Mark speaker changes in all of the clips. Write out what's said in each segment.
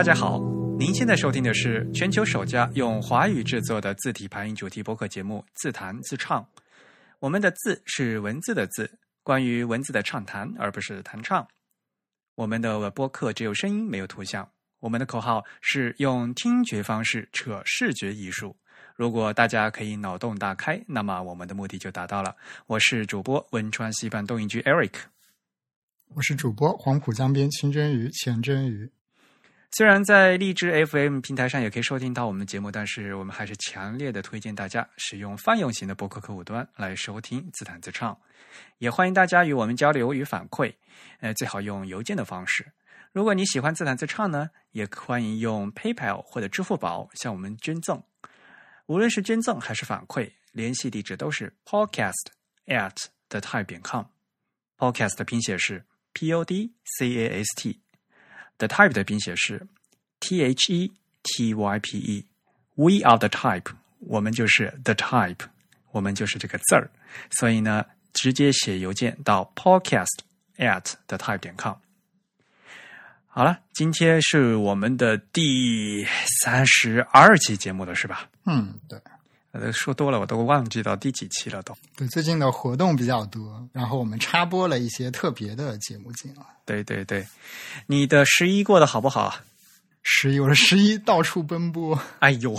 Speaker 1: 大家好，您现在收听的是全球首家用华语制作的字体排音主题播客节目《自弹自唱》。我们的“字”是文字的“字”，关于文字的畅谈，而不是弹唱。我们的播客只有声音，没有图像。我们的口号是用听觉方式扯视觉艺术。如果大家可以脑洞大开，那么我们的目的就达到了。我是主播汶川西半东营居 Eric，
Speaker 2: 我是主播黄浦江边清蒸鱼钱蒸鱼。
Speaker 1: 虽然在荔枝 FM 平台上也可以收听到我们的节目，但是我们还是强烈的推荐大家使用泛用型的播客客户端来收听自弹自唱。也欢迎大家与我们交流与反馈，呃，最好用邮件的方式。如果你喜欢自弹自唱呢，也欢迎用 PayPal 或者支付宝向我们捐赠。无论是捐赠还是反馈，联系地址都是 podcast at the type 点 com。podcast 的拼写是 p o d c a s t。The type 的拼写是 T H E T Y P E。We are the type，我们就是 the type，我们就是这个字儿。所以呢，直接写邮件到 podcast at the type 点 com。好了，今天是我们的第三十二期节目了，是吧？
Speaker 2: 嗯，对。
Speaker 1: 呃，说多了我都忘记到第几期了，都。
Speaker 2: 对，最近的活动比较多，然后我们插播了一些特别的节目进来。
Speaker 1: 对对对，你的十一过得好不好？
Speaker 2: 十一，我的十一到处奔波。
Speaker 1: 哎呦，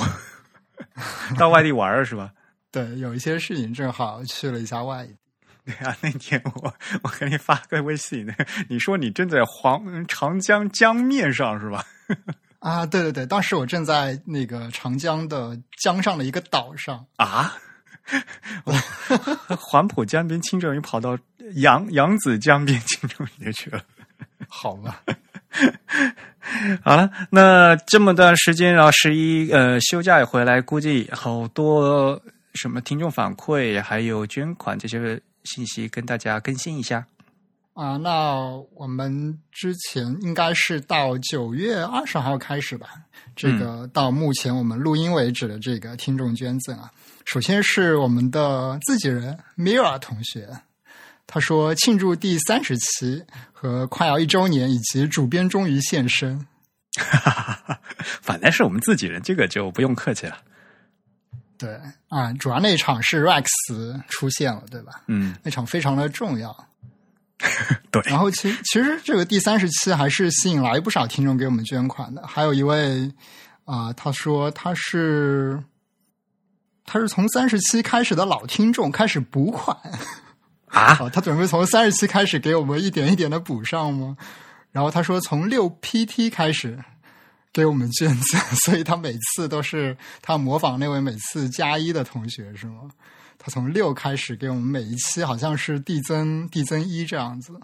Speaker 1: 到外地玩了是吧？
Speaker 2: 对，有一些事情正好去了一下外地。
Speaker 1: 对啊，那天我我给你发个微信，你说你正在黄长江江面上是吧？
Speaker 2: 啊，对对对，当时我正在那个长江的江上的一个岛上。
Speaker 1: 啊，黄浦江边清蒸鱼跑到扬扬子江边轻舟鱼去了，
Speaker 2: 好吧，
Speaker 1: 好了，那这么段时间，然后十一呃休假也回来，估计好多什么听众反馈，还有捐款这些信息跟大家更新一下。
Speaker 2: 啊，那我们之前应该是到九月二十号开始吧。这个到目前我们录音为止的这个听众捐赠啊，首先是我们的自己人 Mira 同学，他说庆祝第三十期和快要一周年，以及主编终于现身。
Speaker 1: 哈哈哈反正是我们自己人，这个就不用客气了。
Speaker 2: 对啊，主要那场是 Rex 出现了，对吧？
Speaker 1: 嗯，
Speaker 2: 那场非常的重要。
Speaker 1: 对，
Speaker 2: 然后其其实这个第三十期还是吸引来不少听众给我们捐款的。还有一位啊，他说他是他是从三十期开始的老听众，开始补款
Speaker 1: 啊，
Speaker 2: 他准备从三十期开始给我们一点一点的补上吗？然后他说从六 PT 开始给我们捐赠，所以他每次都是他模仿那位每次加一的同学是吗？他从六开始给我们每一期好像是递增递增一这样子，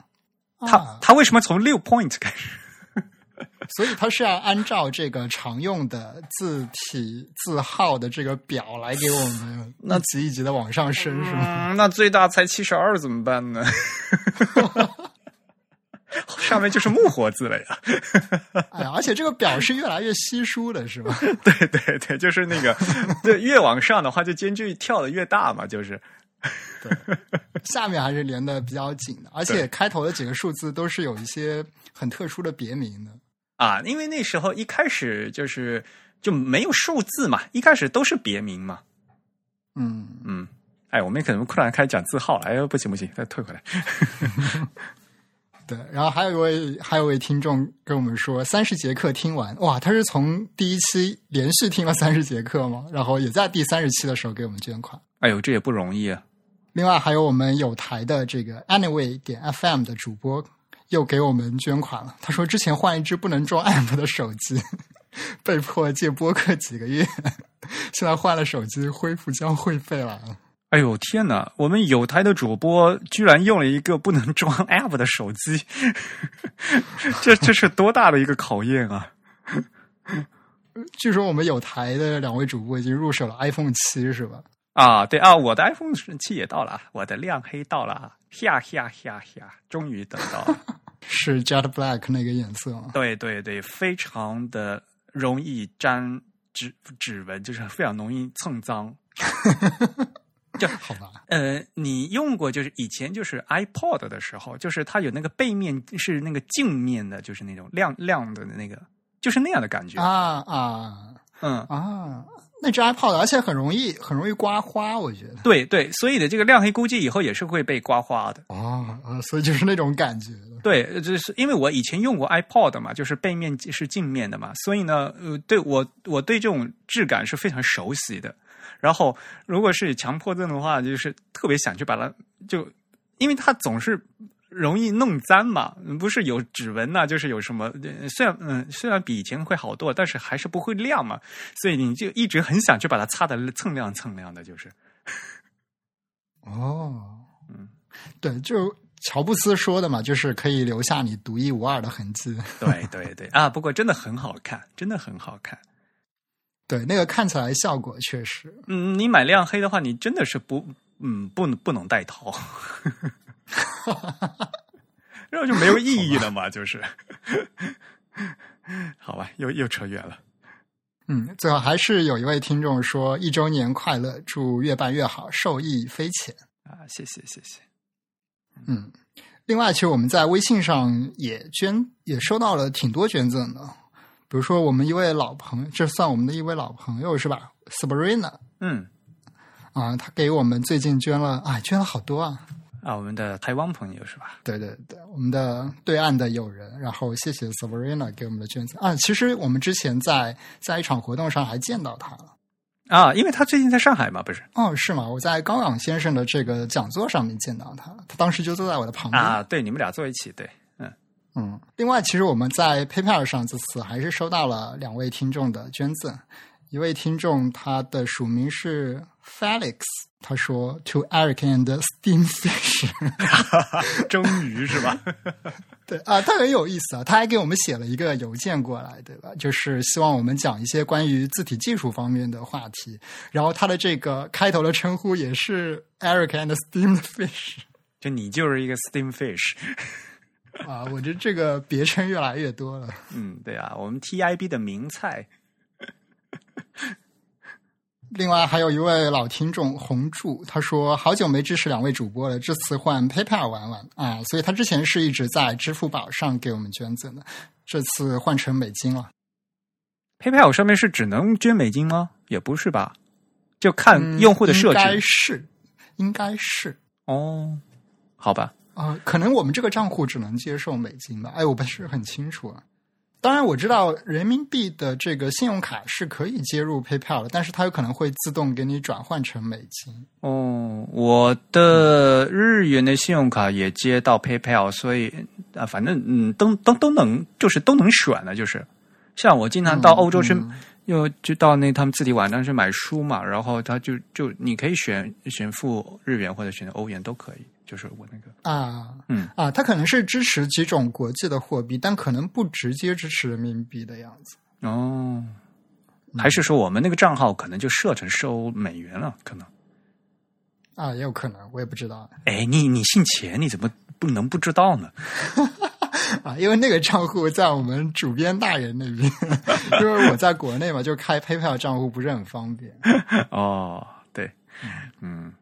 Speaker 1: 他他为什么从六 point 开始？
Speaker 2: 所以他是要按照这个常用的字体字号的这个表来给我们 那级一级的往上升是吗？
Speaker 1: 那最大才七十二怎么办呢？上面就是木活字了呀！
Speaker 2: 哎呀，而且这个表是越来越稀疏的，是吧？
Speaker 1: 对对对，就是那个，对，越往上的话，就间距跳的越大嘛，就是。
Speaker 2: 对，下面还是连的比较紧的，而且开头的几个数字都是有一些很特殊的别名的
Speaker 1: 啊，因为那时候一开始就是就没有数字嘛，一开始都是别名嘛。
Speaker 2: 嗯
Speaker 1: 嗯，哎，我们可能突然开始讲字号了，哎呦，不行不行，再退回来。
Speaker 2: 对，然后还有一位，还有位听众跟我们说，三十节课听完，哇，他是从第一期连续听了三十节课吗？然后也在第三十期的时候给我们捐款。
Speaker 1: 哎呦，这也不容易啊！
Speaker 2: 另外还有我们有台的这个 Anyway 点 FM 的主播又给我们捐款了。他说之前换一只不能装 App 的手机，被迫借播客几个月，现在换了手机，恢复交会费了。
Speaker 1: 哎呦天哪！我们有台的主播居然用了一个不能装 App 的手机，这这是多大的一个考验啊！
Speaker 2: 据说我们有台的两位主播已经入手了 iPhone 七，是吧？
Speaker 1: 啊，对啊，我的 iPhone 七也到了，我的亮黑到了，呀呀呀呀，终于等到了，
Speaker 2: 是 Jet Black 那个颜色吗？
Speaker 1: 对对对，非常的容易沾指指纹，就是非常容易蹭脏。就
Speaker 2: 好吧，
Speaker 1: 呃，你用过就是以前就是 iPod 的时候，就是它有那个背面是那个镜面的，就是那种亮亮的那个就是那样的感觉。
Speaker 2: 啊啊
Speaker 1: 嗯，
Speaker 2: 啊！那只 iPod 而且很容易很容易刮花，我觉得。
Speaker 1: 对对，所以的这个亮黑估计以后也是会被刮花的。
Speaker 2: 哦，啊，所以就是那种感觉。
Speaker 1: 对，就是因为我以前用过 iPod 嘛，就是背面是镜面的嘛，所以呢，呃，对我我对这种质感是非常熟悉的。然后，如果是强迫症的话，就是特别想去把它就，因为它总是容易弄脏嘛，不是有指纹呐、就是有什么，呃虽然嗯，虽然比以前会好多，但是还是不会亮嘛，所以你就一直很想去把它擦的锃亮锃亮的，就是，
Speaker 2: 哦，
Speaker 1: 嗯，
Speaker 2: 对，就乔布斯说的嘛，就是可以留下你独一无二的痕迹。
Speaker 1: 对对对。啊，不过真的很好看，真的很好看。
Speaker 2: 对，那个看起来效果确实。
Speaker 1: 嗯，你买亮黑的话，你真的是不，嗯，不能不能带套，然后就没有意义了嘛，就是，好吧，又又扯远了。
Speaker 2: 嗯，最后还是有一位听众说一周年快乐，祝越办越好，受益匪浅。
Speaker 1: 啊，谢谢谢谢。
Speaker 2: 嗯，另外，其实我们在微信上也捐，也收到了挺多捐赠的。比如说，我们一位老朋友，这算我们的一位老朋友是吧？Sabrina
Speaker 1: 嗯，
Speaker 2: 啊，他给我们最近捐了，啊，捐了好多啊。
Speaker 1: 啊，我们的台湾朋友是吧？
Speaker 2: 对对对，我们的对岸的友人，然后谢谢 Sabrina 给我们的捐赠啊。其实我们之前在在一场活动上还见到他了。
Speaker 1: 啊，因为他最近在上海嘛，不是？
Speaker 2: 哦，是吗？我在高岗先生的这个讲座上面见到他，他当时就坐在我的旁边。
Speaker 1: 啊，对，你们俩坐一起，对，嗯，
Speaker 2: 嗯，另外，其实我们在 PayPal 上这次还是收到了两位听众的捐赠。一位听众他的署名是 Felix，他说 To Eric and Steam Fish，
Speaker 1: 蒸鱼是吧？
Speaker 2: 对啊，他很有意思啊，他还给我们写了一个邮件过来，对吧？就是希望我们讲一些关于字体技术方面的话题。然后他的这个开头的称呼也是 Eric and Steam Fish
Speaker 1: 就你就是一个 steam fish。
Speaker 2: 啊，我觉得这个别称越来越多了。
Speaker 1: 嗯，对啊，我们 TIB 的名菜。
Speaker 2: 另外还有一位老听众红柱，他说好久没支持两位主播了，这次换 PayPal 玩玩啊，所以他之前是一直在支付宝上给我们捐赠的，这次换成美金了。
Speaker 1: PayPal 上面是只能捐美金吗？也不是吧？就看用户的设
Speaker 2: 嗯应该、是，应该是
Speaker 1: 哦。好吧，
Speaker 2: 啊、可能我们这个账户只能接受美金吧？哎，我不是很清楚啊。当然，我知道人民币的这个信用卡是可以接入 PayPal 的，但是它有可能会自动给你转换成美金。
Speaker 1: 哦，我的日元的信用卡也接到 PayPal，所以啊，反正嗯，都都都能，就是都能选的，就是像我经常到欧洲去，
Speaker 2: 嗯
Speaker 1: 又就到那他们自己网站去买书嘛，然后他就就你可以选选付日元或者选欧元都可以，就是我那个
Speaker 2: 啊，
Speaker 1: 嗯
Speaker 2: 啊，它可能是支持几种国际的货币，但可能不直接支持人民币的样子。
Speaker 1: 哦，还是说我们那个账号可能就设成收美元了，可能。
Speaker 2: 啊，也有可能，我也不知道
Speaker 1: 哎，你你姓钱，你怎么不能不知道呢？
Speaker 2: 啊，因为那个账户在我们主编大人那边，因 为我在国内嘛，就开 PayPal 账户不是很方便。
Speaker 1: 哦，对，嗯，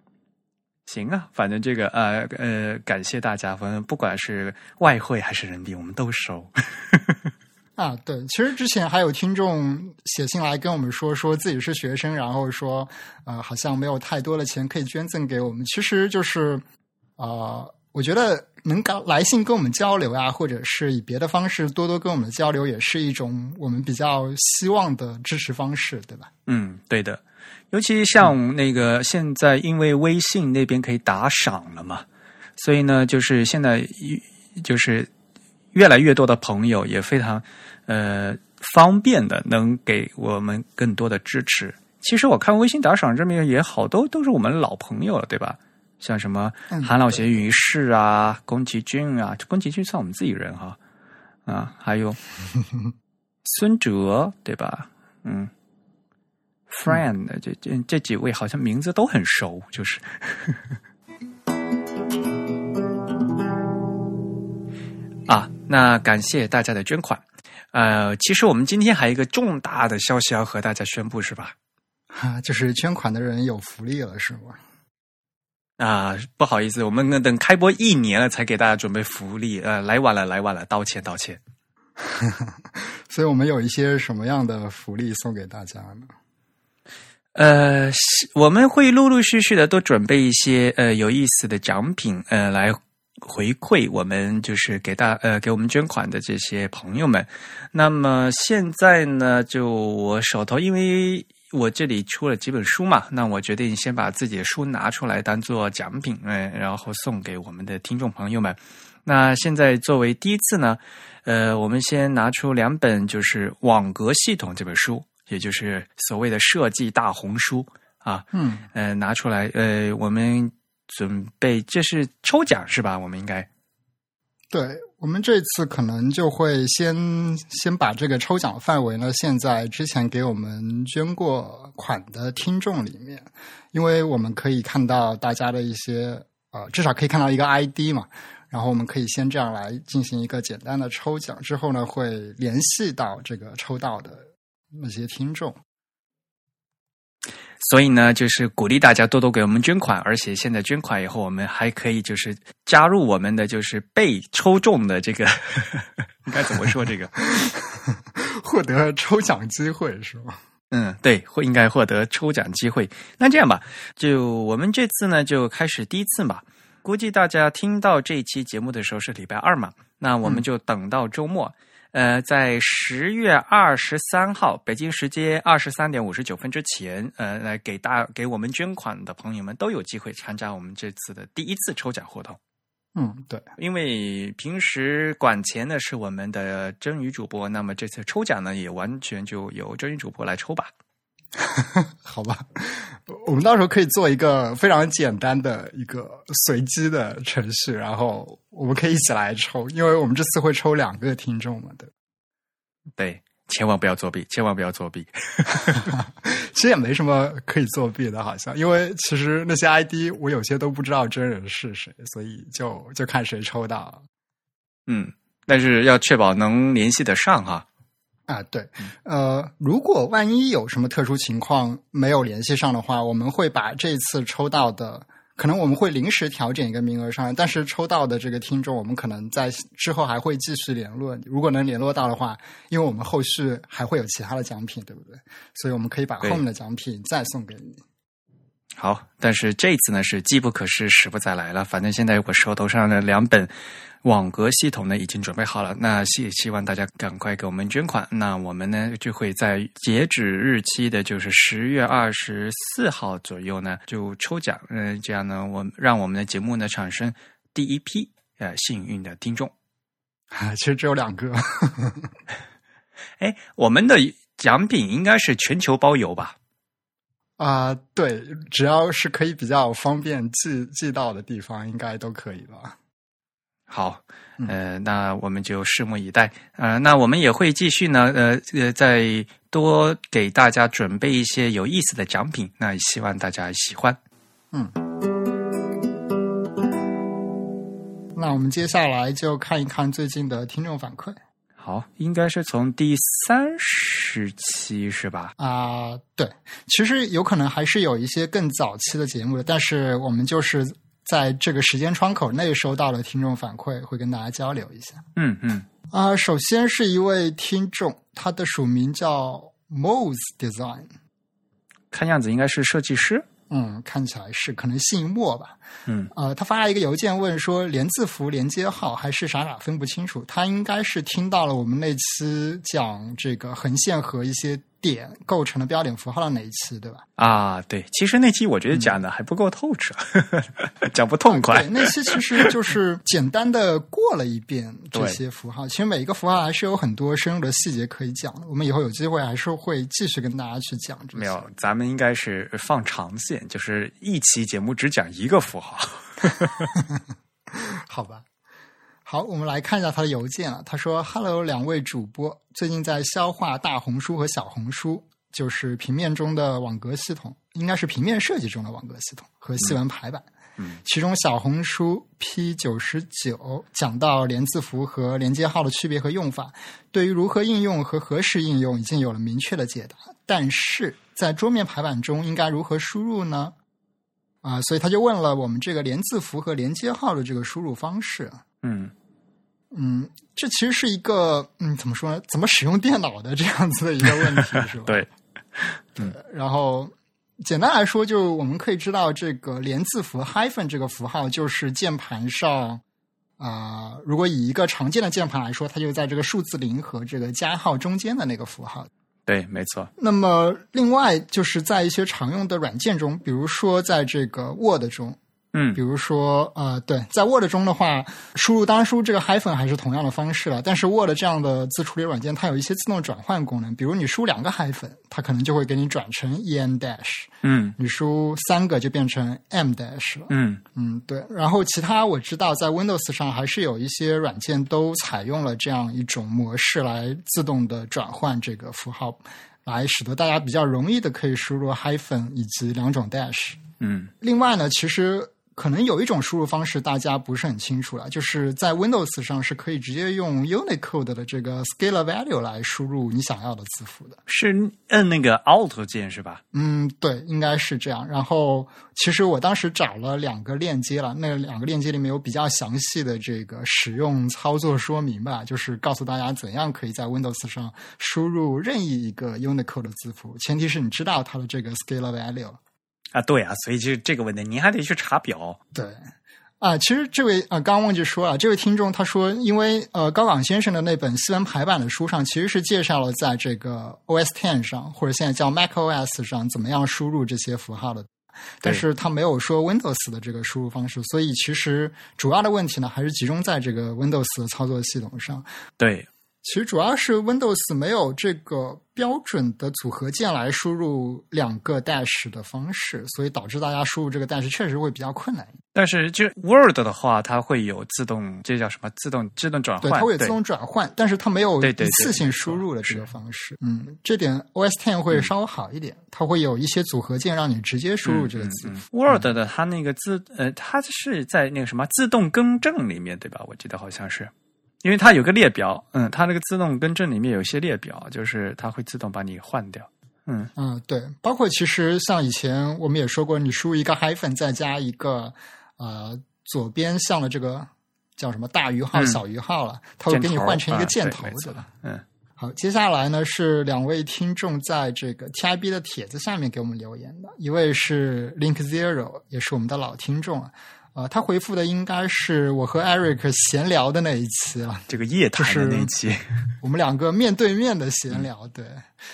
Speaker 1: 行啊，反正这个呃呃，感谢大家，反正不管是外汇还是人民币，我们都收。
Speaker 2: 啊，对，其实之前还有听众写信来跟我们说，说自己是学生，然后说，呃，好像没有太多的钱可以捐赠给我们。其实就是，呃，我觉得能搞来信跟我们交流啊，或者是以别的方式多多跟我们交流，也是一种我们比较希望的支持方式，对吧？
Speaker 1: 嗯，对的，尤其像那个现在因为微信那边可以打赏了嘛，所以呢，就是现在就是越来越多的朋友也非常呃方便的能给我们更多的支持。其实我看微信打赏这边也好多都是我们老朋友了，对吧？像什么
Speaker 2: 嗯
Speaker 1: 韩老邪于是啊、宫崎骏啊，宫崎骏算我们自己人哈啊，还有孙哲对吧？嗯，friend 这这这几位好像名字都很熟，就是。啊，那感谢大家的捐款。呃，其实我们今天还有一个重大的消息要和大家宣布，是吧？
Speaker 2: 啊，就是捐款的人有福利了，是吗？
Speaker 1: 啊，不好意思，我们等开播一年了才给大家准备福利，呃，来晚了，来晚了，道歉，道歉。
Speaker 2: 所以我们有一些什么样的福利送给大家呢？
Speaker 1: 呃，我们会陆陆续续的都准备一些呃有意思的奖品，呃，来回馈我们就是给大呃给我们捐款的这些朋友们。那么现在呢，就我手头，因为我这里出了几本书嘛，那我决定先把自己的书拿出来当做奖品，嗯，然后送给我们的听众朋友们。那现在作为第一次呢，呃，我们先拿出两本，就是网格系统这本书。也就是所谓的设计大红书啊，
Speaker 2: 嗯，
Speaker 1: 呃，拿出来，呃，我们准备这是抽奖是吧？我们应该，
Speaker 2: 对我们这次可能就会先先把这个抽奖范围呢，现在之前给我们捐过款的听众里面，因为我们可以看到大家的一些呃，至少可以看到一个 ID 嘛，然后我们可以先这样来进行一个简单的抽奖，之后呢会联系到这个抽到的。那些听众，
Speaker 1: 所以呢，就是鼓励大家多多给我们捐款，而且现在捐款以后，我们还可以就是加入我们的就是被抽中的这个，应该怎么说这个？
Speaker 2: 获得抽奖机会是吗？
Speaker 1: 嗯，对，会应该获得抽奖机会。那这样吧，就我们这次呢就开始第一次嘛。估计大家听到这期节目的时候是礼拜二嘛，那我们就等到周末。呃，在十月二十三号北京时间二十三点五十九分之前，呃，来给大给我们捐款的朋友们都有机会参加我们这次的第一次抽奖活动。
Speaker 2: 嗯，对，
Speaker 1: 因为平时管钱的是我们的真鱼主播，那么这次抽奖呢，也完全就由真鱼主播来抽吧。
Speaker 2: 好吧，我们到时候可以做一个非常简单的一个随机的程序，然后我们可以一起来抽，因为我们这次会抽两个听众嘛，对，
Speaker 1: 对，千万不要作弊，千万不要作弊。
Speaker 2: 其实也没什么可以作弊的，好像，因为其实那些 ID 我有些都不知道真人是谁，所以就就看谁抽到。
Speaker 1: 嗯，但是要确保能联系得上哈。
Speaker 2: 啊，对，呃，如果万一有什么特殊情况没有联系上的话，我们会把这次抽到的，可能我们会临时调整一个名额上来，但是抽到的这个听众，我们可能在之后还会继续联络。如果能联络到的话，因为我们后续还会有其他的奖品，对不对？所以我们可以把后面的奖品再送给你。
Speaker 1: 好，但是这次呢是机不可失，时不再来了。反正现在我手头上的两本网格系统呢已经准备好了，那希希望大家赶快给我们捐款。那我们呢就会在截止日期的，就是十月二十四号左右呢就抽奖。嗯，这样呢，我让我们的节目呢产生第一批呃幸运的听众。
Speaker 2: 啊，其实只有两个。
Speaker 1: 哎，我们的奖品应该是全球包邮吧？
Speaker 2: 啊，对，只要是可以比较方便寄寄到的地方，应该都可以吧。
Speaker 1: 好，呃，那我们就拭目以待。呃，那我们也会继续呢，呃呃，再多给大家准备一些有意思的奖品。那希望大家喜欢。
Speaker 2: 嗯，那我们接下来就看一看最近的听众反馈。
Speaker 1: 好，应该是从第三十期是吧？
Speaker 2: 啊，对，其实有可能还是有一些更早期的节目的，但是我们就是在这个时间窗口内收到了听众反馈，会跟大家交流一下。
Speaker 1: 嗯嗯。
Speaker 2: 啊，首先是一位听众，他的署名叫 Mose Design，
Speaker 1: 看样子应该是设计师。
Speaker 2: 嗯，看起来是可能姓莫吧。
Speaker 1: 嗯，
Speaker 2: 呃，他发了一个邮件问说，连字符连接号还是啥啥分不清楚。他应该是听到了我们那期讲这个横线和一些。点构成了标点符号的那一期，对吧？
Speaker 1: 啊，对，其实那期我觉得讲的还不够透彻，讲不痛快。
Speaker 2: 那期其实就是简单的过了一遍这些符号，其实每一个符号还是有很多深入的细节可以讲的。我们以后有机会还是会继续跟大家去讲。
Speaker 1: 没有，咱们应该是放长线，就是一期节目只讲一个符号。
Speaker 2: 好吧。好，我们来看一下他的邮件啊。他说：“Hello，两位主播，最近在消化大红书和小红书，就是平面中的网格系统，应该是平面设计中的网格系统和细文排版。
Speaker 1: 嗯，
Speaker 2: 其中小红书 P 九十九讲到连字符和连接号的区别和用法，对于如何应用和何时应用已经有了明确的解答。但是在桌面排版中应该如何输入呢？啊，所以他就问了我们这个连字符和连接号的这个输入方式。”
Speaker 1: 嗯，
Speaker 2: 嗯，这其实是一个嗯，怎么说呢？怎么使用电脑的这样子的一个问题，是吧？
Speaker 1: 对，
Speaker 2: 对。然后简单来说，就我们可以知道，这个连字符 hyphen 这个符号就是键盘上啊、如果以一个常见的键盘来说，它就在这个数字零和这个加号中间的那个符号。
Speaker 1: 对，没错。
Speaker 2: 那么，另外就是在一些常用的软件中，比如说在这个 Word 中，
Speaker 1: 嗯
Speaker 2: 比如说呃，对，在 Word 中的话，输入当然输入这个 hyphen 还是同样的方式了，但是 Word 这样的字处理软件，它有一些自动转换功能，比如你输两个 hyphen，它可能就会给你转成 en dash，
Speaker 1: 嗯
Speaker 2: 你输三个就变成 m dash 了。
Speaker 1: 嗯
Speaker 2: 嗯，对。然后其他我知道，在 Windows 上还是有一些软件都采用了这样一种模式来自动的转换这个符号，来使得大家比较容易的可以输入 hyphen 以及两种 dash。
Speaker 1: 嗯
Speaker 2: 另外呢，其实可能有一种输入方式大家不是很清楚了，就是在 Windows 上是可以直接用 Unicode 的这个 scalar value 来输入你想要的字符的。
Speaker 1: 是摁那个 Alt 键是吧？
Speaker 2: 嗯，对，应该是这样。然后，其实我当时找了两个链接了，那两个链接里面有比较详细的这个使用操作说明吧，就是告诉大家怎样可以在 Windows 上输入任意一个 Unicode 的字符，前提是你知道它的这个 scalar value。
Speaker 1: 啊，对啊，所以就这个问题，您还得去查表。
Speaker 2: 对。啊，其实这位呃，刚刚忘记说了，这位听众他说，因为呃，高岗先生的那本西文排版的书上，其实是介绍了在这个 OS Ten 上或者现在叫 macOS 上怎么样输入这些符号的，但是他没有说 Windows 的这个输入方式，所以其实主要的问题呢，还是集中在这个 Windows 的操作系统上。
Speaker 1: 对，
Speaker 2: 其实主要是 Windows 没有这个标准的组合键来输入两个 dash 的方式，所以导致大家输入这个 dash 确实会比较困难。
Speaker 1: 但是就 Word 的话，它会有自动，这叫什么？自动自动转换
Speaker 2: 对，
Speaker 1: 换。
Speaker 2: 它会有自动转换，但是它没有一次性输入的这个方式。嗯，这点 OS Ten 会稍微好一点，它会有一些组合键让你直接输入这个字。
Speaker 1: Word 的它那个自呃，它是在那个什么自动更正里面对吧？我记得好像是，因为它有个列表，嗯，它那个自动更正里面有一些列表，就是它会自动把你换掉。嗯
Speaker 2: 嗯，对，包括其实像以前我们也说过，你输入一个 hyphen 再加一个呃左边向的这个叫什么大于号、
Speaker 1: 嗯
Speaker 2: 小于号了，它会给你换成一个
Speaker 1: 啊
Speaker 2: 箭头，
Speaker 1: 对？嗯
Speaker 2: 好，接下来呢是两位听众在这个 TIB 的帖子下面给我们留言的，一位是 Link Zero，也是我们的老听众啊，呃，他回复的应该是我和 Eric 闲聊的那一期啊，
Speaker 1: 这个夜谈的
Speaker 2: 就是
Speaker 1: 那一期，
Speaker 2: 我们两个面对面的闲
Speaker 1: 嗯
Speaker 2: 聊。对，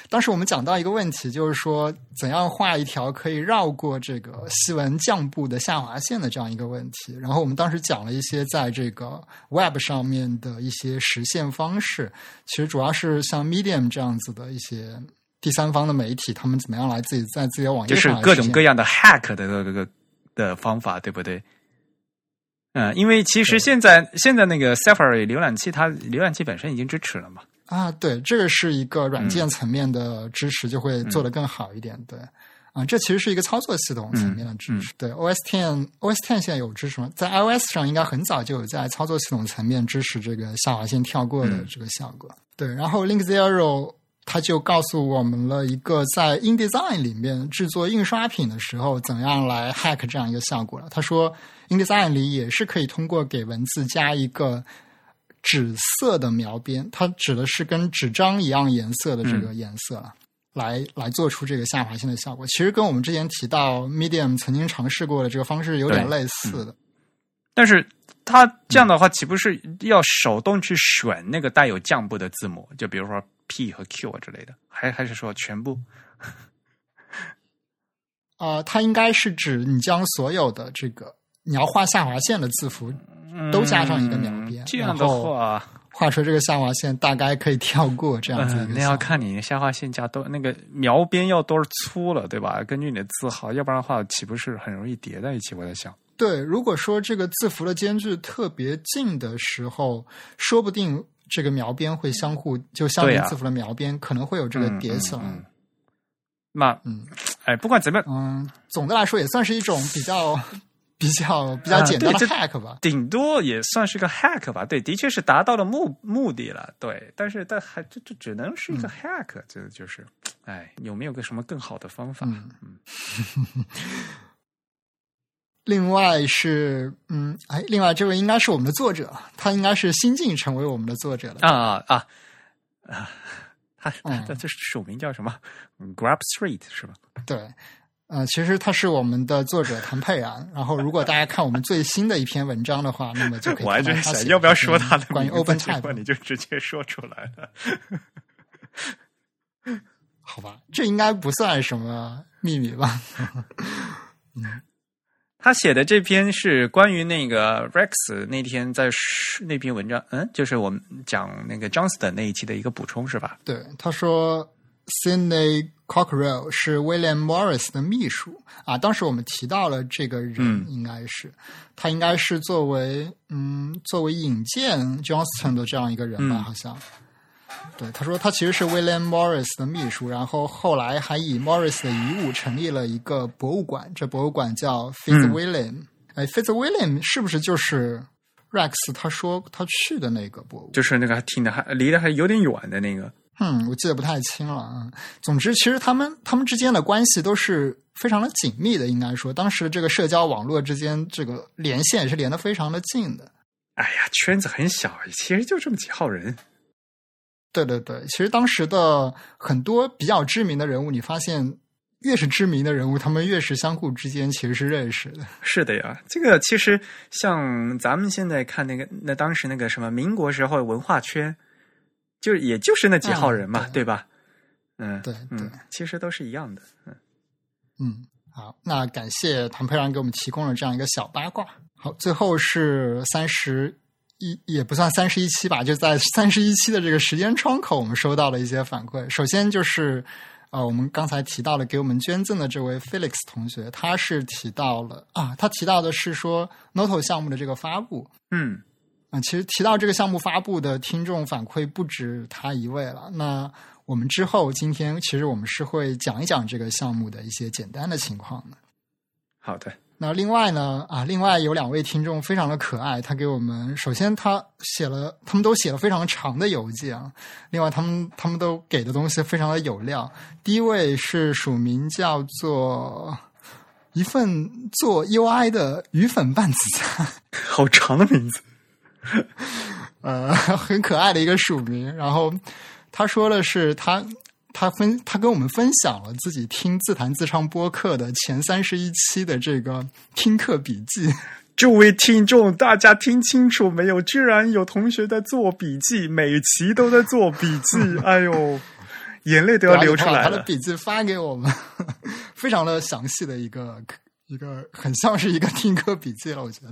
Speaker 2: 当时我们讲到一个问题，就是说怎样画一条可以绕过这个西文降部的下划线的这样一个问题。然后我们当时讲了一些在这个 Web 上面的一些实现方式，其实主要是像 Medium 这样子的一些第三方的媒体，他们怎么样来自己在自己的网页上就是
Speaker 1: 各种各样的 hack 的这个的方法，对不对？嗯，因为其实现在现在那个 Safari 浏览器，它浏览器本身已经支持了嘛。
Speaker 2: 啊，对，这个是一个
Speaker 1: 嗯
Speaker 2: 软件层面的支持，就会做得更好一点。对，啊，这其实是一个操作系统层面的支
Speaker 1: 嗯
Speaker 2: 持。对，OS Ten OS Ten 现在有支持吗？在 iOS 上应该很早就有在操作系统层面支持这个下划线跳过的
Speaker 1: 嗯
Speaker 2: 这个效果。对，然后 Link Zero 它就告诉我们了一个在 InDesign 里面制作印刷品的时候怎样来 hack 这样一个效果了。他说 InDesign 里也是可以通过给文字加一个纸色的描边，它指的是跟纸张一样颜色的这个颜色了。来来做出这个下划线的效果，其实跟我们之前提到 Medium 曾经尝试过的这个方式有点类似的。
Speaker 1: 但是它这样的话，岂不是要手动去选那个带有降部的字母？就比如说 P 和 Q 啊之类的，还还是说全部？
Speaker 2: 呃，它应该是指你将所有的这个你要画下划线的字符都加上一个描边
Speaker 1: 嗯这样的话，
Speaker 2: 画出这个下划线，大概可以跳过这样子一
Speaker 1: 嗯，那要。看你下划线加多那个描边要多粗了，对吧？根据你的字号，要不然的话，岂不是很容易叠在一起？我在想，
Speaker 2: 对，如果说这个字符的间距特别近的时候，说不定这个描边会相互就相邻字符的描边可能会有这个叠起来。
Speaker 1: 嗯嗯嗯那
Speaker 2: 嗯
Speaker 1: 哎，不管怎么样，
Speaker 2: 嗯，总的来说也算是一种比较比较比较
Speaker 1: 啊
Speaker 2: 简单的 hack 吧。
Speaker 1: 顶多也算是个 hack 吧。对，的确是达到了目目的了。对，但是但还这这只能是一个 hack，、这就是，哎，有没有个什么更好的方法？
Speaker 2: 嗯 另外是，嗯，哎，另外这位应该是我们的作者，他应该是新晋成为我们的作者了
Speaker 1: 啊啊啊！他
Speaker 2: 嗯
Speaker 1: 他这署名叫什么？Grab Street 是吧？
Speaker 2: 对，呃，其实他是我们的作者谭佩然。然后，如果大家看我们最新的一篇文章的话，那么就可以
Speaker 1: 我还真
Speaker 2: 看到
Speaker 1: 要不要说他的
Speaker 2: 关于 Open Type，
Speaker 1: 你就直接说出来了。
Speaker 2: 好吧？这应该不算什么秘密吧？
Speaker 1: 他写的这篇是关于那个 Rex 那天在说那篇文章，嗯，就是我们讲那个 Johnston 那一期的一个补充是吧？
Speaker 2: 对，他说 Sydney Cockrell 是 William Morris 的秘书啊。当时我们提到了这个人，
Speaker 1: 嗯
Speaker 2: 应该是、他应该是作为嗯作为引荐 Johnston 的这样一个人吧，
Speaker 1: 嗯
Speaker 2: 好像。对，他说他其实是 William Morris 的秘书，然后后来还以 Morris 的遗物成立了一个博物馆，这博物馆叫 Fitzwilliam。哎，Fitzwilliam 是不是就是 Rex 他说他去的那个博物馆？
Speaker 1: 就是那个还听的还离得还有点远的那个。
Speaker 2: 嗯，我记得不太清了啊。总之，其实他们他们之间的关系都是非常的紧密的，应该说，当时这个社交网络之间这个连线也是连得非常的近的。
Speaker 1: 哎呀，圈子很小，其实就这么几号人。
Speaker 2: 对对对，其实当时的很多比较知名的人物，你发现越是知名的人物，他们越是相互之间其实是认识的。
Speaker 1: 是的呀，这个其实像咱们现在看那个，那当时那个什么民国时候文化圈，就也就是那几号人嘛，
Speaker 2: 嗯对
Speaker 1: 对吧？嗯，
Speaker 2: 对
Speaker 1: 嗯
Speaker 2: 对，
Speaker 1: 其实都是一样的。嗯，
Speaker 2: 嗯，好，那感谢唐佩然给我们提供了这样一个小八卦。好，最后是三十一，也不算三十一期吧，就在三十一期的这个时间窗口，我们收到了一些反馈。首先就是，呃，我们刚才提到了给我们捐赠的这位 Felix 同学，他是提到了啊，他提到的是说 Noto 项目的这个发布，
Speaker 1: 嗯，
Speaker 2: 啊、其实提到这个项目发布的听众反馈不止他一位了。那我们之后今天其实我们是会讲一讲这个项目的一些简单的情况的。
Speaker 1: 好的，
Speaker 2: 那另外呢，啊，另外有两位听众非常的可爱，他给我们首先他写了，他们都写了非常长的邮件啊。另外，他们他们都给的东西非常的有料。第一位是署名叫做一份做 UI 的鱼粉拌紫菜。
Speaker 1: 好长的名字。
Speaker 2: 呃，很可爱的一个署名。然后他说的是他他分他跟我们分享了自己听自弹自唱播客的前三十一期的这个听课笔记。
Speaker 1: 这位听众，大家听清楚没有？居然有同学在做笔记，每期都在做笔记，哎呦，眼泪都要流出来
Speaker 2: 他的。笔记发给我们，非常的详细的一个一个很像是一个听课笔记了，我觉得。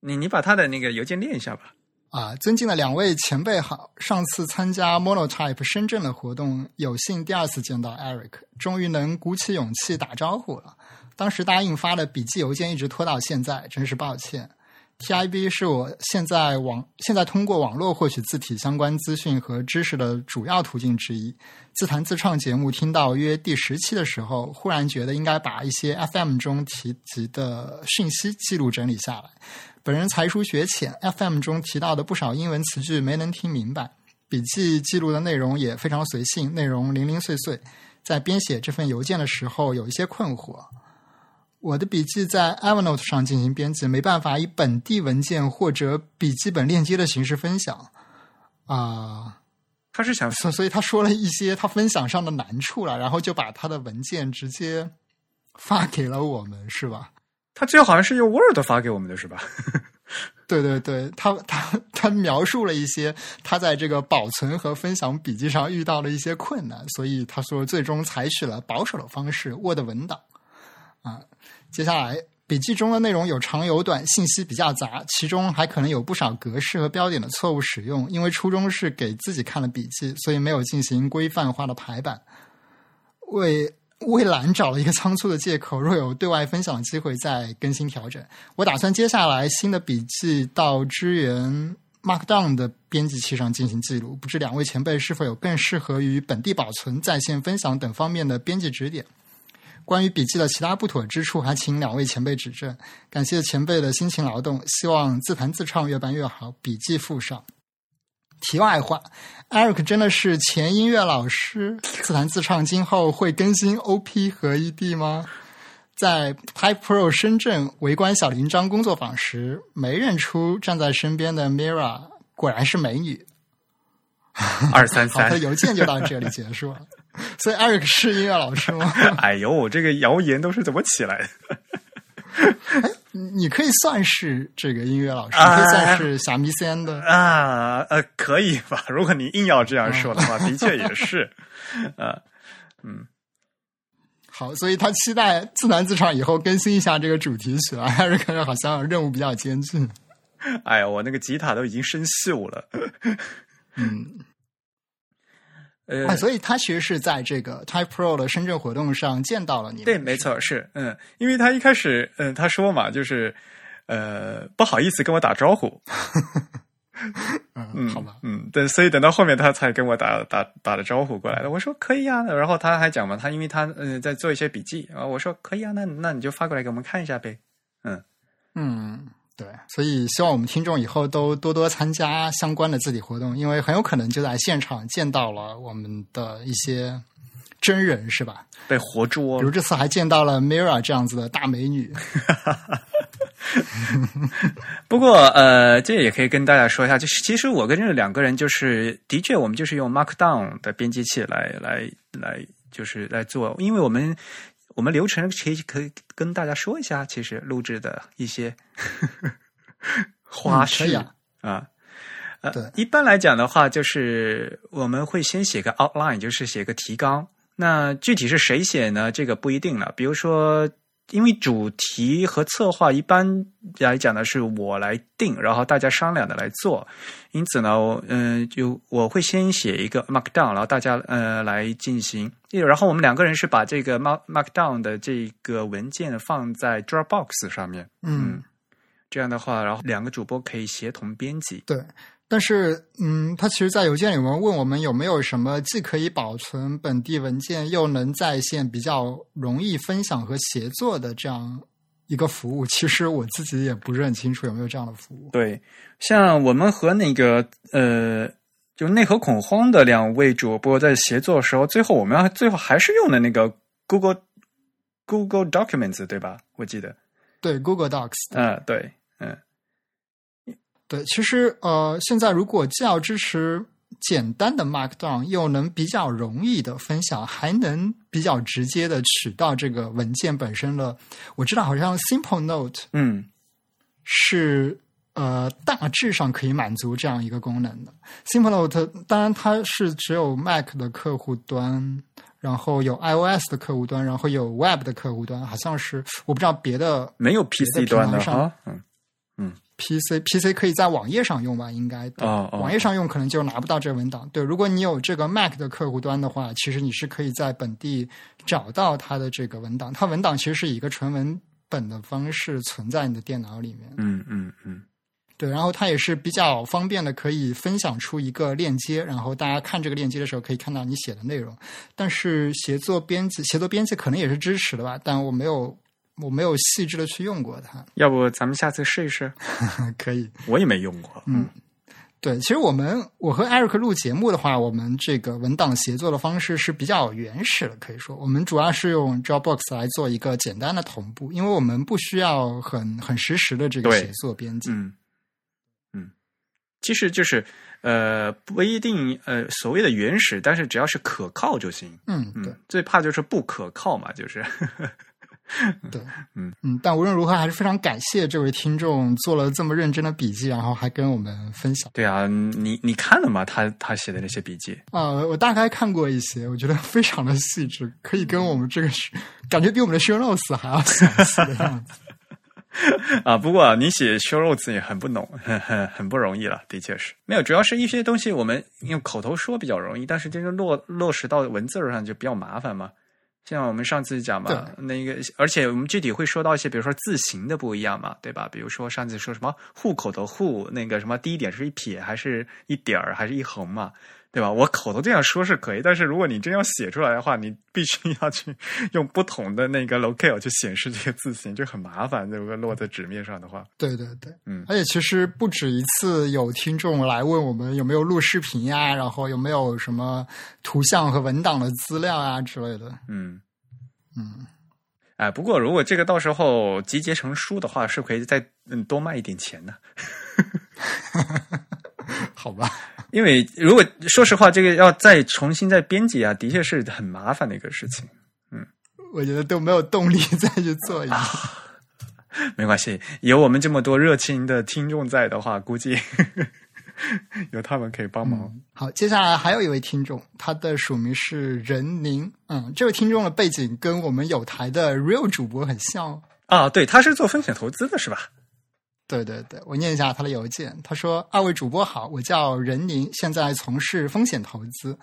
Speaker 1: 你你把他的那个邮件念一下吧。
Speaker 2: 啊，尊敬的两位前辈好！上次参加 Monotype 深圳的活动，有幸第二次见到 Eric，终于能鼓起勇气打招呼了。当时答应发的笔记邮件一直拖到现在，真是抱歉。TIB 是我现在网现在通过网络获取字体相关资讯和知识的主要途径之一。自弹自唱节目听到约第十期的时候，忽然觉得应该把一些 FM 中提及的讯息记录整理下来。本人才疏学浅，FM 中提到的不少英文词句没能听明白。笔记记录的内容也非常随性，内容零零碎碎。在编写这份邮件的时候，有一些困惑。我的笔记在 Evernote 上进行编辑，没办法以本地文件或者笔记本链接的形式分享啊。
Speaker 1: 他是想
Speaker 2: 所所以他说了一些他分享上的难处了，然后就把他的文件直接发给了我们，是吧？
Speaker 1: 他最后好像是用 Word 发给我们的是吧？
Speaker 2: 对 对对，他他他描述了一些他在这个保存和分享笔记上遇到的一些困难，所以他说最终采取了保守的方式，Word 文档啊。接下来笔记中的内容有长有短，信息比较杂，其中还可能有不少格式和标点的错误使用。因为初衷是给自己看的笔记，所以没有进行规范化的排版。为为懒找了一个仓促的借口，若有对外分享的机会再更新调整。我打算接下来新的笔记到支援 Markdown 的编辑器上进行记录，不知两位前辈是否有更适合于本地保存、在线分享等方面的编辑指点？关于笔记的其他不妥之处，还请两位前辈指正。感谢前辈的辛勤劳动，希望自弹自唱越办越好，笔记附上。题外话，Eric 真的是前音乐老师，自弹自唱今后会更新 OP 和 ED 吗？在 Type Pro 深圳围观小铃铛工作坊时，没认出站在身边的 Mira，果然是美女。
Speaker 1: 二三三
Speaker 2: 的，邮件就到这里结束了。所以 Eric 是音乐老师吗？
Speaker 1: 哎呦，这个谣言都是怎么起来的？
Speaker 2: 你可以算是这个音乐老师，
Speaker 1: 啊
Speaker 2: 你可以算是小迷仙的。
Speaker 1: 啊，呃，可以吧？如果你硬要这样说的话，的确也是，呃，
Speaker 2: 好，所以他期待自弹自唱以后更新一下这个主题曲了。还是感觉好像任务比较艰巨。
Speaker 1: 哎呀，我那个吉他都已经生锈了。
Speaker 2: 嗯，
Speaker 1: 呃
Speaker 2: 啊，，所以他其实是在这个 Type Pro 的深圳活动上见到了你。
Speaker 1: 对，没。错，是，嗯，因为他一开始，嗯，他说嘛，就是，呃，不好意思跟我打招呼，
Speaker 2: 嗯，
Speaker 1: 嗯，
Speaker 2: 好吧。
Speaker 1: 嗯，对，所以等到后面他才跟我打打打了招呼过来的。我说可以啊，然后他还讲嘛，他因为他嗯、呃在做一些笔记啊，我说可以啊，那那你就发过来给我们看一下呗。
Speaker 2: 嗯嗯，对，所以希望我们听众以后都多多参加相关的字体活动，因为很有可能就在现场见到了我们的一些真人，是吧？
Speaker 1: 被活捉
Speaker 2: 比如这次还见到了 Mira 这样子的大美女。
Speaker 1: 不过，呃，这也可以跟大家说一下，就是其实我跟这两个人，就是的确，我们就是用 Markdown 的编辑器来来来，就是来做，因为我们我们流程可以可以跟大家说一下，其实录制的一些 花絮、
Speaker 2: 啊
Speaker 1: 啊。呃
Speaker 2: 对，
Speaker 1: 一般来讲的话，就是我们会先写个 outline，就是写个提纲。那具体是谁写呢？这个不一定了。比如说，因为主题和策划一般来讲呢是我来定，然后大家商量的来做。因此呢，嗯、就我会先写一个 Markdown，然后大家呃来进行。然后我们两个人是把这个 Mark Markdown 的这个文件放在 Dropbox 上面。
Speaker 2: 嗯，
Speaker 1: 这样的话，然后两个主播可以协同编辑。
Speaker 2: 对。但是，嗯，他其实，在邮件里面问我们有没有什么既可以保存本地文件，又能在线比较容易分享和协作的这样一个服务。其实我自己也不是很清楚有没有这样的服务。
Speaker 1: 对，像我们和那个呃，就内核恐慌的两位主播在协作的时候，最后我们最后还是用的那个 Google Google Documents 对吧？我记得，
Speaker 2: 对，Google Docs，
Speaker 1: 嗯、对，嗯，
Speaker 2: 对，其实呃，现在如果既要支持简单的 Markdown，又能比较容易的分享，还能比较直接的取到这个文件本身了。我知道好像 Simple Note
Speaker 1: 嗯
Speaker 2: 是呃大致上可以满足这样一个功能的。Simple Note 当然它是只有 Mac 的客户端，然后有 iOS 的客户端，然后有 Web 的客户端，好像是我不知道别的
Speaker 1: 没有 PC
Speaker 2: 的
Speaker 1: 端的
Speaker 2: 上
Speaker 1: 啊，嗯
Speaker 2: PC PC 可以在网页上用吧？应该对
Speaker 1: 哦哦
Speaker 2: 网页上用可能就拿不到这个文档。对，如果你有这个 Mac 的客户端的话，其实你是可以在本地找到它的这个文档。它文档其实是以一个纯文本的方式存在你的电脑里面。
Speaker 1: 嗯嗯嗯，
Speaker 2: 对，然后它也是比较方便的，可以分享出一个链接，然后大家看这个链接的时候可以看到你写的内容。但是协作编辑，协作编辑可能也是支持的吧，但我没有，我没有细致的去用过它。
Speaker 1: 要不咱们下次试一试？
Speaker 2: 可以，
Speaker 1: 我也没用过，
Speaker 2: 嗯，对，其实我们我和 Eric 录节目的话，我们这个文档协作的方式是比较原始的，可以说我们主要是用 Dropbox 来做一个简单的同步，因为我们不需要很很实时的这个
Speaker 1: 对
Speaker 2: 协作编辑。
Speaker 1: 嗯嗯，其实就是呃不一定呃所谓的原始，但是只要是可靠就行。
Speaker 2: 嗯，对
Speaker 1: 嗯，最怕就是不可靠嘛，就是。
Speaker 2: 对，
Speaker 1: 嗯
Speaker 2: 嗯，但无论如何，还是非常感谢这位听众做了这么认真的笔记，然后还跟我们分享。
Speaker 1: 对啊，你你看了吗？他他写的那些笔记，
Speaker 2: 啊、我大概看过一些，我觉得非常的细致，可以跟我们这个是感觉比我们的 show notes 还要详细的样子。
Speaker 1: 啊，不过啊，你写 show notes 也很不浓，很很很不容易了，的确是没有。主要是一些东西我们用口头说比较容易，但是真正落落实到文字上就比较麻烦嘛。像我们上次讲嘛，那个，而且我们具体会说到一些，比如说字形的不一样嘛，对吧？比如说上次说什么户口的户，那个什么第一点是一撇还是一点儿还是一横嘛，对吧？我口头这样说是可以，但是如果你真要写出来的话，你必须要去 用不同的那个 locale 去显示这个字形，就很麻烦。如果落在纸面上的话，
Speaker 2: 对对对，
Speaker 1: 嗯
Speaker 2: 而且其实不止一次有听众来问我们有没有录视频呀，然后有没有什么图像和文档的资料啊之类的。
Speaker 1: 嗯
Speaker 2: 嗯，
Speaker 1: 哎，不过如果这个到时候集结成书的话，是可以再嗯多卖一点钱的。
Speaker 2: 好吧，
Speaker 1: 因为如果说实话，这个要再重新再编辑啊，的确是很麻烦的一个事情。
Speaker 2: 嗯我觉得都没有动力再去做一个。
Speaker 1: 没关系，有我们这么多热情的听众在的话，估计 有他们可以帮忙。
Speaker 2: 好，接下来还有一位听众，他的署名是任宁。嗯，这位听众的背景跟我们有台的 Real 主播很像。
Speaker 1: 啊，对，他是做风险投资的，是吧？
Speaker 2: 对对对，我念一下他的邮件。他说：“二位主播好，我叫任宁，现在从事风险投资。”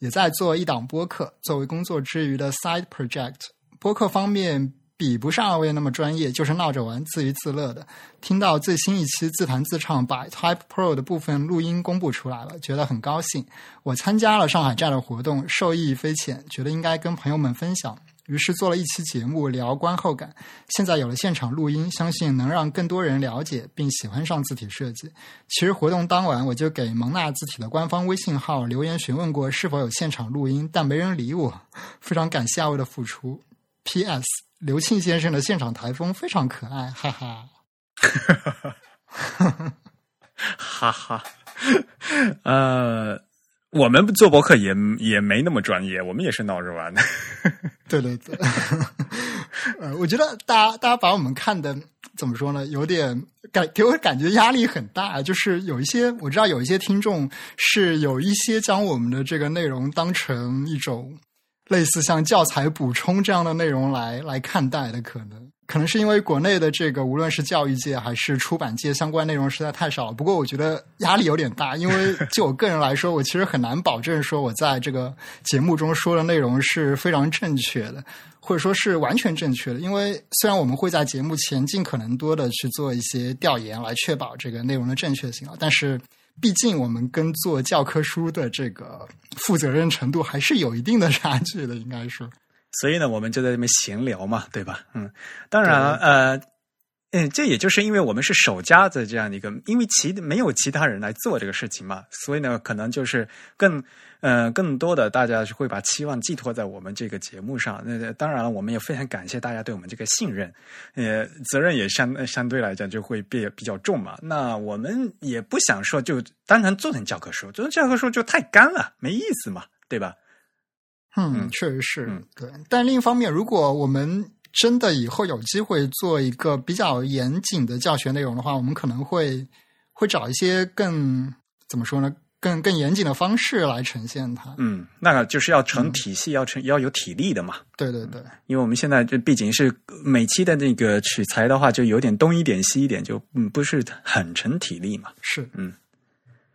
Speaker 2: 也在做一档播客，作为工作之余的 side project。播客方面比不上二位那么专业，就是闹着玩，自娱自乐的。听到最新一期自弹自唱把 Type Pro 的部分录音公布出来了，觉得很高兴。我参加了上海站的活动，受益匪浅，觉得应该跟朋友们分享。于是做了一期节目聊观后感，现在有了现场录音，相信能让更多人了解并喜欢上字体设计。其实活动当晚我就给蒙纳字体的官方微信号留言询问过是否有现场录音，但没人理我。非常感谢二位的付出。P.S. 刘庆先生的现场台风非常可爱，哈哈
Speaker 1: 哈哈，哈哈，呃。我们做博客也也没那么专业，我们也是闹着玩的。
Speaker 2: 对 对对，呃，我觉得大家大家把我们看的怎么说呢？有点感给我感觉压力很大，就是有一些我知道有一些听众是有一些将我们的这个内容当成一种类似像教材补充这样的内容来来看待的可能。可能是因为国内的这个，无论是教育界还是出版界，相关内容实在太少了。不过我觉得压力有点大，因为就我个人来说，我其实很难保证说我在这个节目中说的内容是非常正确的，或者说是完全正确的。因为虽然我们会在节目前尽可能多的去做一些调研，来确保这个内容的正确性啊，但是毕竟我们跟做教科书的这个负责任程度还是有一定的差距的，应该说。
Speaker 1: 所以呢，我们就在这边闲聊嘛，对吧？嗯，当然，呃，嗯，这也就是因为我们是首家的这样的一个，因为其没有其他人来做这个事情嘛，所以呢，可能就是更，呃，更多的大家会把期望寄托在我们这个节目上。那当然了，我们也非常感谢大家对我们这个信任，呃，责任也相相对来讲就会比比较重嘛。那我们也不想说就单纯做成教科书，做成教科书就太干了，没意思嘛，对吧？
Speaker 2: 嗯，确实是对。但另一方面，如果我们真的以后有机会做一个比较严谨的教学内容的话，我们可能会会找一些更怎么说呢？更更严谨的方式来呈现它。
Speaker 1: 嗯，那个就是要成体系，要成要有体力的嘛。
Speaker 2: 对对对，
Speaker 1: 因为我们现在这毕竟是每期的那个取材的话，就有点东一点西一点，就嗯不是很成体力嘛。
Speaker 2: 是，
Speaker 1: 嗯。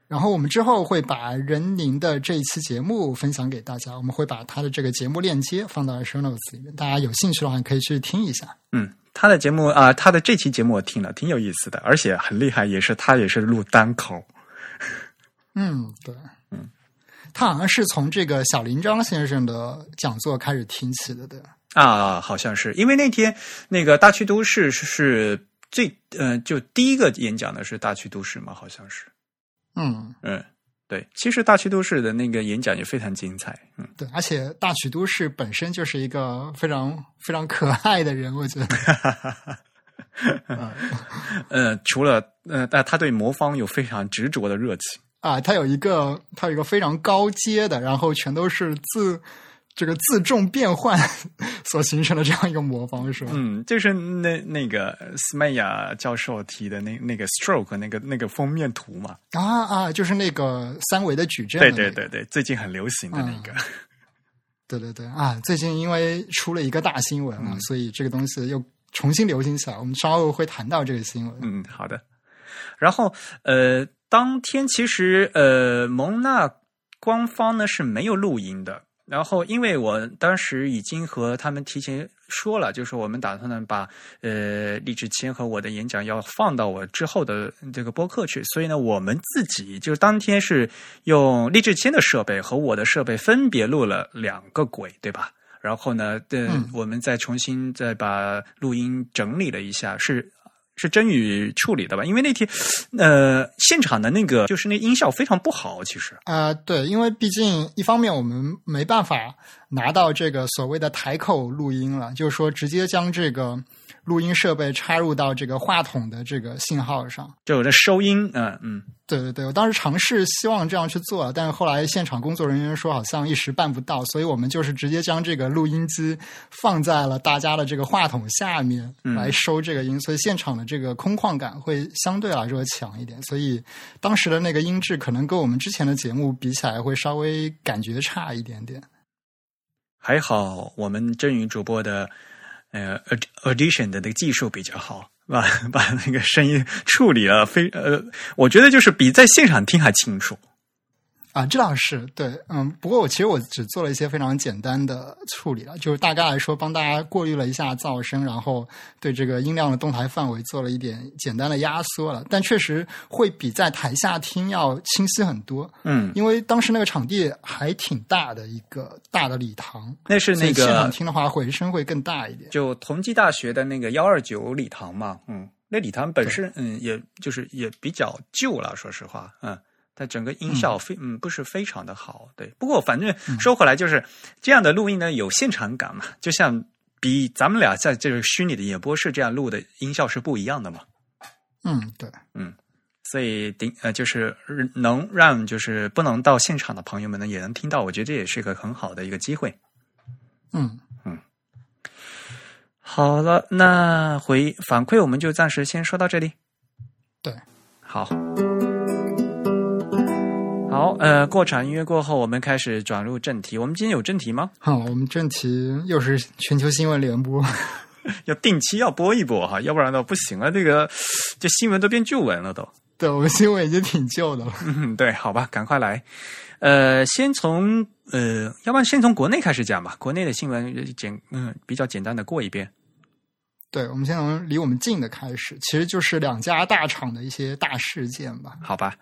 Speaker 2: 然后我们之后会把任宁的这一期节目分享给大家，我们会把他的这个节目链接放到 show notes 里面，大家有兴趣的话可以去听一下。
Speaker 1: 嗯，他的节目啊，他的这期节目我听了，挺有意思的，而且很厉害，也是他也是录单口。
Speaker 2: 嗯，对，嗯，他好像是从这个小林章先生的讲座开始听起的，对
Speaker 1: 啊，好像是，因为那天那个大区都市是最呃，就第一个演讲的是大区都市嘛，好像是。
Speaker 2: 嗯
Speaker 1: 嗯，对，其实大曲都市的那个演讲也非常精彩。嗯，
Speaker 2: 对，而且大曲都市本身就是一个非常非常可爱的人，我觉得。
Speaker 1: 呃，除了呃，但他对魔方有非常执着的热情
Speaker 2: 啊，他有一个他有一个非常高阶的，然后全都是字。这个自重变换 所形成的这样一个魔方是吧？
Speaker 1: 嗯，就是那那个斯麦亚教授提的那那个 stroke 那个那个封面图嘛。
Speaker 2: 啊啊，就是那个三维的矩阵。
Speaker 1: 对对对对，最近很流行的那个。
Speaker 2: 对对对啊，最近因为出了一个大新闻啊，所以这个东西又重新流行起来。我们稍后会谈到这个新闻。
Speaker 1: 嗯，好的。然后呃，当天其实呃，蒙娜官方呢是没有录音的。然后，因为我当时已经和他们提前说了，就是我们打算呢把呃励志谦和我的演讲要放到我之后的这个播客去，所以呢，我们自己就是当天是用励志谦的设备和我的设备分别录了两个轨，对吧？然后呢，嗯，我们再重新再把录音整理了一下，是是真宇处理的吧？因为那天，呃，现场的那个就是那音效非常不好，其实。
Speaker 2: 啊，对，因为毕竟一方面我们没办法拿到这个所谓的台口录音了，就是说直接将这个。录音设备插入到这个话筒的这个信号上，
Speaker 1: 就有的收音，嗯嗯，
Speaker 2: 对对对，我当时尝试希望这样去做，但是后来现场工作人员说好像一时办不到，所以我们就是直接将这个录音机放在了大家的这个话筒下面来收这个音，所以现场的这个空旷感会相对来说强一点，所以当时的那个音质可能跟我们之前的节目比起来会稍微感觉差一点点。
Speaker 1: 还好我们真云主播的。呃，addition 的那个技术比较好，把把那个声音处理了，非呃，我觉得就是比在现场听还清楚。
Speaker 2: 啊，这倒是对，嗯，不过我其实我只做了一些非常简单的处理了，就是大概来说帮大家过滤了一下噪声，然后对这个音量的动态范围做了一点简单的压缩了，但确实会比在台下听要清晰很多。
Speaker 1: 嗯，
Speaker 2: 因为当时那个场地还挺大的一个大的礼堂，
Speaker 1: 那是那个
Speaker 2: 现场听的话回声会更大一点。
Speaker 1: 就同济大学的那个幺二九礼堂嘛，嗯，那礼堂本身嗯，也就是也比较旧了，说实话，嗯。它整个音效非嗯不是非常的好，对。不过反正说回来就是这样的录音呢有现场感嘛，就像比咱们俩在这个虚拟的演播室这样录的音效是不一样的嘛。
Speaker 2: 嗯，对，
Speaker 1: 嗯，所以顶呃就是能让就是不能到现场的朋友们呢也能听到，我觉得这也是一个很好的一个机会。
Speaker 2: 嗯
Speaker 1: 嗯，好了，那回反馈我们就暂时先说到这里。
Speaker 2: 对，
Speaker 1: 好。好，呃，过场音乐过后，我们开始转入正题。我们今天有正题吗？
Speaker 2: 好，我们正题又是全球新闻联播，
Speaker 1: 要定期要播一播哈，要不然的不行啊。这个这新闻都变旧闻了都。
Speaker 2: 对，我们新闻已经挺旧的了。
Speaker 1: 嗯，对，好吧，赶快来。呃，先从呃，要不然先从国内开始讲吧。国内的新闻简嗯比较简单的过一遍。
Speaker 2: 对，我们先从离我们近的开始，其实就是两家大厂的一些大事件吧。
Speaker 1: 好吧。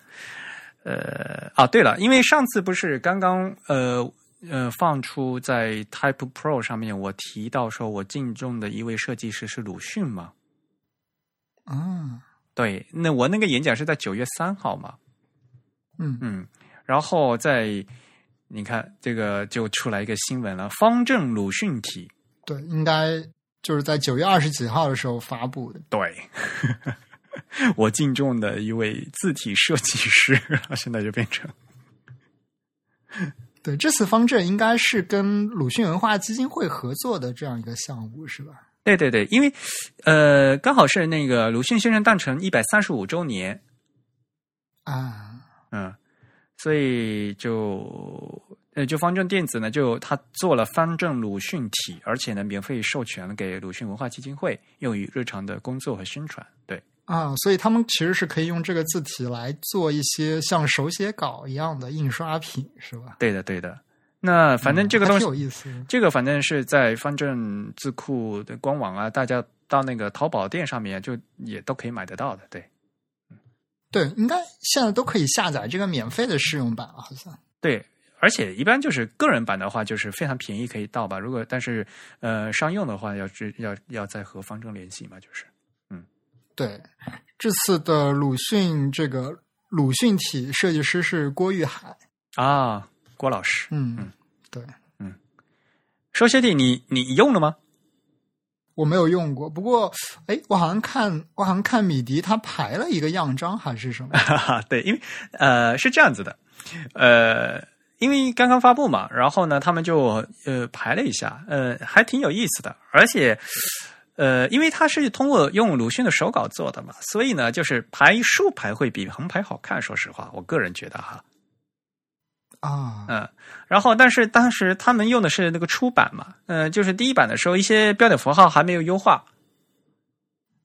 Speaker 1: 呃啊，对了，因为上次不是刚刚呃呃放出在 Type Pro 上面，我提到说我敬重的一位设计师是鲁迅嘛？
Speaker 2: 啊，
Speaker 1: 对，那我那个演讲是在九月三号嘛，
Speaker 2: 嗯
Speaker 1: 嗯，然后在你看这个就出来一个新闻了，方正鲁迅体，
Speaker 2: 对，应该就是在九月二十几号的时候发布的，
Speaker 1: 对。我敬重的一位字体设计师，现在就变成
Speaker 2: 对这次方正应该是跟鲁迅文化基金会合作的这样一个项目，是吧？
Speaker 1: 对对对，因为呃，刚好是那个鲁迅先生诞辰一百三十五周年
Speaker 2: 啊，
Speaker 1: 嗯，所以就呃，就方正电子呢，就他做了方正鲁迅体，而且呢，免费授权给鲁迅文化基金会，用于日常的工作和宣传，对。
Speaker 2: 啊，所以他们其实是可以用这个字体来做一些像手写稿一样的印刷品，是吧？
Speaker 1: 对的，对的。那反正这个东西
Speaker 2: 有意思。
Speaker 1: 这个反正是在方正字库的官网啊，大家到那个淘宝店上面就也都可以买得到的。对，
Speaker 2: 对，应该现在都可以下载这个免费的试用版了，好像。
Speaker 1: 对，而且一般就是个人版的话，就是非常便宜可以到吧。如果但是呃商用的话，要是要要再和方正联系嘛，就是。
Speaker 2: 对，这次的鲁迅这个鲁迅体设计师是郭玉海
Speaker 1: 啊，郭老师。
Speaker 2: 嗯嗯，对，
Speaker 1: 嗯，手写体你你用了吗？
Speaker 2: 我没有用过，不过哎，我好像看我好像看米迪他排了一个样章还是什么？
Speaker 1: 对，因为呃是这样子的，呃，因为刚刚发布嘛，然后呢，他们就呃排了一下，呃，还挺有意思的，而且。呃，因为它是通过用鲁迅的手稿做的嘛，所以呢，就是排竖排会比横排好看。说实话，我个人觉得哈。
Speaker 2: 啊，
Speaker 1: 嗯，然后但是当时他们用的是那个初版嘛，嗯，就是第一版的时候，一些标点符号还没有优化。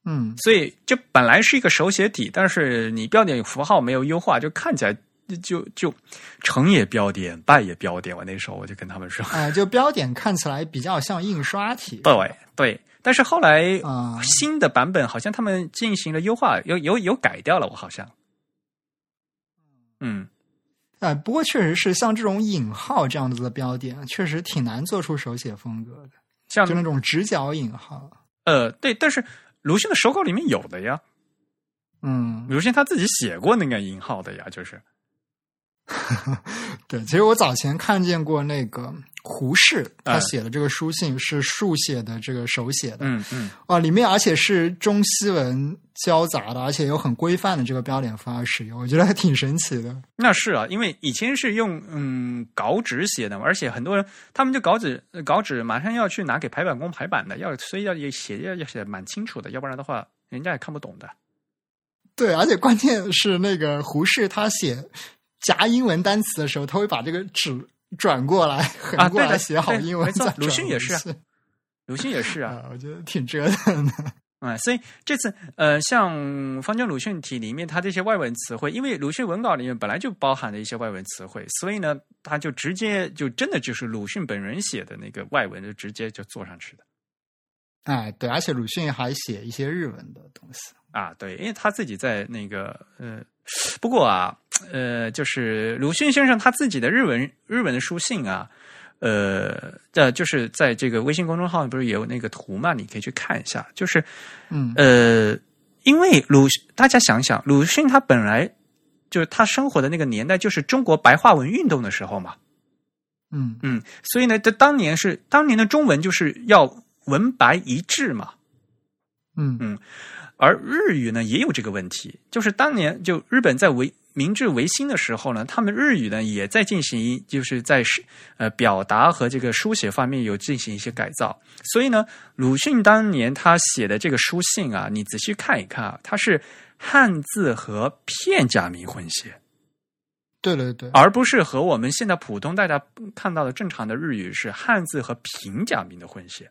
Speaker 2: 嗯，
Speaker 1: 所以就本来是一个手写体，但是你标点符号没有优化，就看起来就就成也标点，败也标点。我那时候我就跟他们说，
Speaker 2: 哎，就标点看起来比较像印刷体。
Speaker 1: 对对。但是后来啊，新的版本好像他们进行了优化，有有有改掉了，我好像。嗯，
Speaker 2: 哎，不过确实是像这种引号这样子的标点，确实挺难做出手写风格的，
Speaker 1: 像
Speaker 2: 就那种直角引号。
Speaker 1: 呃，对，但是鲁迅的手稿里面有的呀，
Speaker 2: 嗯，
Speaker 1: 鲁迅他自己写过那个引号的呀，就是。
Speaker 2: 对，其实我早前看见过那个胡适他
Speaker 1: 嗯
Speaker 2: 写的这个书信是竖写的，这个手写的，
Speaker 1: 嗯嗯
Speaker 2: 啊，里面而且是中西文交杂的，而且有很规范的这个标点符号使用，我觉得还挺神奇的。
Speaker 1: 那是啊，因为以前是用嗯稿纸写的嘛，而且很多人他们就稿纸呃稿纸马上要去拿给排版工排版的，要所以要写要要写蛮清楚的，要不然的话人家也看不懂的。
Speaker 2: 对，而且关键是那个胡适他写夹英文单词的时候，他会把这个纸转过来，横过来写好英文再转
Speaker 1: 鲁迅也是啊鲁迅也是啊，
Speaker 2: 啊，我觉得挺折腾的。
Speaker 1: 嗯，所以这次呃，像方正鲁迅体里面，它这些外文词汇，因为鲁迅文稿里面本来就包含了一些外文词汇，所以呢，他就直接就真的就是鲁迅本人写的那个外文，就直接就做上去的
Speaker 2: 哎，对，而且鲁迅还写一些日文的东西。
Speaker 1: 啊，对，因为他自己在那个呃，不过啊，呃，就是鲁迅先生他自己的日文日文的书信啊。呃，这就是在这个微信公众号不是也有那个图嘛？你可以去看一下。就是
Speaker 2: 嗯
Speaker 1: 呃，因为鲁，大家想想，鲁迅他本来就是他生活的那个年代，就是中国白话文运动的时候嘛，
Speaker 2: 嗯
Speaker 1: 嗯，所以呢，这当年是当年的中文就是要文白一致嘛，
Speaker 2: 嗯嗯
Speaker 1: 而日语呢也有这个问题，就是当年就日本在维明治维新的时候呢，他们日语呢也在进行，就是在是呃表达和这个书写方面有进行一些改造。所以呢，鲁迅当年他写的这个书信啊，你仔细看一看啊，它是汉字和片假名混写，
Speaker 2: 对对对，
Speaker 1: 而不是和我们现在普通大家看到的正常的日语是汉字和平假名的混写。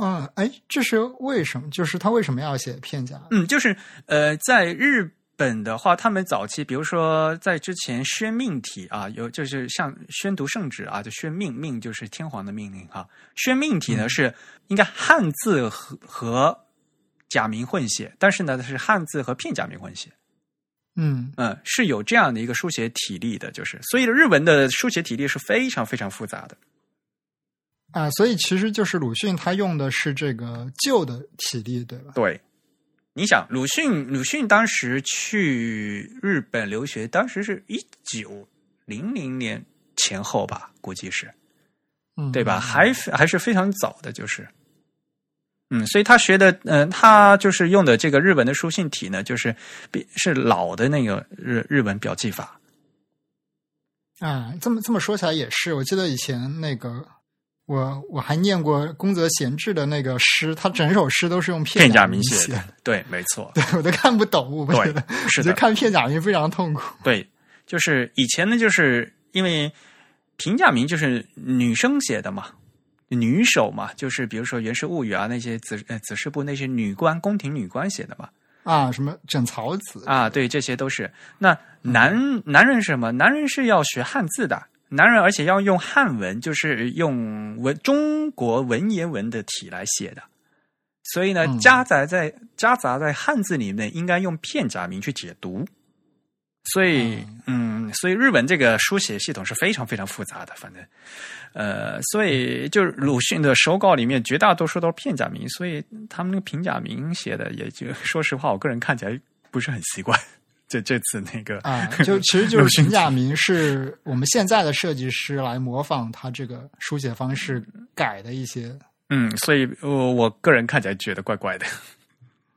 Speaker 2: 嗯，哎，这是为什么？就是他为什么要写片假？
Speaker 1: 嗯，就是呃，在日本的话，他们早期，比如说在之前宣命体啊，有就是像宣读圣旨啊，就宣命，命就是天皇的命令哈、宣命体呢、
Speaker 2: 嗯
Speaker 1: 是应该汉字和和假名混写，但是呢是汉字和片假名混写。
Speaker 2: 嗯
Speaker 1: 嗯，是有这样的一个书写体例的，就是所以日文的书写体例是非常非常复杂的。
Speaker 2: 啊，所以其实就是鲁迅他用的是这个旧的体力，对吧？
Speaker 1: 对，你想鲁迅，鲁迅当时去日本留学，当时是一九零零年前后吧，估计是
Speaker 2: 嗯，
Speaker 1: 对吧？还还是非常早的，就是，嗯，所以他学的，嗯、他就是用的这个日文的书信体呢，就是比是老的那个日日文表记法。
Speaker 2: 啊，这么这么说起来也是，我记得以前那个我我还念过宫泽贤治的那个诗，他整首诗都是用
Speaker 1: 片假名写的，对，没错，
Speaker 2: 对我都看不懂，我觉
Speaker 1: 对
Speaker 2: 得，
Speaker 1: 是的，
Speaker 2: 看片假名非常痛苦。
Speaker 1: 对，就是以前呢，就是因为平假名就是女生写的嘛，女手嘛，就是比如说《源氏物语》啊，那些子呃子氏部那些女官、宫廷女官写的嘛，
Speaker 2: 啊，什么枕草子
Speaker 1: 啊，对，这些都是。那男男人是什么？男人是要学汉字的，男人而且要用汉文，就是用文中国文言文的体来写的。所以呢，
Speaker 2: 嗯
Speaker 1: 夹杂在夹杂在汉字里面，应该用片假名去解读。所以，嗯，所以日文这个书写系统是非常非常复杂的，反正，呃，所以就是鲁迅的手稿里面绝大多数都是片假名，所以他们那个平假名写的，也就说实话，我个人看起来不是很习惯。这这次那个
Speaker 2: 啊，就其实就是平假名是我们现在的设计师来模仿他这个书写方式改的一些。
Speaker 1: 嗯，所以我我个人看起来觉得怪怪的。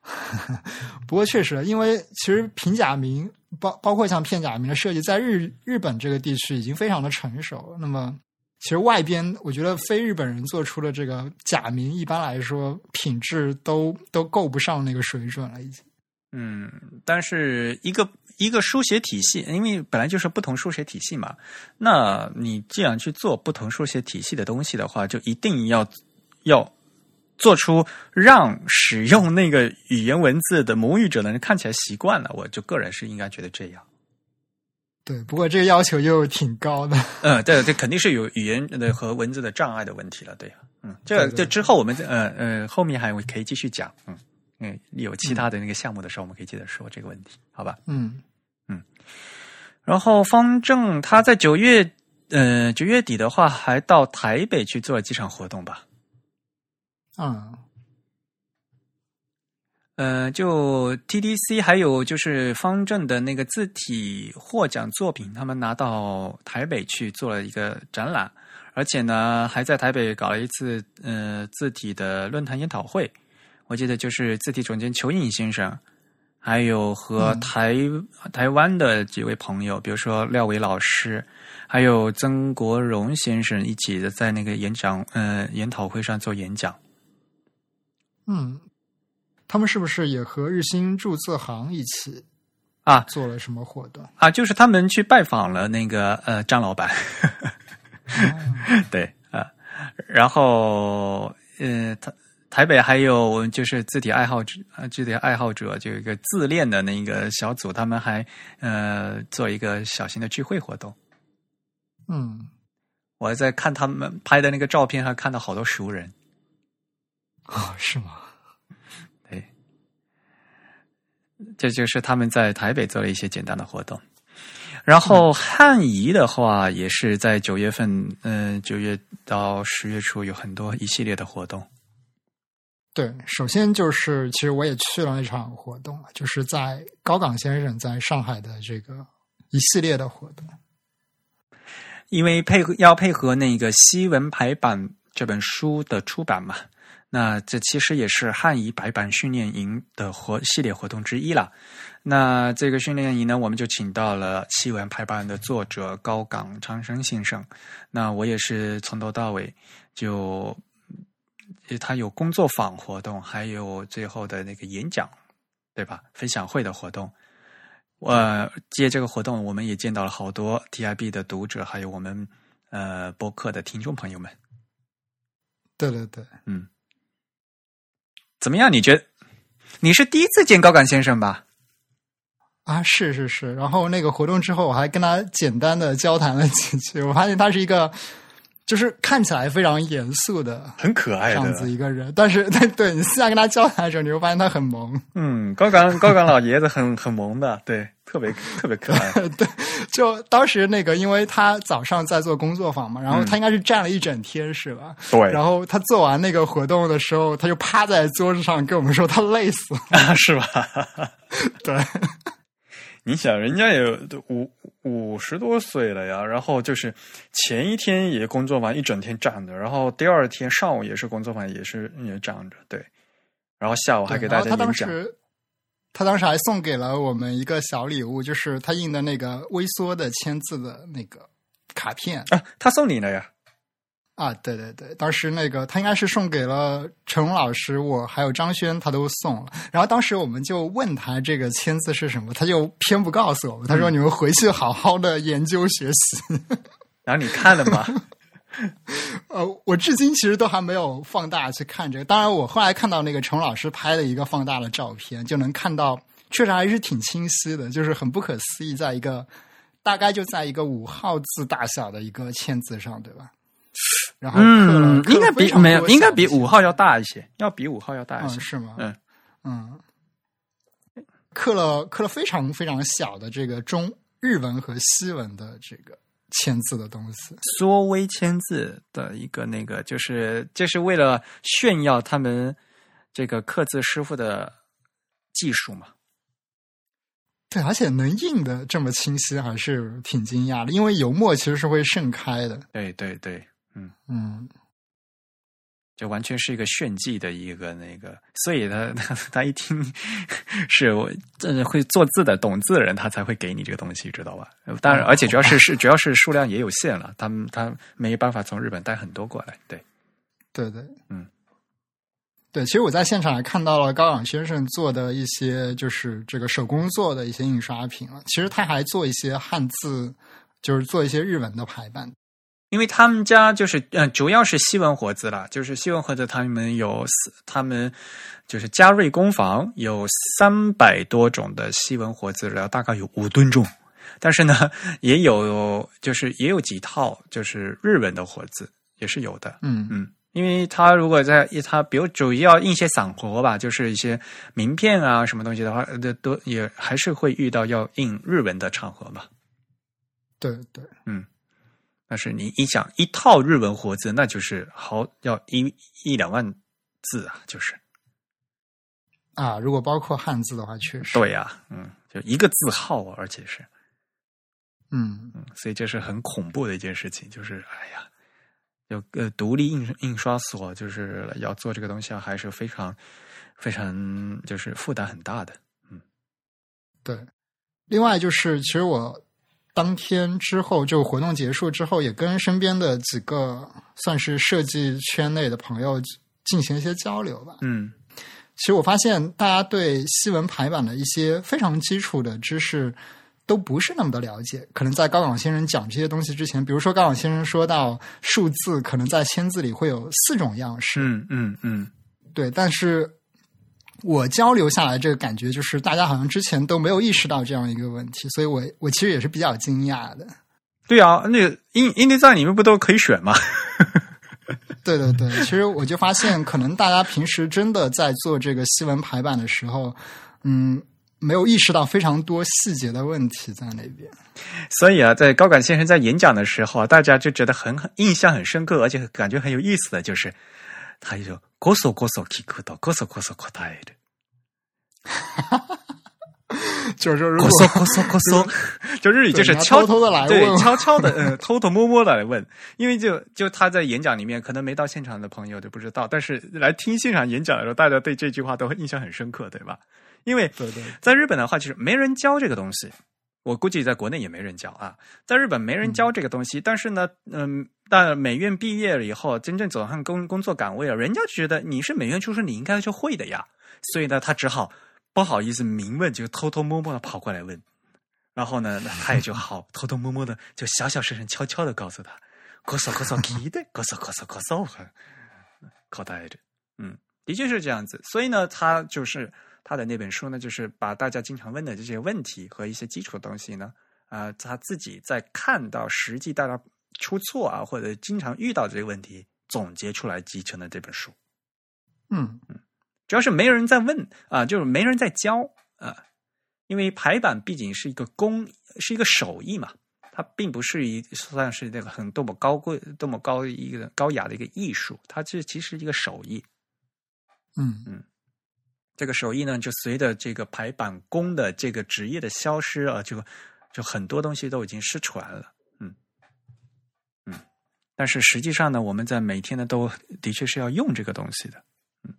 Speaker 2: 不过确实，因为其实平假名包包括像片假名的设计，在日日本这个地区已经非常的成熟。那么，其实外边我觉得非日本人做出的这个假名，一般来说品质都都够不上那个水准了，已经。
Speaker 1: 嗯，但是一个一个书写体系，因为本来就是不同书写体系嘛，那你既然去做不同书写体系的东西的话，就一定要要做出让使用那个语言文字的母语者的人看起来习惯了。我就个人是应该觉得这样。
Speaker 2: 对，不过这个要求又挺高的。
Speaker 1: 嗯，对，这肯定是有语言的和文字的障碍的问题了，对呀、嗯，这这之后我们呃呃后面还会可以继续讲，嗯嗯，有其他的那个项目的时候，我们可以接着说这个问题，好吧？
Speaker 2: 嗯嗯
Speaker 1: 然后方正他在九月呃九月底的话，还到台北去做了几场活动吧？
Speaker 2: 嗯，
Speaker 1: 呃，就 TDC 还有就是方正的那个字体获奖作品，他们拿到台北去做了一个展览，而且呢还在台北搞了一次呃字体的论坛研讨会。我记得就是字体总监裘颖先生，还有和台、台湾的几位朋友，比如说廖伟老师，还有曾国荣先生一起的在那个演讲呃研讨会上做演讲。
Speaker 2: 嗯，他们是不是也和日新注册行一起
Speaker 1: 啊
Speaker 2: 做了什么活动？
Speaker 1: 啊，就是他们去拜访了那个呃张老板，对啊，然后呃他。台北还有就是字体爱好者，字体爱好者就有一个自恋的那个小组，他们还呃做一个小型的聚会活动。
Speaker 2: 嗯，
Speaker 1: 我在看他们拍的那个照片，还看到好多熟人。
Speaker 2: 啊，是吗？
Speaker 1: 对，这就是他们在台北做了一些简单的活动。然后汉仪的话，也是在九月份，嗯，九月到十月初有很多一系列的活动。
Speaker 2: 对，首先就是其实我也去了那场活动就是在高岗先生在上海的这个一系列的活动。
Speaker 1: 因为配合要配合那个西文排版这本书的出版嘛，那这其实也是汉仪白板训练营的活系列活动之一了。那这个训练营呢，我们就请到了西文排版的作者高岗长生先生。那我也是从头到尾就。他有工作坊活动，还有最后的那个演讲，对吧？分享会的活动，呃，借这个活动，我们也见到了好多 TIB 的读者，还有我们呃播客的听众朋友们。
Speaker 2: 对对对，
Speaker 1: 嗯，怎么样？你觉得你是第一次见高岗先生吧？
Speaker 2: 啊，是是是。然后那个活动之后，我还跟他简单的交谈了几句，我发现他是一个。就是看起来非常严肃的，
Speaker 1: 很可爱的
Speaker 2: 这样子一个人，但是对对你私下跟他交谈的时候，你会发现他很萌。
Speaker 1: 嗯，高岗高岗老爷子很很萌的，对，特别特别可爱。
Speaker 2: 对，就当时那个，因为他早上在做工作坊嘛，然后他应该是站了一整天，是吧？
Speaker 1: 对。
Speaker 2: 然后他做完那个活动的时候，他就趴在桌子上跟我们说他累死
Speaker 1: 了，是吧？
Speaker 2: 对。
Speaker 1: 你想，人家也五五十多岁了呀，然后就是前一天也工作完一整天站着，然后第二天上午也是工作完，也是也站着，对，然后下午还给大家
Speaker 2: 演讲。他当时还送给了我们一个小礼物，就是他印的那个微缩的签字的那个卡片
Speaker 1: 啊，他送你了呀。
Speaker 2: 啊，对对对，当时那个他应该是送给了陈龙老师，我还有张轩，他都送了。然后当时我们就问他这个签字是什么，他就偏不告诉我们。他说：“你们回去好好的研究学习。”
Speaker 1: 然后你看了吗？
Speaker 2: 呃，我至今其实都还没有放大去看这个。当然，我后来看到那个陈老师拍的一个放大的照片，就能看到，确实还是挺清晰的，就是很不可思议，在一个大概就在一个五号字大小的一个签字上，对吧？然后，
Speaker 1: 嗯，应该比没有，应该比五号要大一些，要比五号要大一些，
Speaker 2: 是吗？
Speaker 1: 嗯
Speaker 2: 嗯，刻了刻了非常非常小的这个中日文和西文的这个签字的东西，
Speaker 1: 缩微签字的一个那个，就是就是为了炫耀他们这个刻字师傅的技术嘛。
Speaker 2: 对，而且能印的这么清晰，还是挺惊讶的，因为油墨其实是会盛开的。
Speaker 1: 对对对。
Speaker 2: 嗯嗯，
Speaker 1: 就完全是一个炫技的一个那个，所以他 他他一听是我这会做字的懂字的人，他才会给你这个东西，知道吧？当然，而且主要是 是主要是数量也有限了，他们他没办法从日本带很多过来。对，
Speaker 2: 对对，
Speaker 1: 嗯，
Speaker 2: 对。其实我在现场还看到了高朗先生做的一些，就是这个手工做的一些印刷品了。其实他还做一些汉字，就是做一些日文的排版。
Speaker 1: 因为他们家就是嗯，主要是西文活字了，就是西文活字，他们有他们就是嘉瑞工坊有三百多种的西文活字，然后大概有五吨重。但是呢，也有就是也有几套就是日文的活字，也是有的。
Speaker 2: 嗯
Speaker 1: 嗯，因为他如果在他比如主要印些散活吧，就是一些名片啊什么东西的话，都都也还是会遇到要印日文的场合嘛。
Speaker 2: 对对，
Speaker 1: 嗯。但是你一想一套日文活字，那就是好要一一两万字啊，就是。
Speaker 2: 啊，如果包括汉字的话，确实
Speaker 1: 对呀、嗯，就一个字号啊，而且是，
Speaker 2: 嗯
Speaker 1: 嗯，所以这是很恐怖的一件事情，就是哎呀，有呃独立印印刷所就是要做这个东西啊，还是非常非常就是负担很大的。
Speaker 2: 嗯对。另外就是，其实我当天之后就活动结束之后，也跟身边的几个算是设计圈内的朋友进行一些交流吧。
Speaker 1: 嗯
Speaker 2: 其实我发现大家对西文排版的一些非常基础的知识都不是那么的了解。可能在高岗先生讲这些东西之前，比如说高岗先生说到数字可能在签字里会有四种样式，
Speaker 1: 嗯嗯嗯，
Speaker 2: 对，但是我交流下来这个感觉就是大家好像之前都没有意识到这样一个问题，所以我我其实也是比较惊讶的。
Speaker 1: 对啊，那个印印地在里面不都可以选吗？
Speaker 2: 对对对，其实我就发现，可能大家平时真的在做这个新闻排版的时候，嗯，没有意识到非常多细节的问题在那边。
Speaker 1: 所以啊，在高管先生在演讲的时候啊，大家就觉得很很印象很深刻，而且感觉很有意思的就是，他就こそこそ聞くとこそこそ答える。
Speaker 2: 就是说，如果
Speaker 1: こそこそこそ，就日语就是
Speaker 2: 对你要
Speaker 1: 悄
Speaker 2: 偷偷地来
Speaker 1: 对
Speaker 2: 问，
Speaker 1: 悄悄的，嗯，偷偷摸摸的来问，因为就就他在演讲里面，可能没到现场的朋友就不知道，但是来听现场演讲的时候，大家对这句话都印象很深刻，对吧？因为
Speaker 2: 对对
Speaker 1: 在日本的话，就是没人教这个东西， 我估计在国内也没人教啊。在日本没人教这个东西，但是呢，嗯，但美院毕业了以后，真正走上工工作岗位了，人家就觉得你是美院出身，你应该就会的呀。所以呢，他只好不好意思明问，就偷偷摸摸的跑过来问。然后呢，他也就好偷偷摸摸的，就小小声声、悄悄的告诉他：“こそこそ聞いて、こそこそこそ答える。”嗯，的确是这样子。所以呢，他就是 他的那本书呢，就是把大家经常问的这些问题和一些基础的东西呢，啊、他自己在看到实际大家出错啊，或者经常遇到这个问题，总结出来集成的这本书。
Speaker 2: 嗯嗯
Speaker 1: 主要是没人在问啊，就是没人在教啊，因为排版毕竟是一个工，是一个手艺嘛，它并不是一算是那个很多么高贵、多么高一个高雅的一个艺术，它这其实一个手艺。
Speaker 2: 嗯嗯
Speaker 1: 这个手艺呢，就随着这个排版工的这个职业的消失啊，就就很多东西都已经失传了。嗯嗯，但是实际上呢，我们在每天呢都的确是要用这个东西的。
Speaker 2: 嗯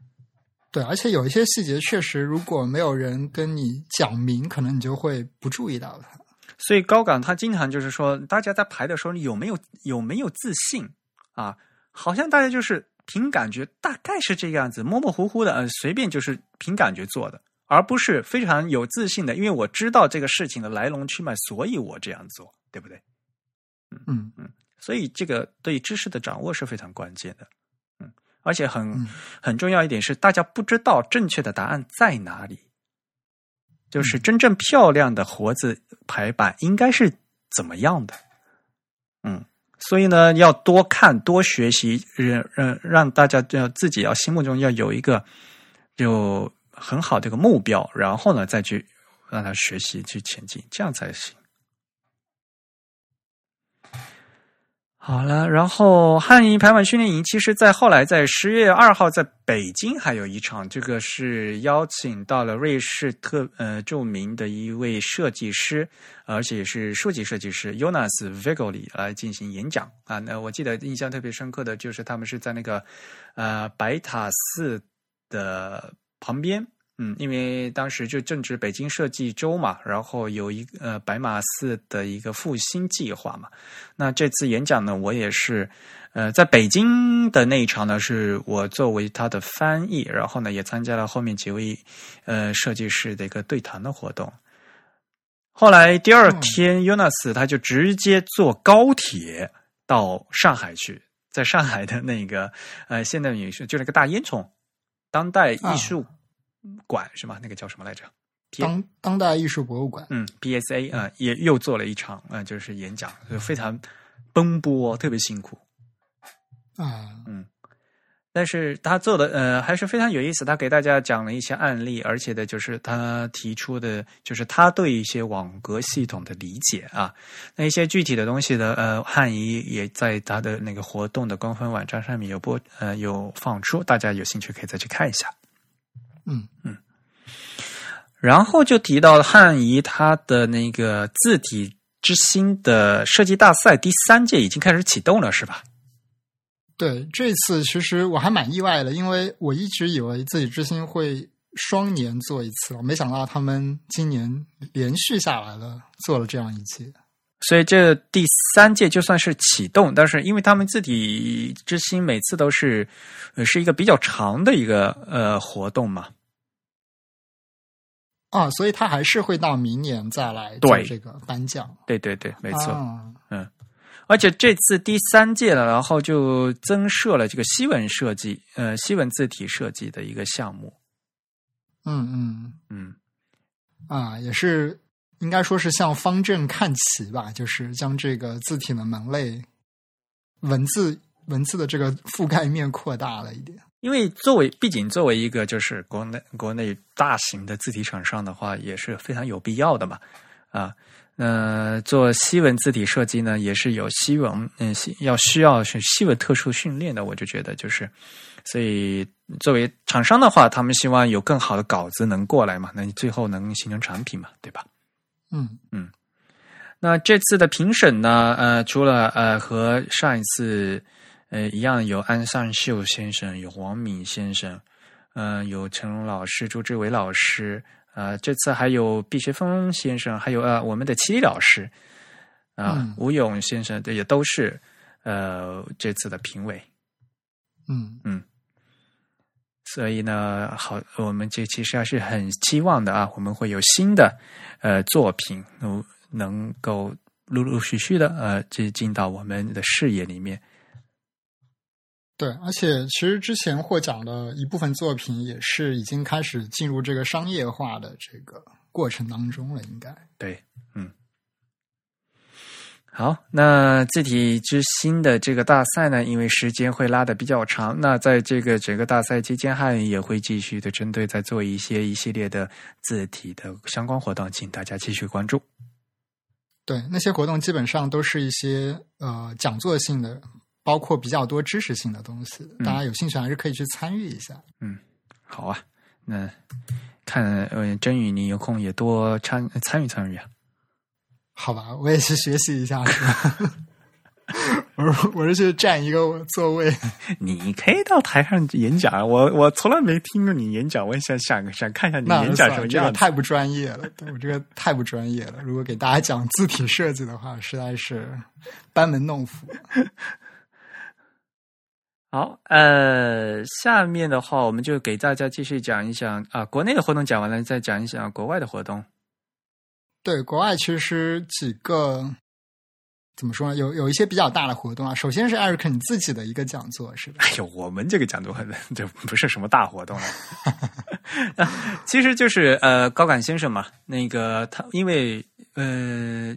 Speaker 2: 对，而且有一些细节确实，如果没有人跟你讲明，可能你就会不注意到它。
Speaker 1: 所以高岗他经常就是说，大家在排的时候有没有有没有自信啊？好像大家就是凭感觉，大概是这个样子，模模糊糊的，呃，随便就是凭感觉做的，而不是非常有自信的。因为我知道这个事情的来龙去脉，所以我这样做，对不对？
Speaker 2: 嗯嗯。
Speaker 1: 所以这个对知识的掌握是非常关键的，嗯，而且很、
Speaker 2: 嗯。
Speaker 1: 很重要一点是，大家不知道正确的答案在哪里，就是真正漂亮的活字排版应该是怎么样的，嗯，所以呢，要多看多学习，让让让大家要自己要心目中要有一个有很好的一个目标，然后呢再去让他学习去前进，这样才行。好了，然后汉仪排版训练营，其实在后来在十月二号在北京还有一场，这个是邀请到了瑞士特呃著名的一位设计师，而且是书籍设计师 Jonas Vigoli 来进行演讲啊。那我记得印象特别深刻的就是他们是在那个呃白塔寺的旁边。嗯，因为当时就正值北京设计周嘛，然后有一呃白马寺的一个复兴计划嘛，那这次演讲呢，我也是，呃，在北京的那一场呢，是我作为他的翻译，然后呢，也参加了后面几位呃设计师的一个对谈的活动。后来第二天，Jonas 他就直接坐高铁到上海去，在上海的那个呃现代美术，就那个大烟囱当代艺术馆、是吗？那个叫什么来着？
Speaker 2: 当当代艺术博物馆，
Speaker 1: 嗯，BSA 啊、呃，也又做了一场啊、呃，就是演讲，就非常奔波，特别辛苦
Speaker 2: 啊。
Speaker 1: 嗯，但是他做的呃还是非常有意思，他给大家讲了一些案例，而且的就是他提出的，就是他对一些网格系统的理解啊，那一些具体的东西的呃，汉仪也在他的那个活动的官方网站上面有播呃有放出，大家有兴趣可以再去看一下。
Speaker 2: 嗯
Speaker 1: 嗯，然后就提到汉仪它的那个字体之星的设计大赛第三届已经开始启动了，是吧？
Speaker 2: 对，这次其实我还蛮意外的，因为我一直以为自己之星会双年做一次，我没想到他们今年连续下来了做了这样一届。
Speaker 1: 所以这第三届就算是启动，但是因为他们字体之星每次都是呃是一个比较长的一个呃活动嘛，
Speaker 2: 啊，所以他还是会到明年再来做
Speaker 1: 对
Speaker 2: 这个颁奖。
Speaker 1: 对对对，没错。
Speaker 2: 啊
Speaker 1: 而且这次第三届了，然后就增设了这个西文设计，呃，西文字体设计的一个项目。
Speaker 2: 嗯嗯
Speaker 1: 嗯，
Speaker 2: 啊，也是应该说是向方正看齐吧，就是将这个字体的门类文字文字的这个覆盖面扩大了一点。
Speaker 1: 因为作为毕竟作为一个就是国内国内大型的字体厂商的话，也是非常有必要的嘛。啊，那做西文字体设计呢，也是有西文嗯西要需要是西文特殊训练的，我就觉得就是，所以作为厂商的话，他们希望有更好的稿子能过来嘛，那你最后能形成产品嘛，对吧？
Speaker 2: 嗯。嗯。
Speaker 1: 那这次的评审呢，呃，除了呃和上一次呃一样，有安尚秀先生，有王敏先生，呃，有陈龙老师、朱志伟老师，呃，这次还有毕学峰先生，还有呃我们的齐力老师，啊、
Speaker 2: 嗯。
Speaker 1: 吴勇先生，这也都是呃这次的评委。
Speaker 2: 嗯。
Speaker 1: 嗯所以呢，好，我们这其实还是很期望的啊，我们会有新的呃作品能能够陆陆续续的呃这进到我们的视野里面。
Speaker 2: 对，而且其实之前获奖的一部分作品也是已经开始进入这个商业化的这个过程当中了，应该。
Speaker 1: 对，嗯。好，那字体之星的这个大赛呢，因为时间会拉的比较长，那在这个整个大赛期间，汉语也会继续的针对在做一些一系列的字体的相关活动，请大家继续关注。
Speaker 2: 对，那些活动基本上都是一些呃讲座性的，包括比较多知识性的东西，大家有兴趣还是可以去参与一下。
Speaker 1: 嗯好啊，那看呃，真宇你有空也多参参与参与啊。
Speaker 2: 好吧，我也去学习一下。我是我是去占一个座位，
Speaker 1: 你可以到台上演讲，我我从来没听过你演讲，我也想想想看一下你演讲什么。
Speaker 2: 这个太不专业了，对我这个太不专业了。如果给大家讲字体设计的话，实在是班门弄斧。
Speaker 1: 好，呃，下面的话我们就给大家继续讲一讲啊，国内的活动讲完了，再讲一讲国外的活动。
Speaker 2: 对，国外其实几个怎么说呢？有有一些比较大的活动啊。首先是艾瑞克你自己的一个讲座，是吧？
Speaker 1: 哎呦，我们这个讲座很 就不是什么大活动了，啊其实就是呃高感先生嘛，那个他因为呃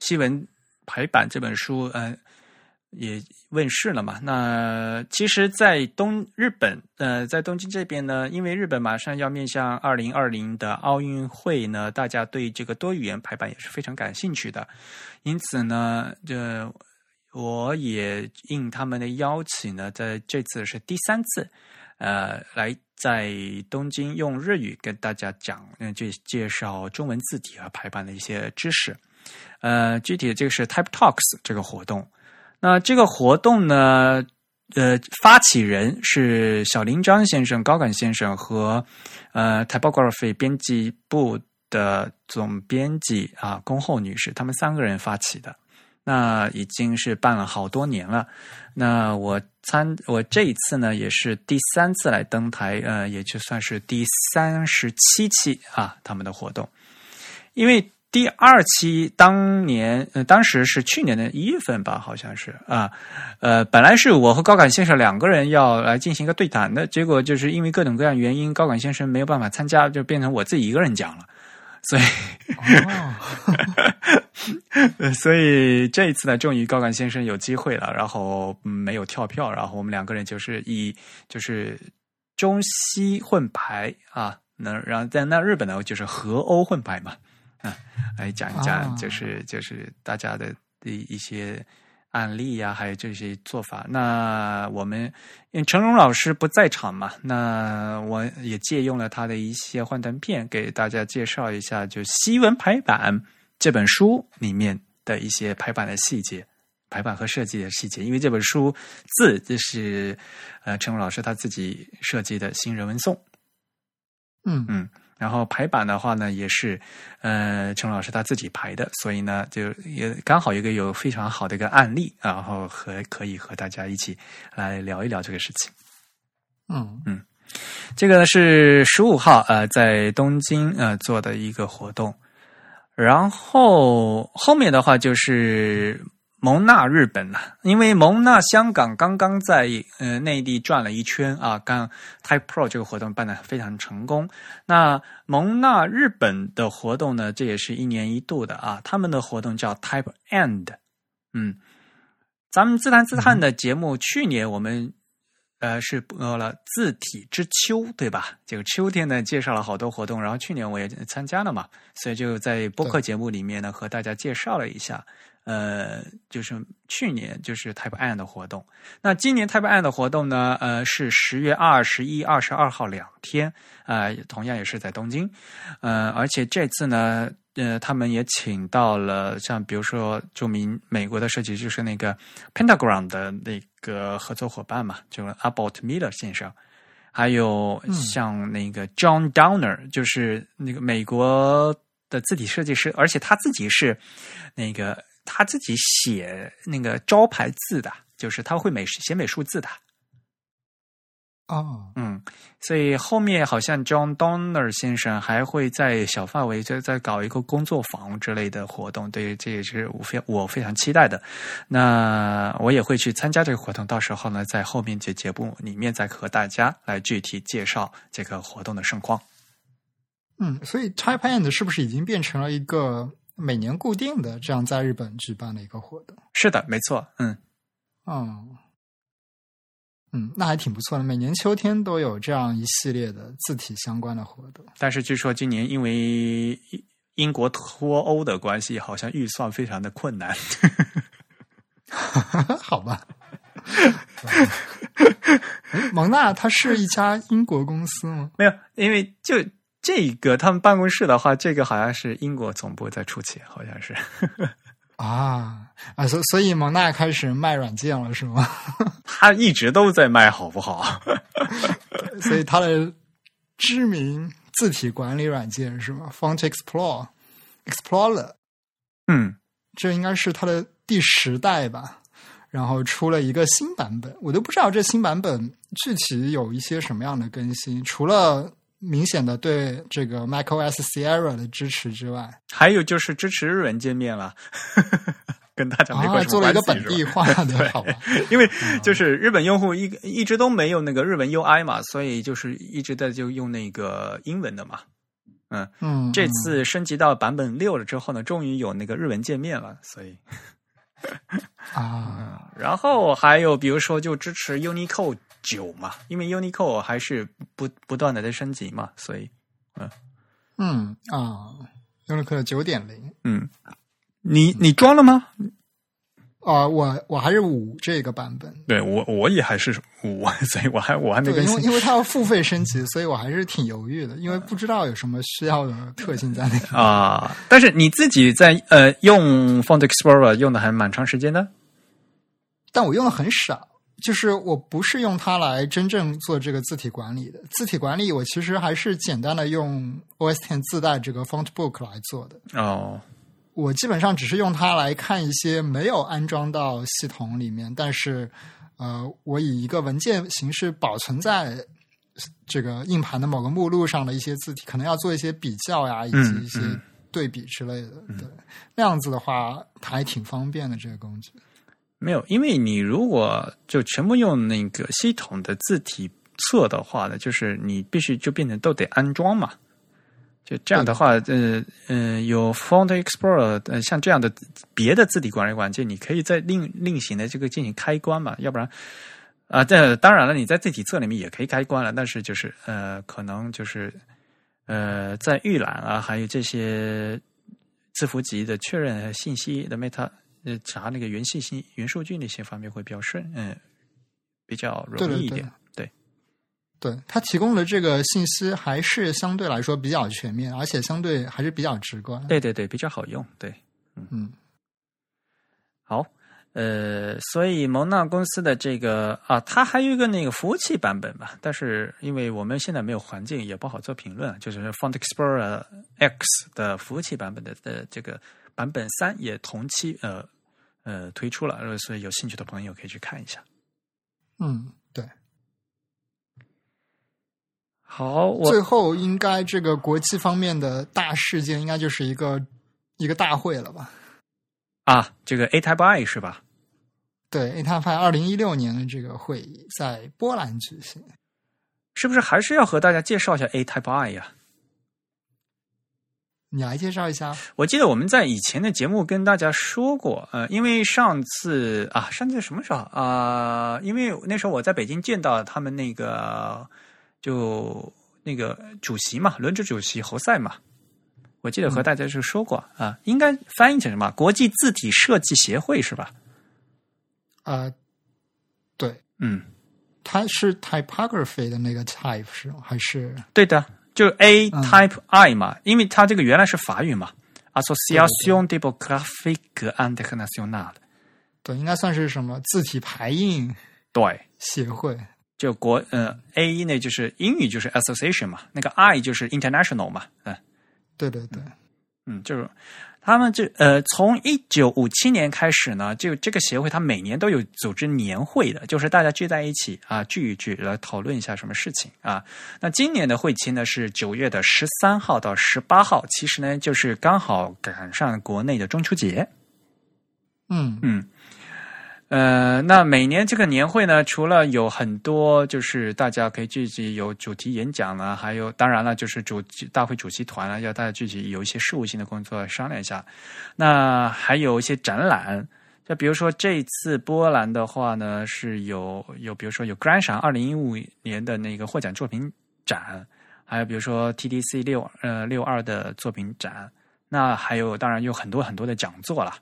Speaker 1: 西文排版这本书呃也问世了嘛，那其实，在东日本呃在东京这边呢，因为日本马上要面向二零二零的奥运会呢，大家对这个多语言排版也是非常感兴趣的，因此呢，这。我也应他们的邀请呢，在这次是第三次，呃，来在东京用日语跟大家讲，嗯、介介绍中文字体和排版的一些知识。呃，具体的这个是 Type Talks 这个活动。那这个活动呢，呃，发起人是小林章先生、高感先生和呃 Typography 编辑部的总编辑啊宫后女士，他们三个人发起的。那已经是办了好多年了。那我参我这一次呢，也是第三次来登台，呃，也就算是第三十七期啊，他们的活动。因为第二期当年，呃，当时是去年的一月份吧，好像是啊，呃，本来是我和高感先生两个人要来进行一个对谈的，结果就是因为各种各样原因，高感先生没有办法参加，就变成我自己一个人讲了。所以，所以这一次呢，终于高感先生有机会了，然后、嗯没有跳票，然后我们两个人就是以就是中西混排啊，那然后在那日本呢就是和欧混排嘛，啊，来讲一讲
Speaker 2: 啊
Speaker 1: 就是、就是大家的一一些案例呀，还有这些做法。那我们因为陈荣老师不在场嘛，那我也借用了他的一些幻灯片，给大家介绍一下，就西文排版这本书里面的一些排版的细节。排版和设计的细节，因为这本书字这是呃陈荣老师他自己设计的新人文颂，
Speaker 2: 嗯
Speaker 1: 嗯，然后排版的话呢也是呃陈老师他自己排的，所以呢就也刚好一个有非常好的一个案例，然后和可以和大家一起来聊一聊这个事情。
Speaker 2: 嗯
Speaker 1: 嗯，这个是十五号呃在东京呃做的一个活动，然后后面的话就是。蒙纳日本了，因为蒙纳香港刚刚在呃内地转了一圈啊，刚 Type Pro 这个活动办得非常成功。那蒙纳日本的活动呢，这也是一年一度的啊，他们的活动叫 Type End。嗯，咱们自弹自叹的节目，去年我们呃是播了字体之秋，对吧？这个秋天呢，介绍了好多活动，然后去年我也参加了嘛，所以就在播客节目里面呢，和大家介绍了一下。呃，就是去年就是 Type N 的活动，那今年 Type N 的活动呢，呃，是十月二十一、二十二号两天，呃，同样也是在东京，呃，而且这次呢，呃，他们也请到了像比如说著名美国的设计，就是那个 Pentagram 的那个合作伙伴嘛，就是 Abbott Miller 先生，还有像那个 John Downer，就是那个美国的字体设计师，而且他自己是那个。他自己写那个招牌字的，就是他会美写美术字的。
Speaker 2: 哦，
Speaker 1: 嗯，所以后面好像 John Donner 先生还会在小范围再再搞一个工作坊之类的活动，对，这也是我非我非常期待的。那我也会去参加这个活动，到时候呢，在后面这节目里面再和大家来具体介绍这个活动的盛况。
Speaker 2: 嗯，所以 Type End 是不是已经变成了一个？每年固定的这样在日本举办的一个活动，
Speaker 1: 是的，没错，嗯，
Speaker 2: 嗯，嗯，那还挺不错的。每年秋天都有这样一系列的字体相关的活动，
Speaker 1: 但是据说今年因为英国脱欧的关系，好像预算非常的困难。
Speaker 2: 好吧，蒙娜它是一家英国公司吗？
Speaker 1: 没有，因为就。这个他们办公室的话，这个好像是英国总部在出钱，好像是
Speaker 2: 啊啊，所所以蒙娜开始卖软件了，是吗？
Speaker 1: 他一直都在卖，好不好？
Speaker 2: 所以他的知名字体管理软件是吗？Font Explorer Explorer，
Speaker 1: 嗯，
Speaker 2: 这应该是它的第十代吧。然后出了一个新版本，我都不知道这新版本具体有一些什么样的更新，除了。明显的对这个 macOS Sierra 的支持之外，
Speaker 1: 还有就是支持日文界面了，跟大家没关系。
Speaker 2: 做了一个本地化的，好吧？
Speaker 1: 因为就是日本用户一一直都没有那个日文 UI 嘛，所以就是一直在就用那个英文的嘛。嗯
Speaker 2: 嗯，
Speaker 1: 这次升级到版本六了之后呢，终于有那个日文界面了，所以
Speaker 2: 啊，
Speaker 1: 然后还有比如说就支持 Unicode。九嘛，因为 Unicode 还是不不断的在升级嘛，所以，
Speaker 2: 嗯嗯啊，Unicode 九点零，
Speaker 1: 嗯，你你装了吗？
Speaker 2: 啊，我我还是五这个版本，
Speaker 1: 对我我也还是五，所以我还我还没更新，
Speaker 2: 因为因为它要付费升级，所以我还是挺犹豫的，因为不知道有什么需要的特性在里面
Speaker 1: 啊。但是你自己在呃用 Font Explorer 用的还蛮长时间的，
Speaker 2: 但我用的很少。就是我不是用它来真正做这个字体管理的，字体管理我其实还是简单的用 OS Ten 自带这个 Font Book 来做的。
Speaker 1: 哦，
Speaker 2: 我基本上只是用它来看一些没有安装到系统里面，但是呃，我以一个文件形式保存在这个硬盘的某个目录上的一些字体，可能要做一些比较呀，以及一些对比之类的。对，那样子的话，它还挺方便的这个工具。
Speaker 1: 没有，因为你如果就全部用那个系统的字体测的话呢，就是你必须就变成都得安装嘛。就这样的话，呃呃，有 Font Explorer，呃，像这样的别的字体管理软件，你可以在另另行的这个进行开关嘛。要不然啊，这当然了，你在字体测里面也可以开关了，但是就是呃，可能就是呃，在预览啊，还有这些字符集的确认信息的 meta。呃查那个元信息、元数据那些方面会比较顺，嗯，比较容易一点。对，
Speaker 2: 对他提供的这个信息还是相对来说比较全面，而且相对还是比较直观。
Speaker 1: 对对对，比较好用。对，
Speaker 2: 嗯，
Speaker 1: 好，呃，所以蒙纳公司的这个啊，它还有一个那个服务器版本吧，但是因为我们现在没有环境，也不好做评论。就是 Font Explorer X 的服务器版本的的这个版本三也同期呃呃推出了，呃所以有兴趣的朋友可以去看一下。
Speaker 2: 嗯，对。
Speaker 1: 好，我
Speaker 2: 最后应该这个国际方面的大事件，应该就是一个一个大会了吧？
Speaker 1: 啊，这个 A Type I 是吧？
Speaker 2: 对，A Type I 二零一六年的这个会议在波兰举行。
Speaker 1: 是不是还是要和大家介绍一下 A Type I 呀？
Speaker 2: 你来介绍一下。
Speaker 1: 我记得我们在以前的节目跟大家说过，呃，因为上次啊，上次什么时候啊、因为那时候我在北京见到他们那个就那个主席嘛，轮值主席侯赛嘛，我记得和大家就说过啊、应该翻译成什么？国际字体设计协会是吧？
Speaker 2: 呃，对，
Speaker 1: 嗯，
Speaker 2: 它是 typography 的那个 type 是？还是
Speaker 1: 对的，就 A Type I 嘛，因为它这个原来是法语嘛，Association Typographique Internationale，
Speaker 2: 对，应该算是什么字体排印
Speaker 1: 对。
Speaker 2: 协会？
Speaker 1: 就国呃 A 一呢就是英语就是 association 嘛，那个 I 就是 international 嘛，嗯
Speaker 2: 对对对，
Speaker 1: 嗯，就是他们这呃从一九五七年开始呢，就这个协会它每年都有组织年会的，就是大家聚在一起啊聚一聚来讨论一下什么事情啊。那今年的会期呢是九月的十三号到十八号，其实呢就是刚好赶上国内的中秋节，
Speaker 2: 嗯。
Speaker 1: 嗯，呃，那每年这个年会呢，除了有很多就是大家可以聚集有主题演讲呢，还有当然了，就是主大会主席团啊，要大家聚集有一些事务性的工作商量一下。那还有一些展览，就比如说这一次波兰的话呢，是有有比如说有 Grand 赏二零一五年的那个获奖作品展，还有比如说 TDC 六呃六二的作品展，那还有当然有很多很多的讲座了。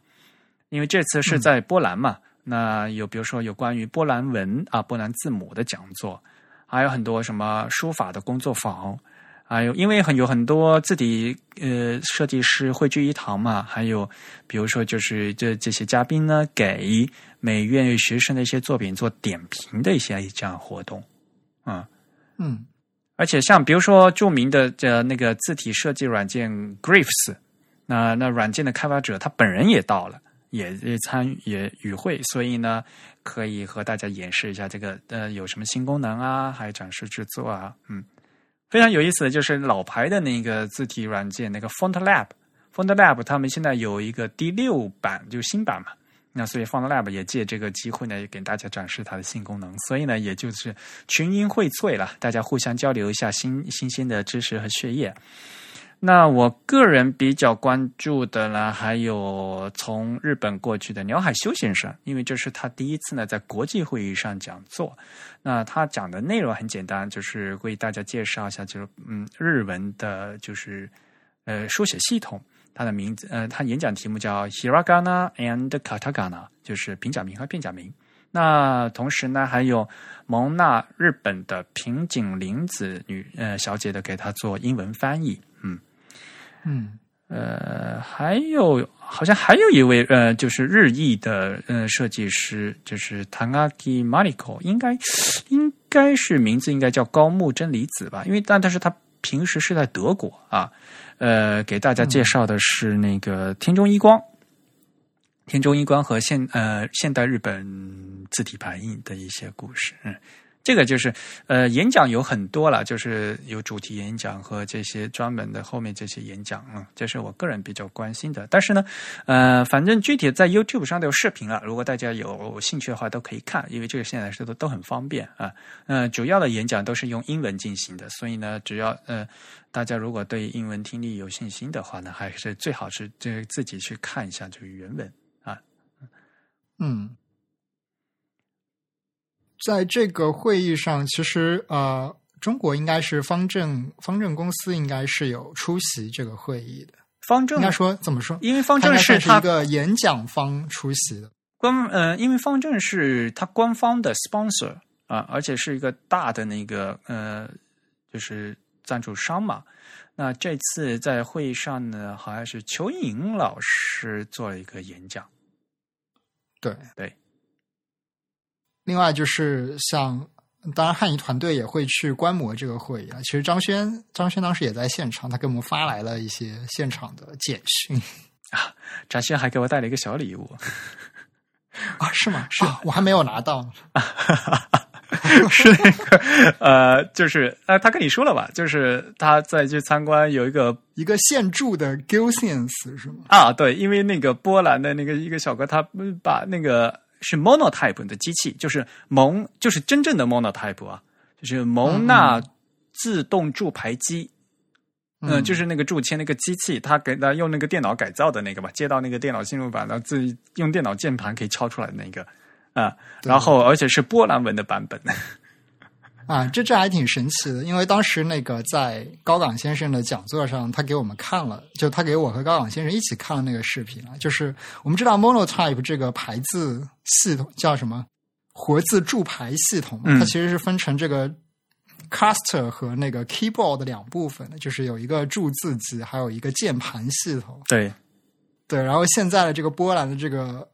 Speaker 1: 因为这次是在波兰嘛，那有比如说有关于波兰文啊、波兰字母的讲座，还有很多什么书法的工作坊，还有因为很有很多字体呃设计师汇聚一堂嘛，还有比如说就是这这些嘉宾呢给美院学生的一些作品做点评的一些这样活动，啊、
Speaker 2: 嗯。
Speaker 1: 而且像比如说著名的这那个字体设计软件 Griffs，那那软件的开发者他本人也到了，也参与也与会，所以呢可以和大家演示一下这个呃有什么新功能啊，还有展示制作啊，嗯，非常有意思的就是老牌的那个字体软件那个 Font Lab，Font Lab 他们现在有一个第六版，就新版嘛。那所以 Font Lab 也借这个机会呢，也给大家展示它的新功能。所以呢，也就是群英荟萃了，大家互相交流一下新新鲜的知识和血液。那我个人比较关注的呢，还有从日本过去的鸟海修先生，因为这是他第一次呢在国际会议上讲座。那他讲的内容很简单，就是为大家介绍一下，就是嗯日文的，就是呃书写系统。他的名字，呃，他演讲题目叫 Hiragana and Katakana，就是平假名和片假名。那同时呢，还有蒙纳日本的平井玲子女呃小姐的给他做英文翻译，嗯。
Speaker 2: 嗯
Speaker 1: 呃，还有好像还有一位呃，就是日裔的呃设计师，就是 Tanaki Mariko，应该应该是名字应该叫高木真理子吧，因为但但是他平时是在德国啊，呃，给大家介绍的是那个天中一光。天中一光和现呃现代日本字体排印的一些故事，嗯，这个就是呃演讲有很多了，就是有主题演讲和这些专门的后面这些演讲，嗯，这是我个人比较关心的。但是呢，呃，反正具体在 YouTube 上都有视频了，如果大家有兴趣的话都可以看，因为这个现在是都都很方便啊。呃，主要的演讲都是用英文进行的，所以呢，只要呃大家如果对英文听力有信心的话呢，还是最好是这自己去看一下这个原文啊。
Speaker 2: 嗯，在这个会议上，其实呃，中国应该是方正方正公司应该是有出席这个会议的。
Speaker 1: 方正
Speaker 2: 应该说怎么说？
Speaker 1: 因为方正是
Speaker 2: 一个演讲方出席的。
Speaker 1: 官呃，因为方正是他官方的 sponsor 啊，而且是一个大的那个呃，就是赞助商嘛。那这次在会议上呢，好像是邱莹老师做了一个演讲。
Speaker 2: 对
Speaker 1: 对。
Speaker 2: 另外就是像，当然汉仪团队也会去观摩这个会议啊。其实张轩张轩当时也在现场，他给我们发来了一些现场的简讯 啊
Speaker 1: 张轩还给我带了一个小礼物。
Speaker 2: 啊，是吗？是、啊，我还没有拿到。
Speaker 1: 是那个呃，就是呃，他跟你说了吧？就是他在去参观有一个
Speaker 2: 一个现住的 Gilsians 是吗？
Speaker 1: 啊，对，因为那个波兰的那个一个小哥，他把那个是 monotype 的机器，就是蒙，就是真正的 monotype 啊，就是蒙纳自动铸牌机。嗯，就是那个铸铅那个机器，它给它用那个电脑改造的那个吧，接到那个电脑进入板，然后自己用电脑键盘可以敲出来的那个啊，然后而且是波兰文的版本。
Speaker 2: 啊，这这还挺神奇的，因为当时那个在高岗先生的讲座上，他给我们看了，就他给我和高岗先生一起看了那个视频啊。就是我们知道 Monotype 这个排字系统叫什么活字铸排系统，它其实是分成这个。Caster 和那个 keyboard 的两部分的，就是有一个注字机，还有一个键盘系统。
Speaker 1: 对，
Speaker 2: 对。然后现在的这个波兰的这个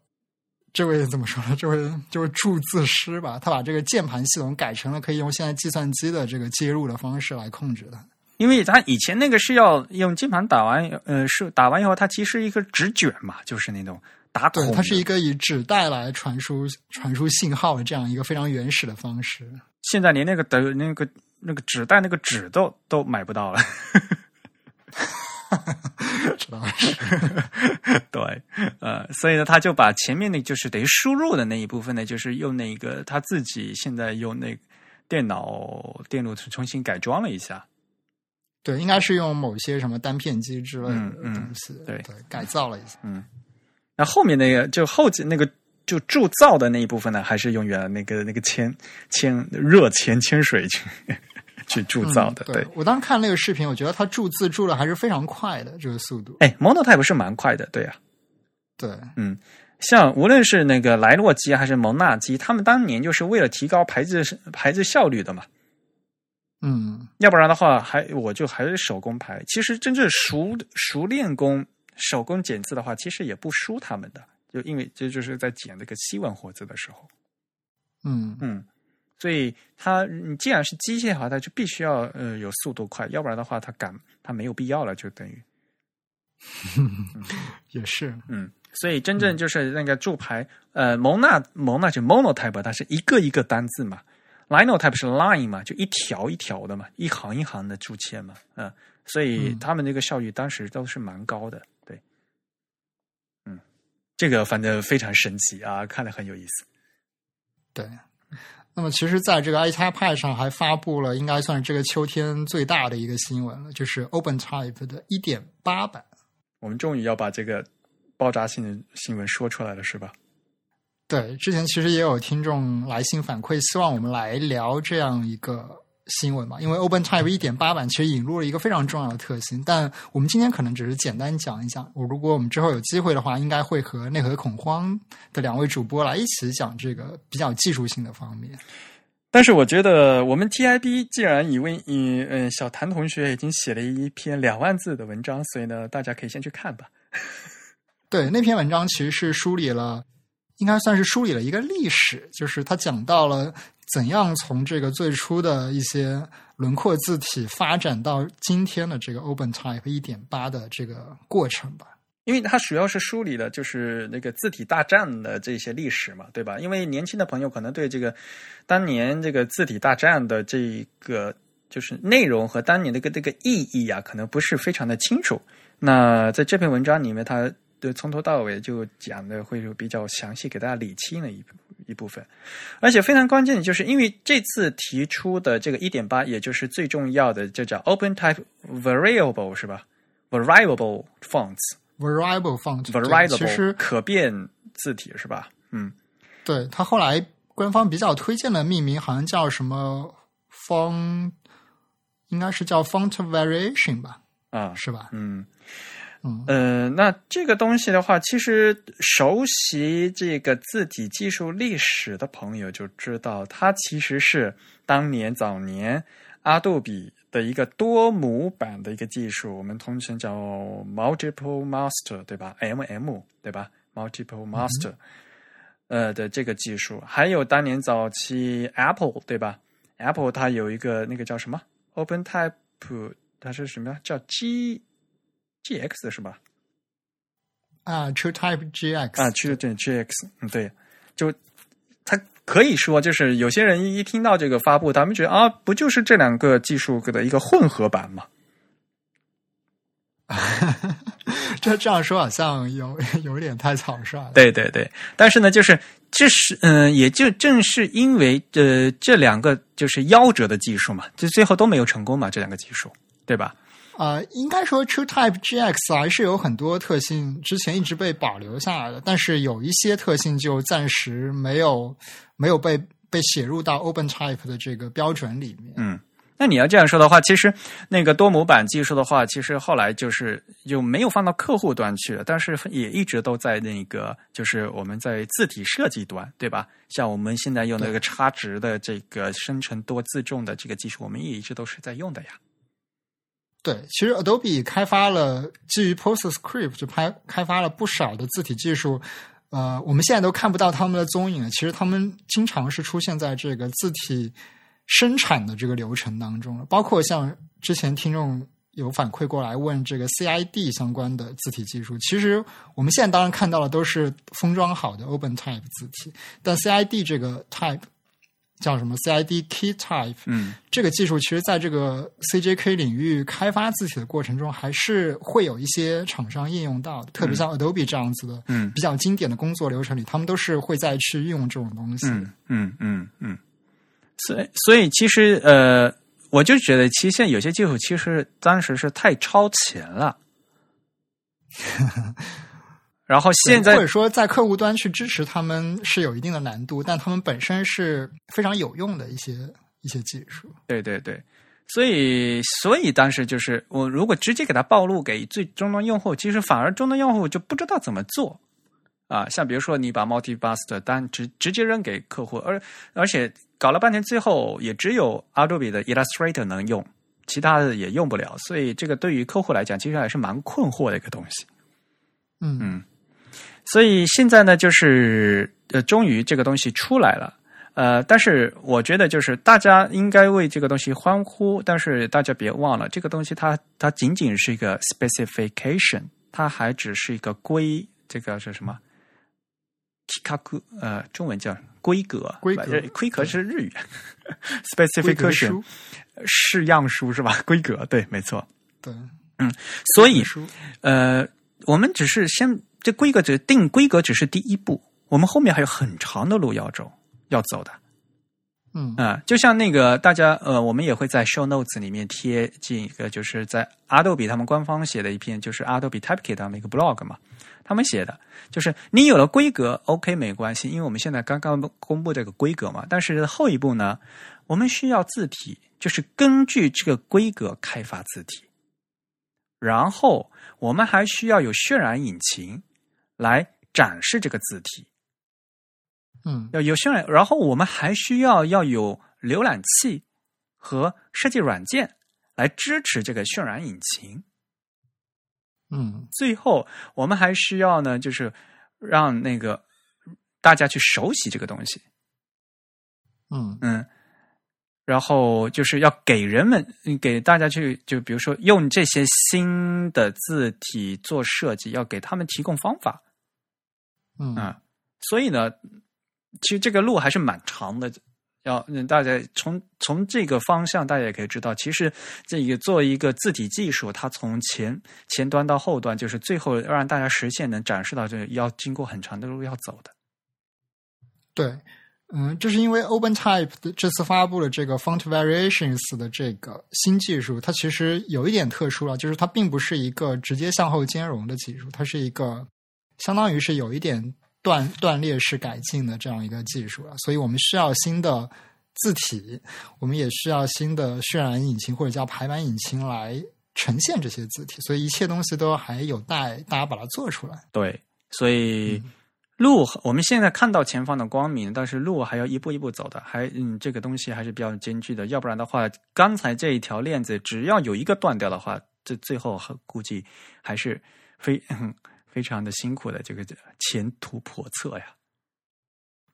Speaker 2: 这位怎么说呢？这位就是注字师吧，他把这个键盘系统改成了可以用现在计算机的这个接入的方式来控制的。
Speaker 1: 因为他以前那个是要用键盘打完，呃，是打完以后，它其实一个纸卷嘛，就是那种打孔。
Speaker 2: 对，它是一个以纸带来传输传输信号的这样一个非常原始的方式。
Speaker 1: 现在连那个的那个。那个纸袋，那个纸都都买不到了。
Speaker 2: 知道是，
Speaker 1: 对，呃，所以呢，他就把前面那就是等于输入的那一部分呢，就是用那个他自己现在用那电脑电路重新改装了一下。
Speaker 2: 对，应该是用某些什么单片机之类的东西，
Speaker 1: 对
Speaker 2: 对，改造了一下。
Speaker 1: 嗯，那后面那个就后几那个。就铸造的那一部分呢，还是用原来那个那个铅铅热铅铅水去去铸造的。对
Speaker 2: 我当时看那个视频，我觉得他铸字铸的还是非常快的，这个速度。
Speaker 1: 哎，Monotype 是蛮快的，对呀。
Speaker 2: 对，
Speaker 1: 嗯，像无论是那个莱洛基还是蒙纳基，他们当年就是为了提高排字排字效率的嘛。
Speaker 2: 嗯，
Speaker 1: 要不然的话，还我就还是手工排。其实真正熟熟练工手工剪字的话，其实也不输他们的。就因为这就是在剪那个西文活字的时候，
Speaker 2: 嗯
Speaker 1: 嗯，所以它你既然是机械化，它就必须要呃有速度快，要不然的话它赶它没有必要了，就等于。
Speaker 2: 也是。
Speaker 1: 嗯，所以真正就是那个铸排呃蒙纳蒙纳就 monotype，它是一个一个单字嘛，linotype 是 line 嘛，就一条一条的嘛，一行一行的铸铅嘛，嗯，所以他们那个效率当时都是蛮高的。对，嗯这个反正非常神奇啊，看了很有意思。
Speaker 2: 对，那么其实，在这个 iPad 上还发布了，应该算是这个秋天最大的一个新闻了，就是 OpenType 的一点八版。
Speaker 1: 我们终于要把这个爆炸性的新闻说出来了，是吧？
Speaker 2: 对，之前其实也有听众来信反馈，希望我们来聊这样一个。新闻嘛，因为 OpenType 一点八版其实引入了一个非常重要的特性，但我们今天可能只是简单讲一讲。我如果我们之后有机会的话，应该会和内核恐慌的两位主播来一起讲这个比较技术性的方面。
Speaker 1: 但是我觉得我们 TIB 既然以为以嗯小谭同学已经写了一篇两万字的文章，所以呢，大家可以先去看吧。
Speaker 2: 对，那篇文章其实是梳理了，应该算是梳理了一个历史，就是他讲到了。怎样从这个最初的一些轮廓字体发展到今天的这个 OpenType 一点八的这个过程吧？
Speaker 1: 因为它主要是梳理的就是那个字体大战的这些历史嘛，对吧？因为年轻的朋友可能对这个当年这个字体大战的这个就是内容和当年的个这个意义啊，可能不是非常的清楚。那在这篇文章里面，它的从头到尾就讲的会比较详细，给大家理清了一部一部分，而且非常关键的就是，因为这次提出的这个一点八，也就是最重要的，就叫 Open Type Variable 是吧？Variable Fonts，Variable
Speaker 2: fonts，Variable 其实
Speaker 1: 可变字体是吧？嗯，
Speaker 2: 对，它后来官方比较推荐的命名好像叫什么 Font，应该是叫 Font Variation 吧？
Speaker 1: 啊，
Speaker 2: 是吧？
Speaker 1: 嗯。
Speaker 2: 嗯
Speaker 1: 呃，那这个东西的话，其实熟悉这个字体技术历史的朋友就知道，它其实是当年早年阿杜比的一个多模板的一个技术，我们通称叫 multiple master，对吧？MM 对吧？multiple master，、呃的这个技术，还有当年早期 Apple 对吧？Apple 它有一个那个叫什么 OpenType，它是什么呀？叫 G GX 是吧？
Speaker 2: 啊，TrueType GX
Speaker 1: 啊，去对 GX，嗯，对，就它可以说就是有些人一听到这个发布，他们觉得啊，不就是这两个技术的一个混合版嘛？
Speaker 2: 这这样说好像有有点太草率了。
Speaker 1: 对对对，但是呢，就是这是嗯、也就正是因为呃这两个就是夭折的技术嘛，就最后都没有成功嘛，这两个技术，对吧？
Speaker 2: 呃，应该说 TrueType GX 还是有很多特性之前一直被保留下来的，但是有一些特性就暂时没有没有被被写入到 OpenType 的这个标准里面。
Speaker 1: 嗯，那你要这样说的话，其实那个多模板技术的话，其实后来就是就没有放到客户端去了，但是也一直都在那个就是我们在字体设计端，对吧？像我们现在用那个差值的这个生成多自重的这个技术，我们也一直都是在用的呀。
Speaker 2: 对，其实 Adobe 开发了基于 PostScript 就开开发了不少的字体技术，呃，我们现在都看不到他们的踪影了。其实他们经常是出现在这个字体生产的这个流程当中了，包括像之前听众有反馈过来问这个 CID 相关的字体技术，其实我们现在当然看到的都是封装好的 OpenType 字体，但 CID 这个 type 叫什么 CID Key Type，
Speaker 1: 嗯。
Speaker 2: 这个技术其实在这个 CJK 领域开发字体的过程中，还是会有一些厂商应用到的，特别像 Adobe 这样子的
Speaker 1: 嗯。
Speaker 2: 比较经典的工作流程里，他们都是会再去运用这种东西。
Speaker 1: 嗯嗯嗯嗯，所以所以其实呃，我就觉得，其实现在有些技术其实当时是太超前了。然后现在
Speaker 2: 或者说在客户端去支持他们是有一定的难度，但他们本身是非常有用的一些一些技术。
Speaker 1: 对对对，所以所以当时就是我如果直接给它暴露给最终端用户，其实反而终端用户就不知道怎么做啊。像比如说你把 Multibus 单直直接扔给客户，而而且搞了半天，最后也只有 Adobe 的 Illustrator 能用，其他的也用不了，所以这个对于客户来讲，其实还是蛮困惑的一个东西。
Speaker 2: 嗯
Speaker 1: 嗯所以现在呢，就是呃，终于这个东西出来了。呃，但是我觉得就是大家应该为这个东西欢呼，但是大家别忘了，这个东西它它仅仅是一个 specification，它还只是一个规，这个是什么 i k 呃，中文叫规格，
Speaker 2: 规格
Speaker 1: 呃规格是日语，specification
Speaker 2: 书
Speaker 1: 式样书是吧？规格对，没错。
Speaker 2: 对，嗯
Speaker 1: 所以呃，我们只是先这规格只定规格只是第一步，我们后面还有很长的路要走要走的。
Speaker 2: 嗯
Speaker 1: 啊、就像那个大家呃，我们也会在 show notes 里面贴进一个，就是在 Adobe 他们官方写的一篇，就是 Adobe Typekit 他们一个 blog 嘛，他们写的就是你有了规格，OK 没关系，因为我们现在刚刚公布这个规格嘛，但是后一步呢，我们需要字体，就是根据这个规格开发字体，然后我们还需要有渲染引擎来展示这个字体。
Speaker 2: 嗯
Speaker 1: 要有渲染，然后我们还需要要有浏览器和设计软件来支持这个渲染引擎。
Speaker 2: 嗯
Speaker 1: 最后，我们还需要呢，就是让那个大家去熟悉这个东西，
Speaker 2: 嗯
Speaker 1: 嗯，然后就是要给人们嗯给大家去，就比如说用这些新的字体做设计，要给他们提供方法。
Speaker 2: 嗯
Speaker 1: 啊，所以呢，其实这个路还是蛮长的。要嗯，大家从从这个方向，大家也可以知道，其实这个做一个字体技术，它从前前端到后端，就是最后让大家实现能展示到这，要经过很长的路要走的。
Speaker 2: 对，嗯，这是因为 OpenType 这次发布了这个 Font Variations 的这个新技术，它其实有一点特殊了，就是它并不是一个直接向后兼容的技术，它是一个相当于是有一点断断裂式改进的这样一个技术了，所以我们需要新的字体，我们也需要新的渲染引擎或者叫排版引擎来呈现这些字体，所以一切东西都还有待大家把它做出来。
Speaker 1: 对，所以路我们现在看到前方的光明，但是路还要一步一步走的，还嗯，这个东西还是比较艰巨的。要不然的话，刚才这一条链子只要有一个断掉的话，这最后估计还是非非常的辛苦的，这个前途叵测呀。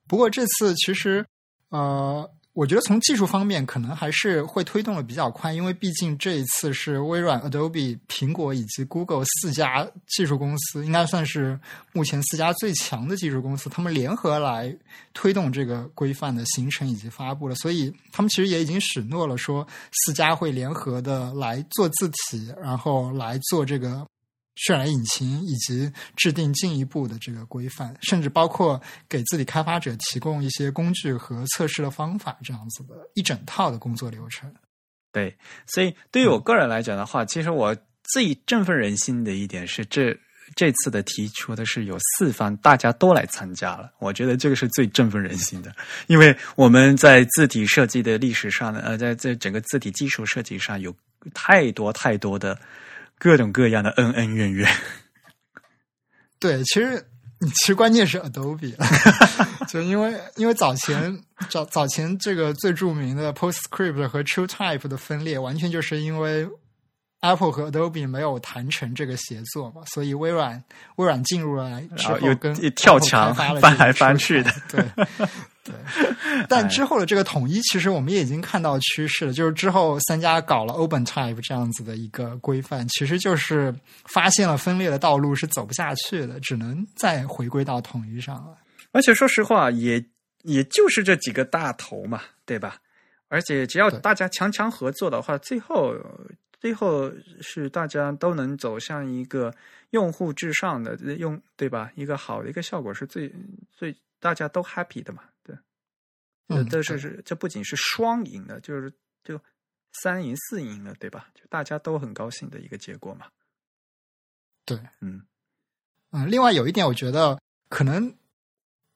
Speaker 2: 不过这次其实，呃，我觉得从技术方面可能还是会推动的比较快，因为毕竟这一次是微软、Adobe、苹果以及 Google 四家技术公司，应该算是目前四家最强的技术公司，他们联合来推动这个规范的形成以及发布了。所以他们其实也已经许诺了，说四家会联合的来做字体，然后来做这个。渲染引擎以及制定进一步的这个规范，甚至包括给自己开发者提供一些工具和测试的方法，这样子的一整套的工作流程。
Speaker 1: 对，所以对于我个人来讲的话，其实我最振奋人心的一点是，这这次的提出的是有四方大家都来参加了，我觉得这个是最振奋人心的，因为我们在字体设计的历史上呢，呃，在在整个字体技术设计上有太多太多的。各种各样的恩恩怨怨，
Speaker 2: 对，其实其实关键是 Adobe，就因为因为早前早早前这个最著名的 PostScript 和 TrueType 的分裂，完全就是因为 Apple 和 Adobe 没有谈成这个协作嘛，所以微软微软进入了之后跟
Speaker 1: 跳墙翻来翻去的，
Speaker 2: 对。对，但之后的这个统一，其实我们也已经看到趋势了。就是之后三家搞了 OpenType 这样子的一个规范，其实就是发现了分裂的道路是走不下去的，只能再回归到统一上了。
Speaker 1: 而且说实话，也也就是这几个大头嘛，对吧？而且只要大家强强合作的话，最后最后是大家都能走向一个用户至上的用，对吧？一个好的一个效果是最最大家都 happy 的嘛。
Speaker 2: 对嗯，
Speaker 1: 这是是这不仅是双赢的，就是就三赢四赢了，对吧？就大家都很高兴的一个结果嘛。
Speaker 2: 对，
Speaker 1: 嗯
Speaker 2: 嗯。另外有一点，我觉得可能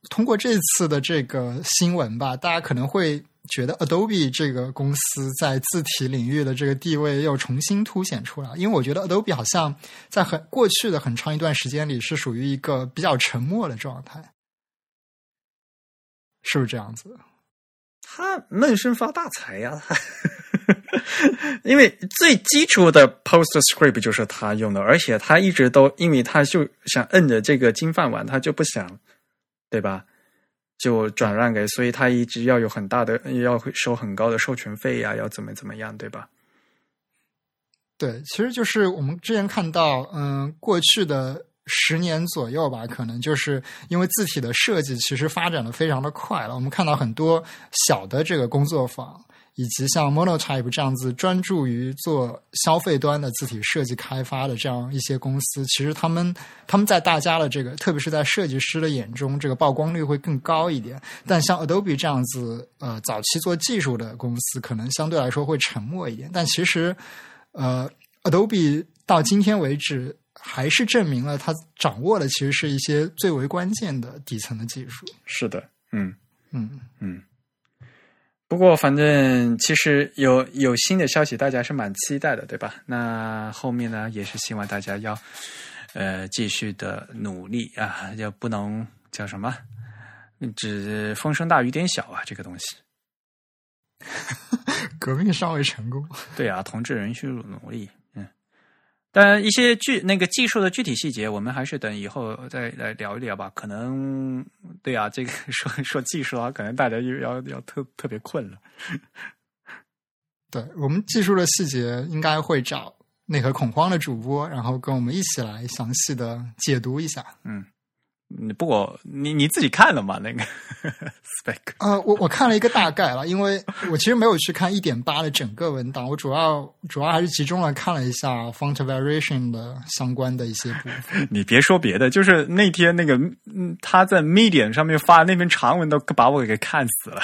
Speaker 2: 通过这次的这个新闻吧，大家可能会觉得 Adobe 这个公司在字体领域的这个地位又重新凸显出来。因为我觉得 Adobe 好像在很过去的很长一段时间里是属于一个比较沉默的状态，是不是这样子？
Speaker 1: 他闷声发大财呀！因为最基础的 PostScript 就是他用的，而且他一直都，因为他就想摁着这个金饭碗，他就不想，对吧？就转让给，所以他一直要有很大的，要收很高的授权费呀，要怎么怎么样，对吧？
Speaker 2: 对，其实就是我们之前看到，嗯，过去的。十年左右吧，可能就是因为字体的设计其实发展的非常的快了。我们看到很多小的这个工作坊，以及像 Monotype 这样子专注于做消费端的字体设计开发的这样一些公司，其实他们他们在大家的这个，特别是在设计师的眼中，这个曝光率会更高一点。但像 Adobe 这样子，呃，早期做技术的公司，可能相对来说会沉默一点。但其实，呃，Adobe 到今天为止。还是证明了它掌握的其实是一些最为关键的底层的技术。
Speaker 1: 是的，嗯
Speaker 2: 嗯
Speaker 1: 嗯。不过，反正其实有有新的消息，大家是蛮期待的，对吧？那后面呢，也是希望大家要呃继续的努力啊，要不能叫什么，只风声大雨点小啊，这个东西。
Speaker 2: 革命尚未成功。
Speaker 1: 对啊，同志仍需努力。但一些具那个技术的具体细节，我们还是等以后再来聊一聊吧。可能对啊，这个说说技术啊，可能大家又要要特特别困了。
Speaker 2: 对我们技术的细节，应该会找内核恐慌的主播，然后跟我们一起来详细的解读一下。
Speaker 1: 嗯。不过你你自己看了吗？那个 spec？
Speaker 2: 呃，我我看了一个大概了，因为我其实没有去看一点八的整个文档，我主要主要还是集中了看了一下 font variation 的相关的一些部分。
Speaker 1: 你别说别的，就是那天那个嗯，他在 Medium 上面发那篇长文都把我给看死了，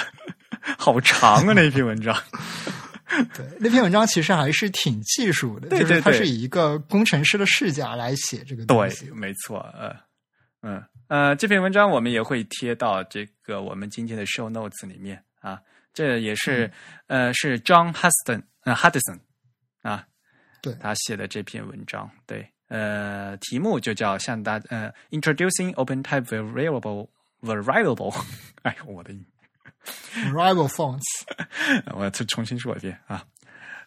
Speaker 1: 好长啊那篇文章。
Speaker 2: 对，那篇文章其实还是挺技术的，
Speaker 1: 就是
Speaker 2: 它是以一个工程师的视角来写这个东西。
Speaker 1: 对，没错，呃，嗯。呃，这篇文章我们也会贴到这个我们今天的 show notes 里面啊。这也是呃，是 John Huston 呃 Hudson 啊，
Speaker 2: 对
Speaker 1: 他写的这篇文章，对，呃，题目就叫向大呃，Introducing Open Type Variable Variable，哎呦我的
Speaker 2: Variable Fonts，
Speaker 1: 我再重新说一遍啊，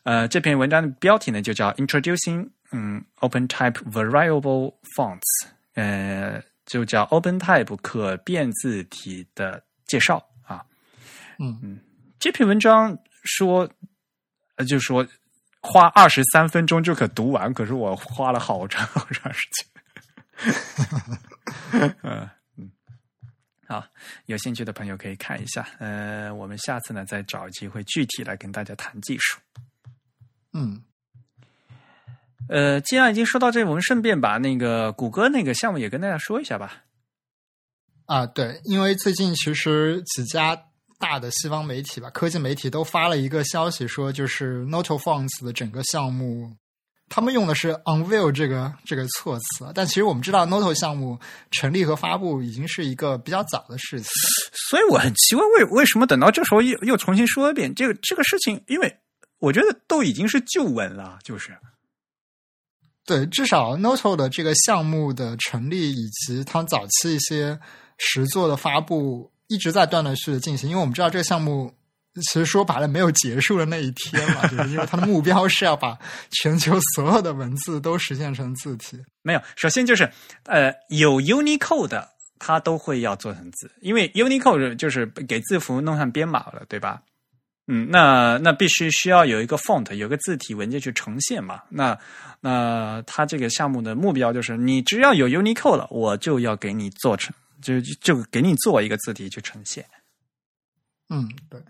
Speaker 1: 呃，这篇文章的标题呢就叫 Introducing 嗯 Open Type Variable Fonts，呃，就叫 Open Type 可变字体的介绍啊，
Speaker 2: 嗯
Speaker 1: 嗯，这篇文章说，呃，就说花二十三分钟就可读完，可是我花了好长好长时间。嗯嗯，好，有兴趣的朋友可以看一下。呃，我们下次呢再找机会具体来跟大家谈技术。
Speaker 2: 嗯，
Speaker 1: 呃，既然已经说到这，我们顺便把那个谷歌那个项目也跟大家说一下吧。
Speaker 2: 啊，对，因为最近其实几家大的西方媒体吧，科技媒体都发了一个消息，说就是 Noto Fonts 的整个项目，他们用的是 unveil 这个这个措辞，但其实我们知道 Noto 项目成立和发布已经是一个比较早的事情。
Speaker 1: 所以我很奇怪，为为什么等到这时候又又重新说一遍这个这个事情？因为我觉得都已经是旧闻了，就是。
Speaker 2: 对，至少 Noto 的这个项目的成立以及它早期一些实作的发布，一直在断断续续的进行。因为我们知道这个项目其实说白了没有结束的那一天嘛，就是因为它的目标是要把全球所有的文字都实现成字体。
Speaker 1: 没有，首先就是呃，有 Unicode 的，它都会要做成字，因为 Unicode 就是给字符弄上编码了，对吧？嗯，那那必须需要有一个 font，有个字体文件去呈现嘛。那那它这个项目的目标就是，你只要有 Unicode 了，我就要给你做成，就就给你做一个字体去呈现。
Speaker 2: 嗯，对。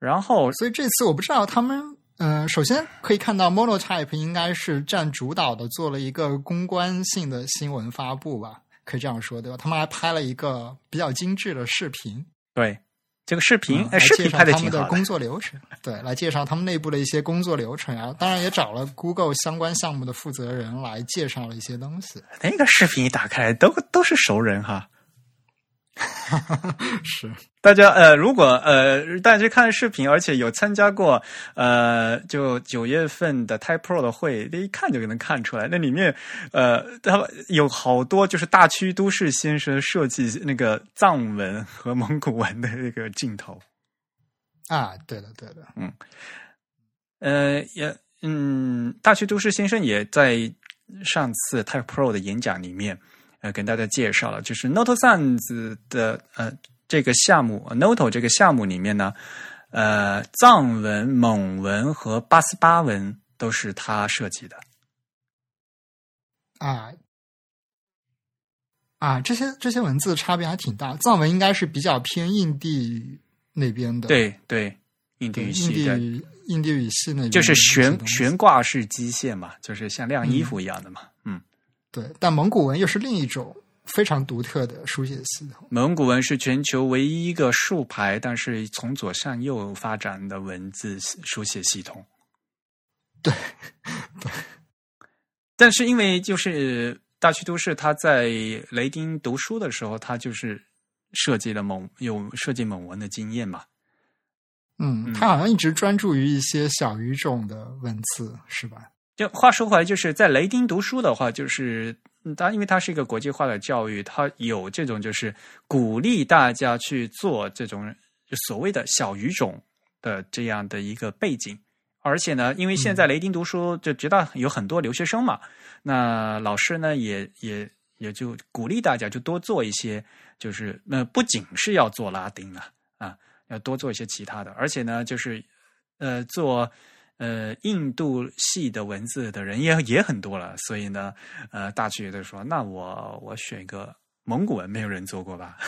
Speaker 1: 然后，
Speaker 2: 所以这次我不知道他们，嗯、首先可以看到 Monotype 应该是占主导的，做了一个公关性的新闻发布吧，可以这样说对吧？他们还拍了一个比较精致的视频。
Speaker 1: 对这个视频，
Speaker 2: 嗯
Speaker 1: 哎，视频拍的
Speaker 2: 来介绍他
Speaker 1: 挺好
Speaker 2: 们的工作流程，对，来介绍他们内部的一些工作流程啊。当然也找了 Google 相关项目的负责人来介绍了一些东西。
Speaker 1: 那个视频一打开，都都是熟人哈。
Speaker 2: 是，
Speaker 1: 大家呃，如果呃大家看视频，而且有参加过呃，就九月份的 Type Pro 的会，这一看就能看出来，那里面呃，他们有好多就是大区都市先生设计那个藏文和蒙古文的那个镜头，
Speaker 2: 啊，对了，对的，
Speaker 1: 呃，也嗯，大区都市先生也在上次 Type Pro 的演讲里面，呃，跟大家介绍了，就是 Noto Sans 的呃这个项目，Noto 这个项目里面呢，呃，藏文、蒙文和八思巴文都是他设计的。
Speaker 2: 啊啊，这些这些文字差别还挺大。藏文应该是比较偏印地那边的，
Speaker 1: 对对，印地，语系的，
Speaker 2: 印地语系那边
Speaker 1: 就是悬悬挂式机械嘛，就是像晾衣服一样的嘛，嗯。
Speaker 2: 对，但蒙古文又是另一种非常独特的书写系统。
Speaker 1: 蒙古文是全球唯一一个竖排，但是从左向右发展的文字书写系统。
Speaker 2: 对，对
Speaker 1: 但是因为就是大区都市，他在雷丁读书的时候，他就是设计了蒙有设计蒙文的经验嘛。
Speaker 2: 嗯，他好像一直专注于一些小语种的文字，是吧？
Speaker 1: 就话说回来，就是在雷丁读书的话，就是嗯它因为它是一个国际化的教育，它有这种就是鼓励大家去做这种所谓的小语种的这样的一个背景。而且呢，因为现在雷丁读书就知道有很多留学生嘛，那老师呢也也也就鼓励大家就多做一些，就是呃不仅是要做拉丁了啊，要多做一些其他的，而且呢就是呃做。呃，印度系的文字的人也也很多了，所以呢，呃，大区就说，那我我选一个蒙古文，没有人做过吧？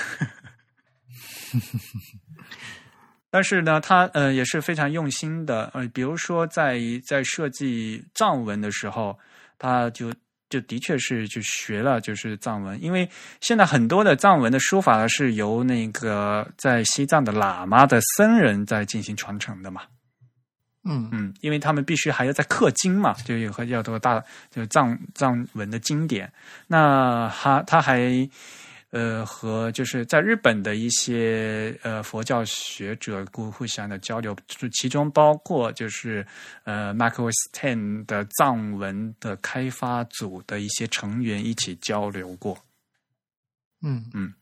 Speaker 1: 但是呢，他呃也是非常用心的，呃，比如说在在设计藏文的时候，他就就的确是就学了就是藏文，因为现在很多的藏文的书法是由那个在西藏的喇嘛的僧人在进行传承的嘛。
Speaker 2: 嗯
Speaker 1: 嗯，因为他们必须还要在刻经嘛，就有要多大就藏藏文的经典。那他他还呃和就是在日本的一些呃佛教学者互互相的交流，其中包括就是呃 Michael Stan 的藏文的开发组的一些成员一起交流过。
Speaker 2: 嗯
Speaker 1: 嗯，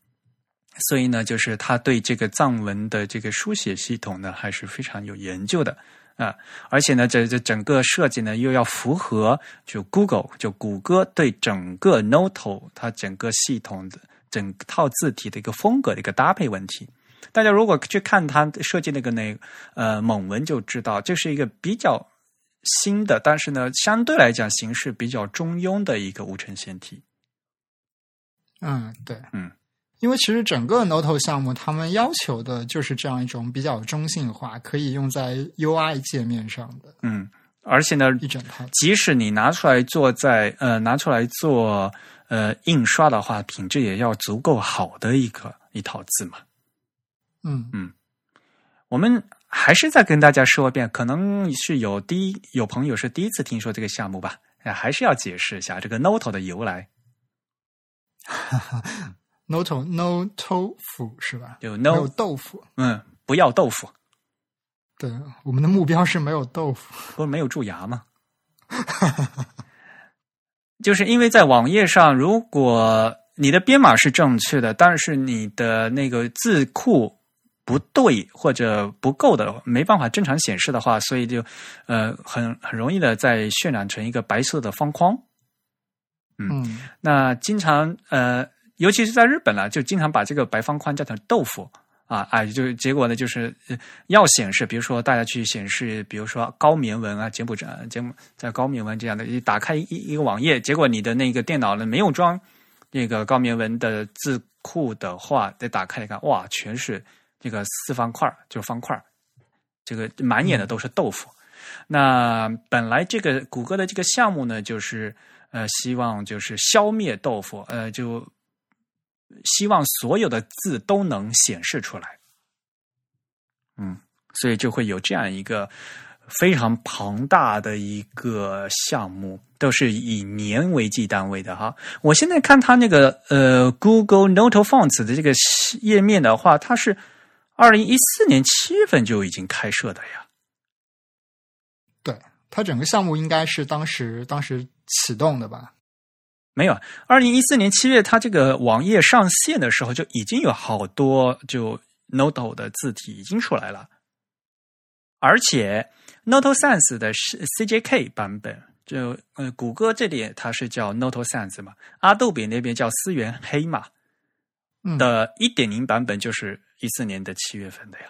Speaker 1: 所以呢，就是他对这个藏文的这个书写系统呢，还是非常有研究的啊。而且呢，这这整个设计呢，又要符合就 Google 就谷歌对整个 Noto 它整个系统的整套字体的一个风格的一个搭配问题。大家如果去看它设计那个那呃蒙文，就知道这是一个比较新的，但是呢，相对来讲形式比较中庸的一个无尘线体。
Speaker 2: 嗯，对，
Speaker 1: 嗯，
Speaker 2: 因为其实整个 Noto 项目，他们要求的就是这样一种比较中性化，可以用在 UI 界面上的
Speaker 1: 嗯，而且呢，
Speaker 2: 一整套。
Speaker 1: 即使你拿出来做在呃拿出来做呃印刷的话，品质也要足够好的一个一套字嘛。
Speaker 2: 嗯嗯
Speaker 1: 我们还是再跟大家说一遍，可能是有第一有朋友是第一次听说这个项目吧，呃还是要解释一下这个 Noto 的由来。
Speaker 2: ，Note No 豆腐是吧？
Speaker 1: 就
Speaker 2: 没有
Speaker 1: No，
Speaker 2: 豆腐。
Speaker 1: 嗯，不要豆腐，
Speaker 2: 对，我们的目标是没有豆腐。
Speaker 1: 不是没有蛀牙吗？就是因为在网页上，如果你的编码是正确的，但是你的那个字库不对或者不够的，没办法正常显示的话，所以就呃很很容易的在渲染成一个白色的方框。
Speaker 2: 嗯
Speaker 1: 那经常呃，尤其是在日本呢，就经常把这个白方框叫成豆腐啊，啊，就结果呢，就是呃要显示，比如说大家去显示，比如说高棉文啊，柬埔寨柬埔寨高棉文这样的，一打开一一个网页，结果你的那个电脑呢没有装那个高棉文的字库的话，再打开一看，哇，全是这个四方块儿，就是方块儿，这个满眼的都是豆腐。那本来这个谷歌的这个项目呢，就是呃，希望就是消灭豆腐，呃，就希望所有的字都能显示出来。嗯，所以就会有这样一个非常庞大的一个项目，都是以年为计单位的哈。我现在看它那个呃 Google Note Fonts 的这个页面的话，它是二零一四年七月份就已经开设的呀。
Speaker 2: 对，它整个项目应该是当时当时启动的吧？
Speaker 1: 没有，二零一四年七月，它这个网页上线的时候，就已经有好多就 Note 的字体已经出来了，而且 Note Sans 的是 CJK 版本，就呃，谷歌这里它是叫 Note Sans 嘛，阿杜比那边叫思源黑嘛
Speaker 2: 嗯，
Speaker 1: 的一点零版本就是一四年的七月份的呀。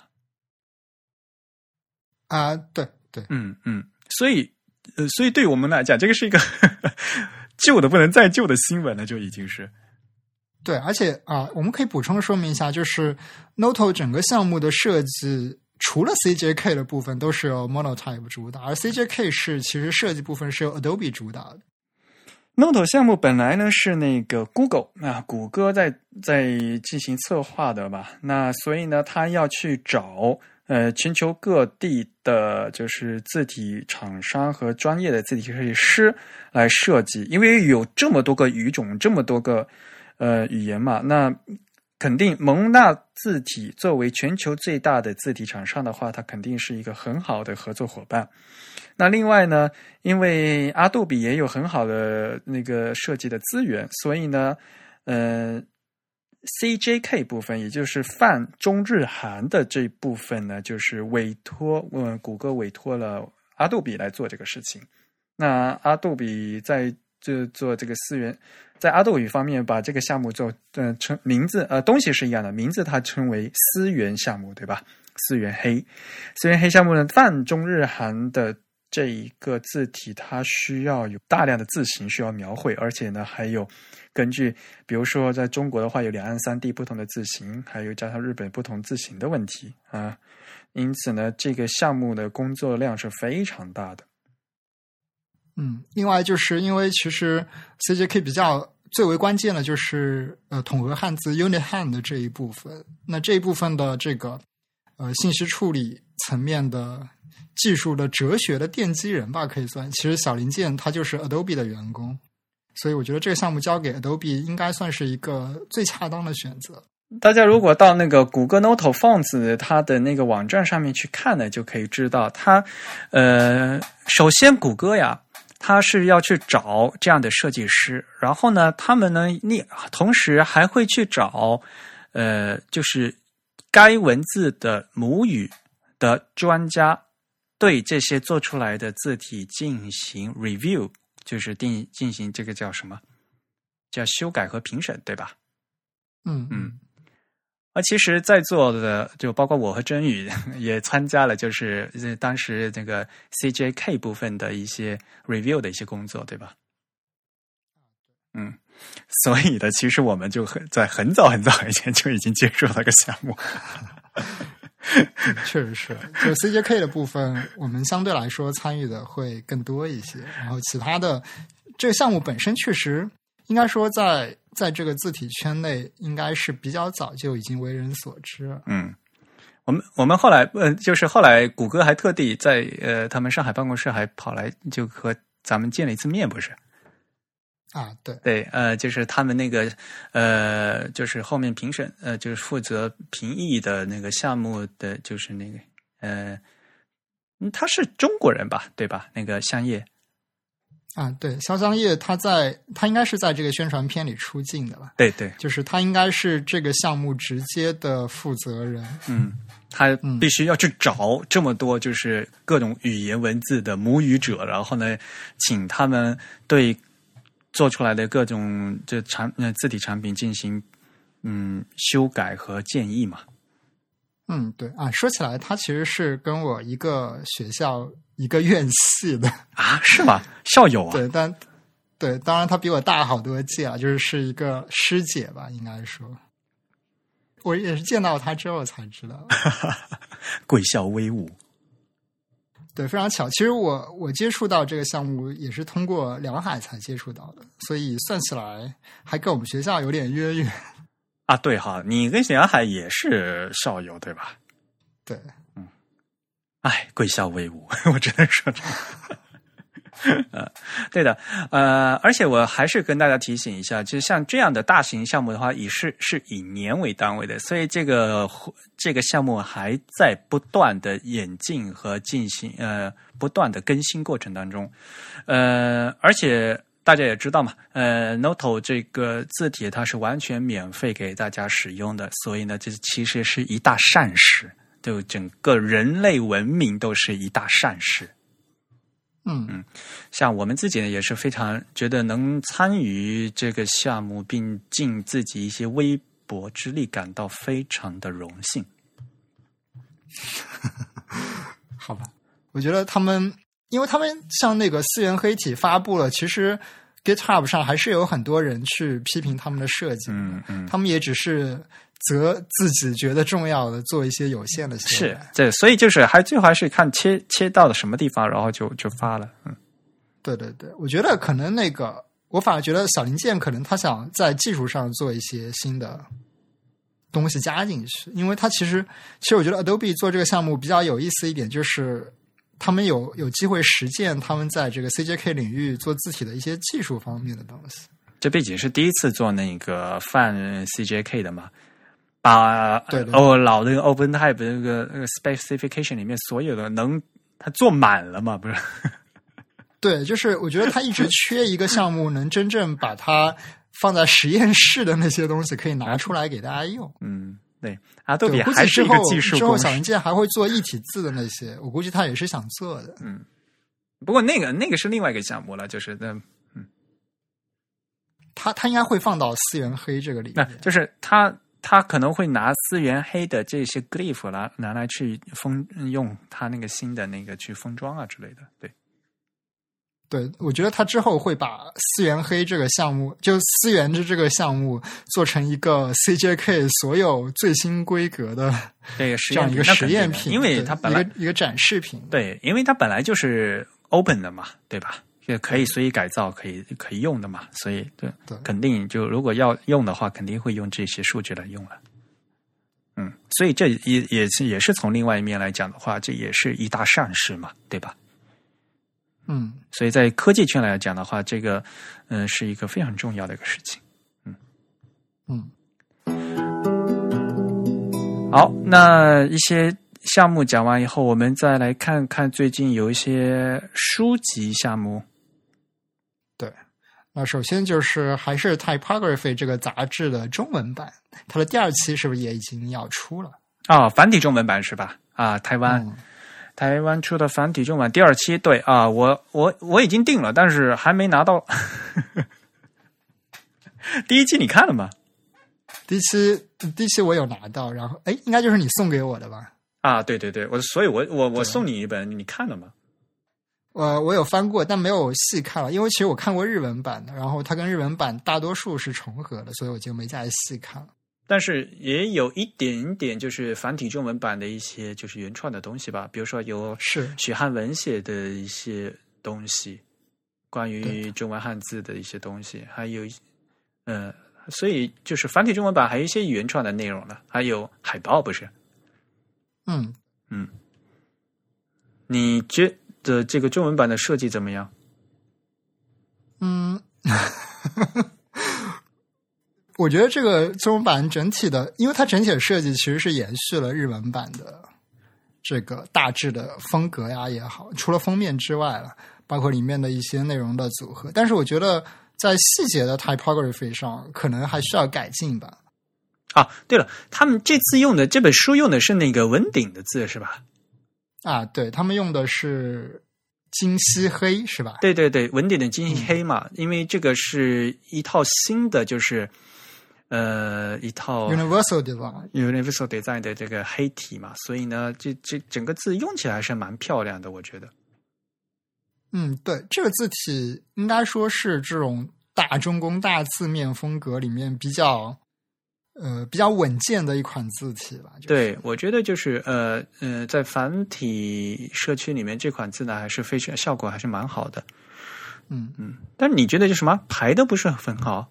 Speaker 2: 啊，对对，
Speaker 1: 嗯嗯，所以呃，所以对我们来讲，这个是一个旧的不能再旧的新闻了，就已经是。
Speaker 2: 对，而且啊，我们可以补充说明一下，就是 Noto 整个项目的设计，除了 CJK 的部分都是由 Monotype 主导，而 CJK 是其实设计部分是由 Adobe 主导的。
Speaker 1: Note 项目本来呢是那个 Google 啊，谷歌在在进行策划的吧？那所以呢，他要去找呃全球各地的，就是字体厂商和专业的字体设计师来设计，因为有这么多个语种，这么多个呃语言嘛，那肯定蒙纳字体作为全球最大的字体厂商的话，它肯定是一个很好的合作伙伴。那另外呢，因为阿杜比也有很好的那个设计的资源，所以呢，呃，CJK 部分，也就是泛中日韩的这部分呢，就是委托，呃，谷歌委托了阿杜比来做这个事情。那阿杜比在这做这个思源，在阿杜比方面把这个项目做，呃，称名字，呃，东西是一样的，名字它称为思源项目，对吧？思源黑，思源黑项目呢，泛中日韩的这一个字体，它需要有大量的字形需要描绘，而且呢，还有根据，比如说在中国的话，有两岸三地不同的字形，还有加上日本不同字形的问题啊，因此呢，这个项目的工作量是非常大的。
Speaker 2: 嗯，另外就是因为其实 CJK 比较最为关键的就是呃统合汉字 UniHan 的这一部分，那这一部分的这个呃信息处理层面的技术的哲学的奠基人吧，可以算。其实小林健他就是 Adobe 的员工，所以我觉得这个项目交给 Adobe 应该算是一个最恰当的选择。
Speaker 1: 大家如果到那个谷歌 Note Fonts 它的那个网站上面去看呢，就可以知道它，呃，首先谷歌呀，它是要去找这样的设计师，然后呢，他们呢，你同时还会去找，呃，就是该文字的母语的专家，对这些做出来的字体进行 review，就是定进行这个叫什么，叫修改和评审，对吧？
Speaker 2: 嗯
Speaker 1: 嗯。而其实，在座的就包括我和真宇 也参加了，就是当时这个 CJK 部分的一些 review 的一些工作，对吧？嗯，所以呢，其实我们就很在很早很早以前就已经接触了个项目。
Speaker 2: 确实是，就 CJK 的部分，我们相对来说参与的会更多一些。然后其他的这个项目本身，确实应该说在。在这个字体圈内，应该是比较早就已经为人所知。
Speaker 1: 嗯，我们我们后来呃，就是后来谷歌还特地在呃他们上海办公室还跑来就和咱们见了一次面，不是？
Speaker 2: 啊，对
Speaker 1: 对，呃，就是他们那个呃，就是后面评审呃，就是负责评议的那个项目的，就是那个呃，他是中国人吧？对吧？那个香叶。
Speaker 2: 啊，对，肖江叶他在他应该是在这个宣传片里出镜的吧。
Speaker 1: 对对，
Speaker 2: 就是他应该是这个项目直接的负责人。
Speaker 1: 嗯，他必须要去找这么多就是各种语言文字的母语者，然后呢，请他们对做出来的各种这产呃字体产品进行嗯修改和建议嘛。
Speaker 2: 嗯，对啊，说起来，他其实是跟我一个学校。一个院系的
Speaker 1: 啊，是吗？校友啊？
Speaker 2: 对，但对，当然他比我大好多届啊，就是是一个师姐吧，应该说。我也是见到他之后才知道，
Speaker 1: 贵校威武。
Speaker 2: 对，非常巧。其实我我接触到这个项目也是通过梁海才接触到的，所以算起来还跟我们学校有点渊源
Speaker 1: 啊。对哈，你跟梁海也是校友对吧？
Speaker 2: 对。
Speaker 1: 嗯哎，贵校威武，我只能说这。呃，对的，呃，而且我还是跟大家提醒一下，就像这样的大型项目的话，以是是以年为单位的，所以这个这个项目还在不断的演进和进行呃不断的更新过程当中。呃，而且大家也知道嘛，呃，Noto 这个字体它是完全免费给大家使用的，所以呢，这其实是一大善事。就整个人类文明都是一大善事，
Speaker 2: 嗯
Speaker 1: 嗯，像我们自己呢也是非常觉得能参与这个项目并尽自己一些微薄之力，感到非常的荣幸。
Speaker 2: 好吧，我觉得他们，因为他们像那个四元黑体发布了，其实 GitHub 上还是有很多人去批评他们的设计，
Speaker 1: 嗯嗯，
Speaker 2: 他们也只是。择自己觉得重要的做一些有限的
Speaker 1: 是，对，所以就是还最后还是看切切到了什么地方，然后就就发了。嗯，
Speaker 2: 对对对，我觉得可能那个，我反而觉得小零件可能他想在技术上做一些新的东西加进去，因为他其实其实我觉得 Adobe 做这个项目比较有意思一点，就是他们有有机会实践他们在这个 CJK 领域做字体的一些技术方面的东西。
Speaker 1: 这毕竟是第一次做那个泛 CJK 的嘛。把哦老那个 OpenType 那个那个 specification 里面所有的能它做满了嘛？不是？
Speaker 2: 对，就是我觉得它一直缺一个项目，能真正把它放在实验室的那些东西可以拿出来给大家用。
Speaker 1: 嗯，对，啊，杜比还是一个技术。
Speaker 2: 之后小文件还会做一体字的那些，我估计他也是想做的。
Speaker 1: 嗯，不过那个那个是另外一个项目了，就是那嗯，
Speaker 2: 他他应该会放到思源黑这个里面，
Speaker 1: 就是他。他可能会拿思源黑的这些 glyph 拿拿来去封用他那个新的那个去封装啊之类的，对，
Speaker 2: 对，我觉得他之后会把思源黑这个项目，就思源的这个项目做成一个 CJK 所有最新规格的
Speaker 1: 这
Speaker 2: 样一个实验
Speaker 1: 品，因为它本
Speaker 2: 来一个展示品，
Speaker 1: 对，因为它本来就是 open 的嘛，对吧？也可以随意改造，可以可以用的嘛，所以对，肯定就如果要用的话，肯定会用这些数据来用了。嗯，所以这也也是也是从另外一面来讲的话，这也是一大善事嘛，对吧？
Speaker 2: 嗯
Speaker 1: 所以在科技圈来讲的话，这个嗯、呃是一个非常重要的一个事情。
Speaker 2: 嗯嗯
Speaker 1: 好，那一些项目讲完以后，我们再来看看最近有一些书籍项目。
Speaker 2: 对。那首先就是还是 Typography 这个杂志的中文版，它的第二期是不是也已经要出了？
Speaker 1: 啊、繁体中文版是吧？啊，台湾、
Speaker 2: 嗯
Speaker 1: 台湾出的繁体中文第二期，对啊，我我我已经定了，但是还没拿到。第一期你看了吗？
Speaker 2: 第一期第一期我有拿到，然后哎，应该就是你送给我的吧？
Speaker 1: 啊，对对对，我所以我我我
Speaker 2: 对
Speaker 1: 送你一本，你看了吗？
Speaker 2: 呃，我有翻过，但没有细看了，因为其实我看过日文版的，然后它跟日文版大多数是重合的，所以我就没再细看了。
Speaker 1: 但是也有一点点就是繁体中文版的一些就是原创的东西吧，比如说有
Speaker 2: 是。
Speaker 1: 许汉文写的一些东西，关于中文汉字的一些东西，还有呃，所以就是繁体中文版还有一些原创的内容了，还有海报不是？
Speaker 2: 嗯，
Speaker 1: 你觉得这个中文版的设计怎么样？
Speaker 2: 嗯，我觉得这个中文版整体的，因为它整体的设计其实是延续了日文版的这个大致的风格呀也好，除了封面之外了，包括里面的一些内容的组合，但是我觉得在细节的 typography 上可能还需要改进吧。
Speaker 1: 啊，对了，他们这次用的这本书用的是那个文鼎的字是吧？
Speaker 2: 啊，对他们用的是金漆黑是吧？
Speaker 1: 对对对，文鼎的金黑嘛，因为这个是一套新的，就是呃一套
Speaker 2: Universal
Speaker 1: Design，Universal Design 的这个黑体嘛，所以呢，这这整个字用起来还是蛮漂亮的，我觉得。
Speaker 2: 嗯，对，这个字体应该说是这种大中宫大字面风格里面比较呃比较稳健的一款字体吧。就是、
Speaker 1: 对，我觉得就是呃呃，在繁体社区里面，这款字呢还是非常效果还是蛮好的。
Speaker 2: 嗯
Speaker 1: 嗯，但是你觉得就什么排的不是很好？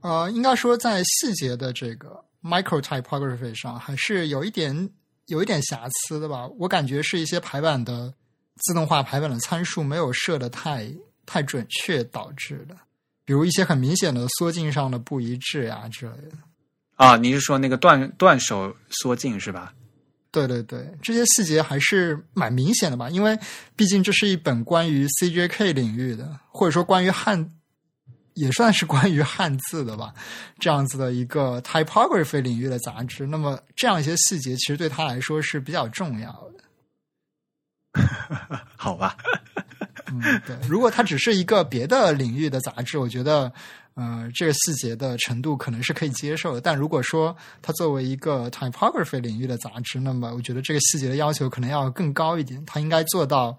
Speaker 2: 呃，应该说在细节的这个 micro typography 上还是有一点有一点瑕疵的吧。我感觉是一些排版的自动化排版的参数没有设的太太准确导致的，比如一些很明显的缩进上的不一致呀、之类的。
Speaker 1: 啊，你是说那个断断手缩进是吧？
Speaker 2: 对对对，这些细节还是蛮明显的吧？因为毕竟这是一本关于 CJK 领域的，或者说关于汉，也算是关于汉字的吧，这样子的一个 typography 领域的杂志。那么这样一些细节，其实对他来说是比较重要的。
Speaker 1: 好吧，
Speaker 2: 嗯，对。如果它只是一个别的领域的杂志，我觉得，呃，这个细节的程度可能是可以接受的。但如果说它作为一个 typography 领域的杂志，那么我觉得这个细节的要求可能要更高一点。它应该做到，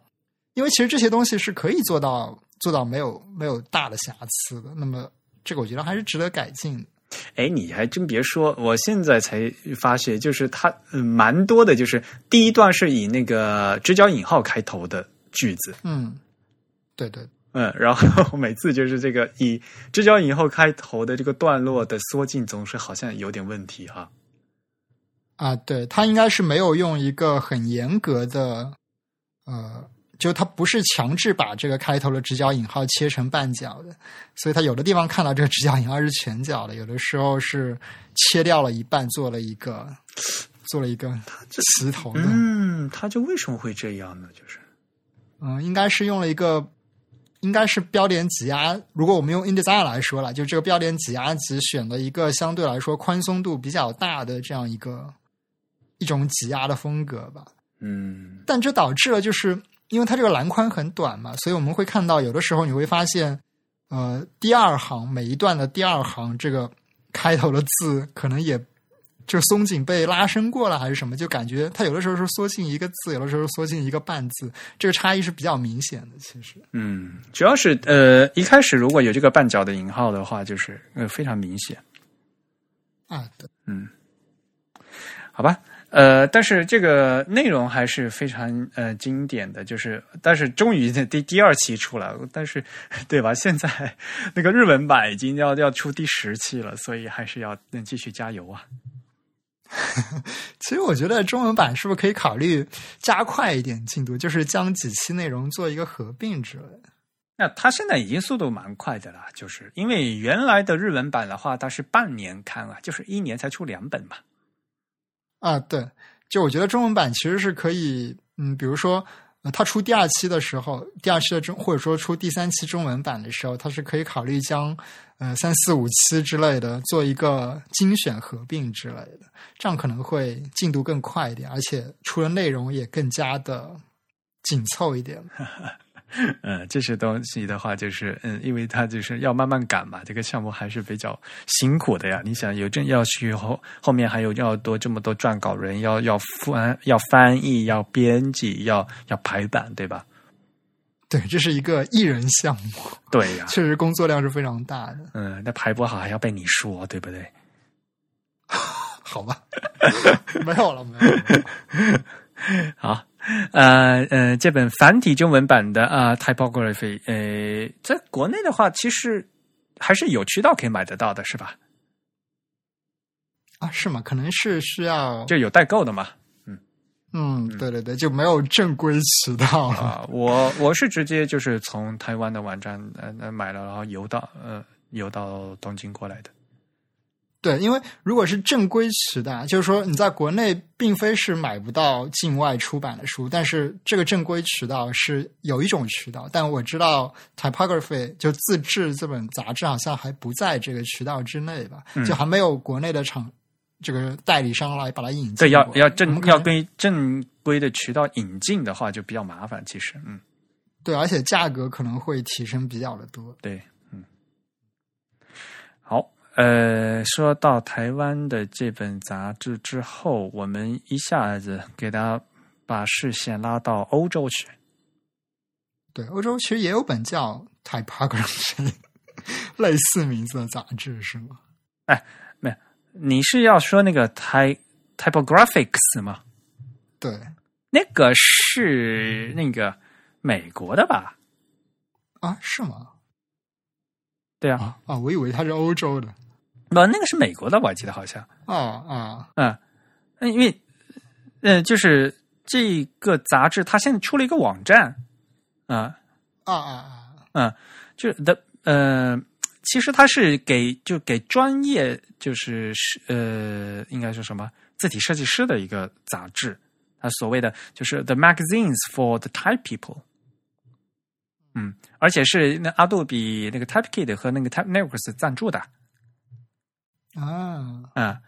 Speaker 2: 因为其实这些东西是可以做到做到没有没有大的瑕疵的。那么这个我觉得还是值得改进的。
Speaker 1: 哎，你还真别说，我现在才发现，就是它嗯蛮多的，就是第一段是以那个直角引号开头的句子，
Speaker 2: 嗯，对对
Speaker 1: 嗯，然后每次就是这个以直角引号开头的这个段落的缩进，总是好像有点问题哈。
Speaker 2: 啊，对，它应该是没有用一个很严格的，呃，就它不是强制把这个开头的直角引号切成半角的，所以它有的地方看到这个直角引号是全角的，有的时候是切掉了一半，做了一个 做了一个齐头的，
Speaker 1: 嗯，它就为什么会这样呢？就是
Speaker 2: 嗯，应该是用了一个，应该是标点挤压。如果我们用 InDesign 来说了，就这个标点挤压级选了一个相对来说宽松度比较大的这样一个一种挤压的风格吧。
Speaker 1: 嗯
Speaker 2: 但这导致了，就是因为它这个栏宽很短嘛，所以我们会看到有的时候你会发现，呃，第二行每一段的第二行这个开头的字可能也。就松紧被拉伸过了还是什么，就感觉它有的时候是缩进一个字，有的时候缩进一个半字，这个差异是比较明显的。其实，
Speaker 1: 嗯，主要是呃一开始如果有这个半角的引号的话，就是呃非常明显。
Speaker 2: 啊，对，
Speaker 1: 嗯，好吧，呃，但是这个内容还是非常呃经典的，就是但是终于这第第二期出来了，但是对吧？现在那个日文版已经要要出第十期了，所以还是要继续加油啊。
Speaker 2: 其实我觉得中文版是不是可以考虑加快一点进度，就是将几期内容做一个合并之类的。
Speaker 1: 那它现在已经速度蛮快的了，就是因为原来的日文版的话，它是半年刊啊，就是一年才出两本嘛。
Speaker 2: 啊，对，就我觉得中文版其实是可以，嗯，比如说。呃，他出第二期的时候，第二期的中或者说出第三期中文版的时候，他是可以考虑将呃三四五期之类的做一个精选合并之类的，这样可能会进度更快一点，而且出的内容也更加的紧凑一点。
Speaker 1: 嗯，这些东西的话，就是嗯，因为它就是要慢慢赶嘛，这个项目还是比较辛苦的呀。你想，有这要去后后面还有要多这么多撰稿人，要要翻要翻译，要编辑，要要排版，对吧？
Speaker 2: 对，这是一个艺人项目。
Speaker 1: 对呀，
Speaker 2: 确实工作量是非常大的。
Speaker 1: 嗯，那排不好还要被你说，对不对？
Speaker 2: 好吧，没有了，没有了。
Speaker 1: 好。呃呃，这本繁体中文版的啊，typography，呃，在国内的话，其实还是有渠道可以买得到的，是吧？
Speaker 2: 啊，是吗？可能是需要
Speaker 1: 就有代购的嘛。
Speaker 2: 嗯嗯，对对对，就没有正规渠道
Speaker 1: 啊。我我是直接就是从台湾的网站呃买了，然后邮到呃邮到东京过来的。
Speaker 2: 对，因为如果是正规渠道，就是说你在国内并非是买不到境外出版的书，但是这个正规渠道是有一种渠道，但我知道 Typography 就自制这本杂志好像还不在这个渠道之内吧，就还没有国内的厂这个代理商来把它引进。
Speaker 1: 对，要要正要跟正规的渠道引进的话，就比较麻烦。其实，嗯，
Speaker 2: 对，而且价格可能会提升比较的多。
Speaker 1: 对。呃，说到台湾的这本杂志之后，我们一下子给他把视线拉到欧洲去。
Speaker 2: 对，欧洲其实也有本叫《Typography》类似名字的杂志，是吗？
Speaker 1: 哎，没有，你是要说那个《Ty Typographics》吗？
Speaker 2: 对，
Speaker 1: 那个是那个美国的吧？
Speaker 2: 啊，是吗？
Speaker 1: 对啊，
Speaker 2: 啊，我以为它是欧洲的。
Speaker 1: 不，那个是美国的，我记得好像。
Speaker 2: 啊啊，
Speaker 1: 嗯，因为，嗯，就是这个杂志，它现在出了一个网站，
Speaker 2: 啊啊啊啊，
Speaker 1: 嗯，就是的，呃，其实它是给就给专业，就是是呃，应该是什么字体设计师的一个杂志，它所谓的就是 The Magazines for the Type People。嗯，而且是那阿杜比那个 Typekit 和那个 Type Networks 赞助的。
Speaker 2: 啊，
Speaker 1: 嗯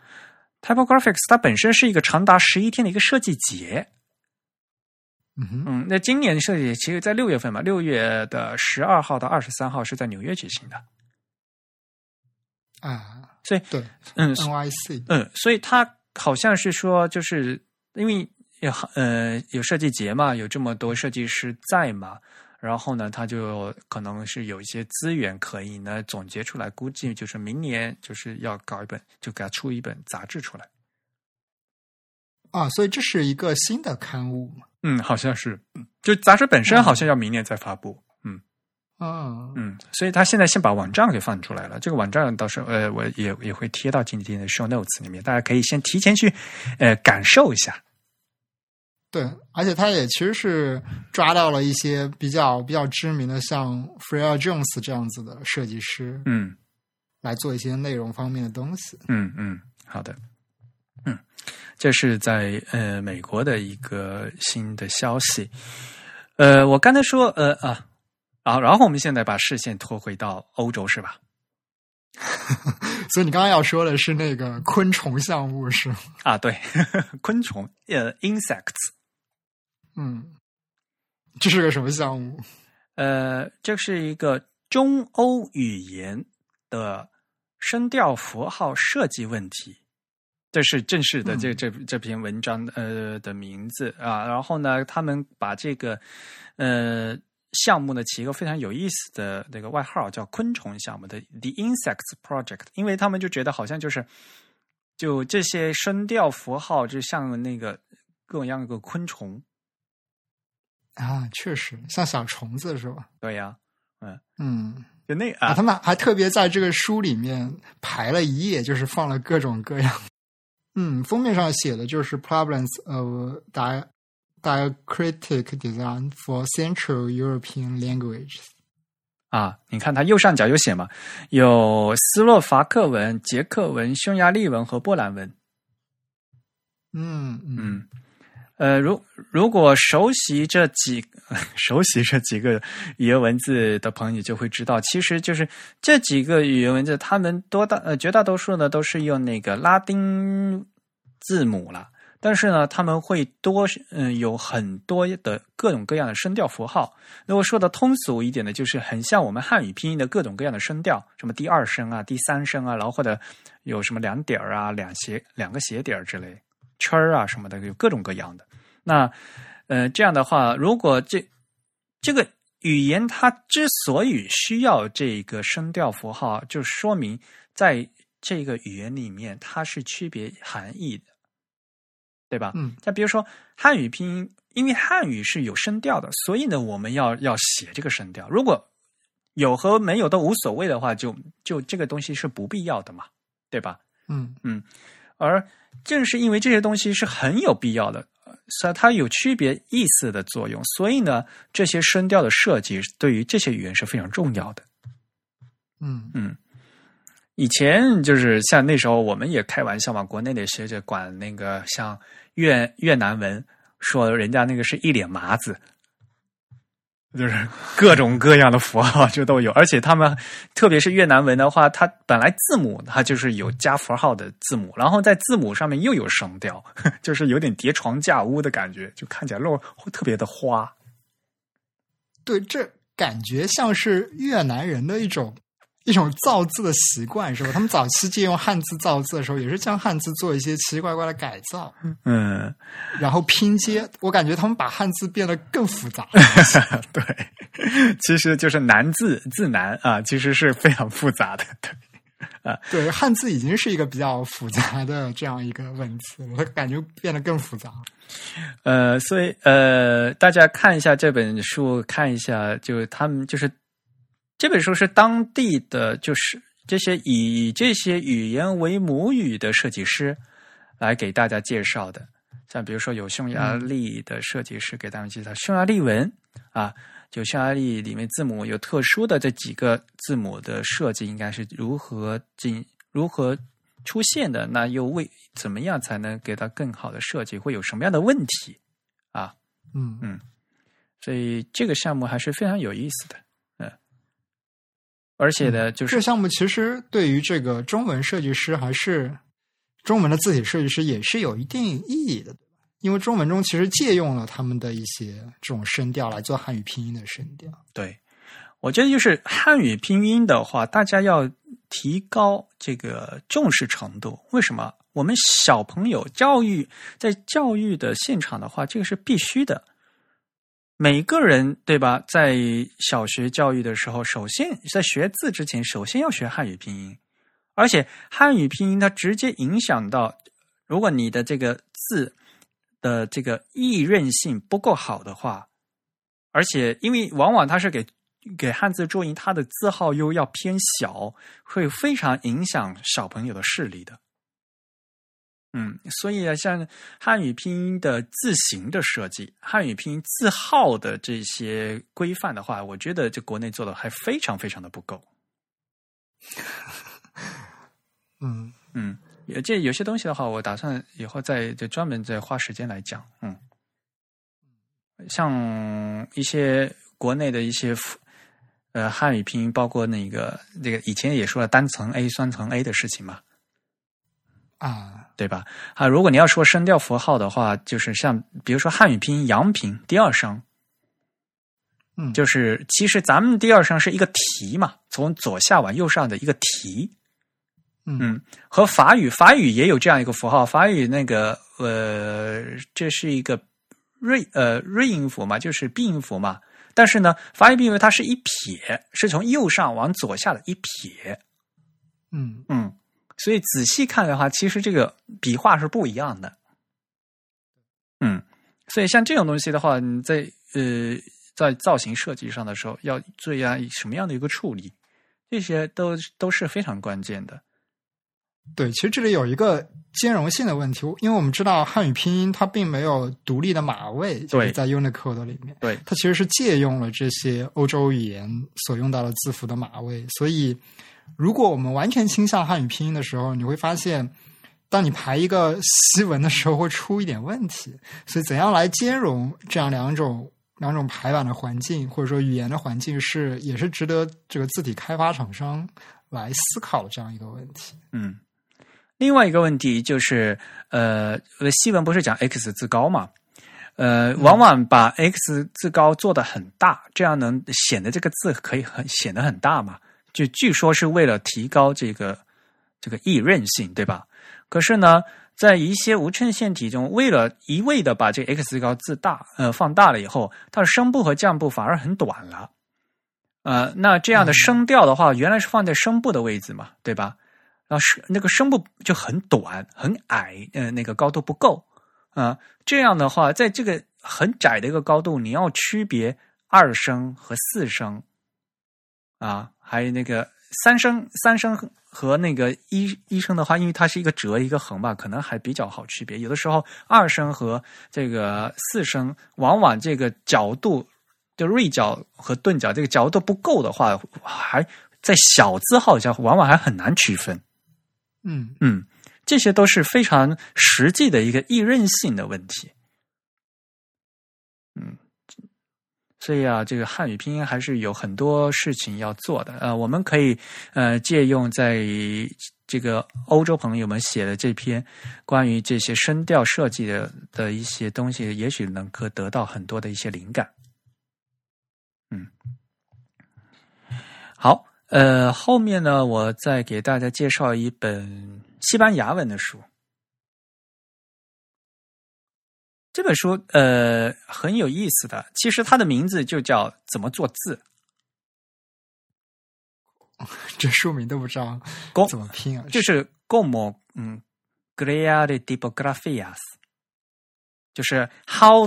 Speaker 1: ，Typographics 它本身是一个长达十一天的一个设计节，
Speaker 2: 嗯
Speaker 1: 嗯，那今年设计节其实，在六月份嘛，六月的十二号到二十三号是在纽约举行的，
Speaker 2: 啊，
Speaker 1: 所以
Speaker 2: 对，
Speaker 1: 嗯
Speaker 2: ，NYC，
Speaker 1: 嗯，所以它好像是说，就是因为有呃有设计节嘛，有这么多设计师在嘛。然后呢，他就可能是有一些资源可以呢总结出来，估计就是明年就是要搞一本，就给他出一本杂志出来。
Speaker 2: 啊，所以这是一个新的刊物嘛？
Speaker 1: 嗯，好像是，就杂志本身好像要明年再发布。嗯，
Speaker 2: 啊，
Speaker 1: 嗯，所以他现在先把网站给放出来了。这个网站到时候呃，我也也会贴到今天的 show notes 里面，大家可以先提前去呃感受一下。
Speaker 2: 对，而且他也其实是抓到了一些比较比较知名的，像 Freya Jones 这样子的设计师，
Speaker 1: 嗯，
Speaker 2: 来做一些内容方面的东西。
Speaker 1: 嗯嗯，好的，嗯，这是在呃美国的一个新的消息。呃，我刚才说呃啊，啊，然后我们现在把视线拖回到欧洲，是吧？
Speaker 2: 所以你刚刚要说的是那个昆虫项目是吗？
Speaker 1: 啊，对，昆虫呃，insects。
Speaker 2: 嗯，这是个什么项目？
Speaker 1: 呃，这是一个中欧语言的声调符号设计问题，这是正式的这这这篇文章呃的名字啊。然后呢，他们把这个呃项目呢起一个非常有意思的那个外号，叫“昆虫项目”的 “The Insects Project”，因为他们就觉得好像就是就这些声调符号就像那个各种各样的个昆虫。
Speaker 2: 啊，确实像小虫子是吧？
Speaker 1: 对呀，
Speaker 2: 嗯嗯，
Speaker 1: 就那啊，
Speaker 2: 他们还特别在这个书里面排了一页，就是放了各种各样嗯，封面上写的就是 problems of di diacritic design for Central European languages。
Speaker 1: 啊，你看它右上角有写嘛，有斯洛伐克文、捷克文、匈牙利文和波兰文。
Speaker 2: 嗯嗯
Speaker 1: 嗯，呃，如如果熟悉这几 熟悉这几个语言文字的朋友就会知道，其实就是这几个语言文字，他们多大呃绝大多数呢都是用那个拉丁字母了，但是呢，他们会多嗯有很多的各种各样的声调符号。如果说的通俗一点的，就是很像我们汉语拼音的各种各样的声调，什么第二声啊、第三声啊，然后或者有什么两点儿啊、两斜两个斜点儿之类。圈儿啊什么的，有各种各样的。那呃，这样的话，如果这这个语言它之所以需要这个声调符号，就说明在这个语言里面它是区别含义的，对吧？
Speaker 2: 嗯。
Speaker 1: 再比如说汉语拼音，因为汉语是有声调的，所以呢，我们要要写这个声调。如果有和没有都无所谓的话，就就这个东西是不必要的嘛，对吧？
Speaker 2: 嗯
Speaker 1: 嗯，而。正是因为这些东西是很有必要的，所以它有区别意思的作用，所以呢，这些声调的设计对于这些语言是非常重要的。
Speaker 2: 嗯
Speaker 1: 嗯，以前就是像那时候，我们也开玩笑嘛，国内的学者管那个像越越南文，说人家那个是一脸麻子。就是各种各样的符号就都有，而且他们特别是越南文的话，它本来字母它就是有加符号的字母，然后在字母上面又有声调，就是有点叠床架屋的感觉，就看起来会特别的花。
Speaker 2: 对，这感觉像是越南人的一种。一种造字的习惯是吧？他们早期借用汉字造字的时候，也是将汉字做一些奇奇怪怪的改造，
Speaker 1: 嗯，
Speaker 2: 然后拼接。我感觉他们把汉字变得更复杂。
Speaker 1: 对，其实就是难字字难啊，其实是非常复杂的。对，啊，
Speaker 2: 对，汉字已经是一个比较复杂的这样一个文字，我感觉变得更复杂。
Speaker 1: 呃，所以呃，大家看一下这本书，看一下，就是他们就是。这本书是当地的，就是这些以这些语言为母语的设计师来给大家介绍的。像比如说有匈牙利的设计师给大家介绍匈牙利文啊，就匈牙利里面字母有特殊的这几个字母的设计应该是如何进如何出现的？那又为怎么样才能给它更好的设计？会有什么样的问题啊？
Speaker 2: 嗯
Speaker 1: 嗯，所以这个项目还是非常有意思的。而且呢，就是
Speaker 2: 这个项目其实对于这个中文设计师还是中文的字体设计师也是有一定意义的，对吧？因为中文中其实借用了他们的一些这种声调来做汉语拼音的声调。
Speaker 1: 对，我觉得就是汉语拼音的话，大家要提高这个重视程度。为什么？我们小朋友教育在教育的现场的话，这个是必须的。每个人对吧？在小学教育的时候，首先在学字之前，首先要学汉语拼音，而且汉语拼音它直接影响到，如果你的这个字的这个易认性不够好的话，而且因为往往它是给给汉字注音，它的字号又要偏小，会非常影响小朋友的视力的。嗯，所以啊，像汉语拼音的字形的设计，汉语拼音字号的这些规范的话，我觉得这国内做的还非常非常的不够。
Speaker 2: 嗯
Speaker 1: 嗯，这有些东西的话，我打算以后再就专门再花时间来讲。嗯，像一些国内的一些呃汉语拼音，包括那个那个以前也说了单层 A、双层 A 的事情嘛。
Speaker 2: 啊。
Speaker 1: 对吧？啊，如果你要说声调符号的话，就是像比如说汉语拼音阳平第二声，
Speaker 2: 嗯，
Speaker 1: 就是其实咱们第二声是一个提嘛，从左下往右上的一个提，
Speaker 2: 嗯，
Speaker 1: 和法语法语也有这样一个符号，法语那个呃，这是一个瑞呃瑞音符嘛，就是闭音符嘛，但是呢，法语闭音符它是一撇，是从右上往左下的一撇，
Speaker 2: 嗯
Speaker 1: 嗯。所以仔细看的话，其实这个笔画是不一样的。嗯，所以像这种东西的话，你在呃在造型设计上的时候，要注意啊什么样的一个处理，这些都都是非常关键的。
Speaker 2: 对，其实这里有一个兼容性的问题，因为我们知道汉语拼音它并没有独立的码位，就是在 Unicode 里面，
Speaker 1: 对，
Speaker 2: 它其实是借用了这些欧洲语言所用到的字符的码位，所以如果我们完全倾向汉语拼音的时候，你会发现，当你排一个西文的时候会出一点问题。所以，怎样来兼容这样两种两种排版的环境，或者说语言的环境，是也是值得这个字体开发厂商来思考这样一个问题。
Speaker 1: 嗯。另外一个问题就是，呃，西文不是讲 x 字高嘛？呃，往往把 x 字高做的很大，这样能显得这个字可以很显得很大嘛？就据说是为了提高这个这个易韧性，对吧？可是呢，在一些无衬线体中，为了一味的把这个 x 高自大呃放大了以后，它的声部和降部反而很短了。呃，那这样的声调的话，原来是放在声部的位置嘛，对吧？啊，是那个声部就很短很矮，呃，那个高度不够啊。这样的话，在这个很窄的一个高度，你要区别二声和四声啊，还有那个三声、三声和那个一一声的话，因为它是一个折一个横吧，可能还比较好区别。有的时候二声和这个四声，往往这个角度就锐角和钝角这个角度不够的话，还在小字号下，往往还很难区分。
Speaker 2: 嗯
Speaker 1: 嗯，这些都是非常实际的一个易认性的问题。嗯，所以啊，这个汉语拼音还是有很多事情要做的。呃，我们可以呃借用在这个欧洲朋友们写的这篇关于这些声调设计的的一些东西，也许能够得到很多的一些灵感。嗯，好。呃，后面呢，我再给大家介绍一本西班牙文的书。这本书呃很有意思的，其实它的名字就叫“怎么做字”。
Speaker 2: 这书名都不知道怎么拼啊？
Speaker 1: 就是 “como 嗯 crear tipografías”，就是 “how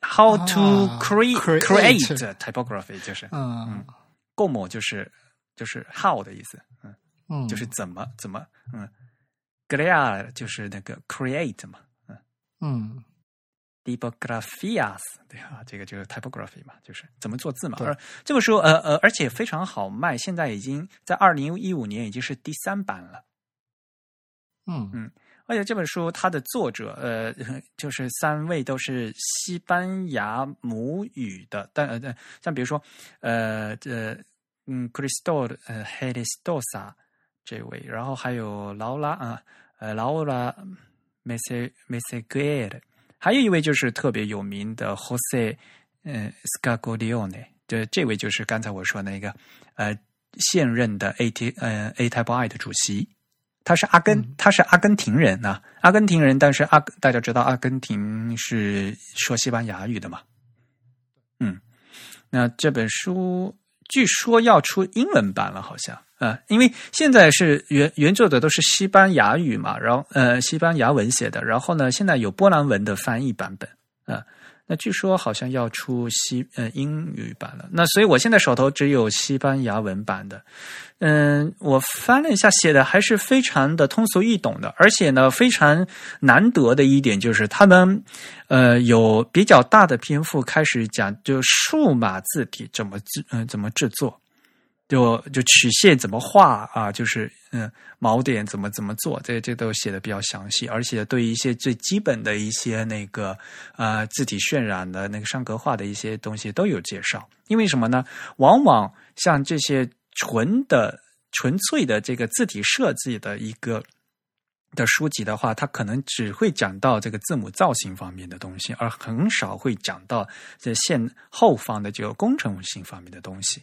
Speaker 1: how to create create typography”，就是
Speaker 2: 嗯。
Speaker 1: como 就是就是 how 的意思，
Speaker 2: 嗯嗯，
Speaker 1: 就是怎么怎么，嗯，crear 就是那个 create 嘛，
Speaker 2: 嗯嗯
Speaker 1: ，typographias 对啊，这个就是 typography 嘛，就是怎么做字嘛。而这本书呃呃，而且非常好卖，现在已经在二零一五年已经是第三版了。
Speaker 2: 嗯
Speaker 1: 嗯，而且这本书它的作者呃就是三位都是西班牙母语的，但呃像比如说呃这。嗯，Crystal 呃 h e l i s t o s a 这位，然后还有劳拉啊，呃劳拉 m e s e m e s e g u e r 还有一位就是特别有名的 Jose 嗯 Scaglione，这这位就是刚才我说那个呃现任的 A T 呃 A Type I 的主席，他是阿根他是阿根廷人呐，阿根廷人，但是阿大家知道阿根廷是说西班牙语的嘛，嗯，那这本书。据说要出英文版了，好像啊，因为现在是原原作者都是西班牙语嘛，然后呃西班牙文写的，然后呢现在有波兰文的翻译版本啊。那据说好像要出西呃英语版了，那所以我现在手头只有西班牙文版的。嗯，我翻了一下，写的还是非常的通俗易懂的，而且呢非常难得的一点就是他们呃有比较大的篇幅开始讲就数码字体怎么制嗯怎么制作。就就曲线怎么画啊？就是嗯，锚点怎么怎么做？这这都写的比较详细，而且对一些最基本的一些那个呃字体渲染的那个上格化的一些东西都有介绍。因为什么呢？往往像这些纯的、纯粹的这个字体设计的一个的书籍的话，它可能只会讲到这个字母造型方面的东西，而很少会讲到这线后方的这个工程性方面的东西。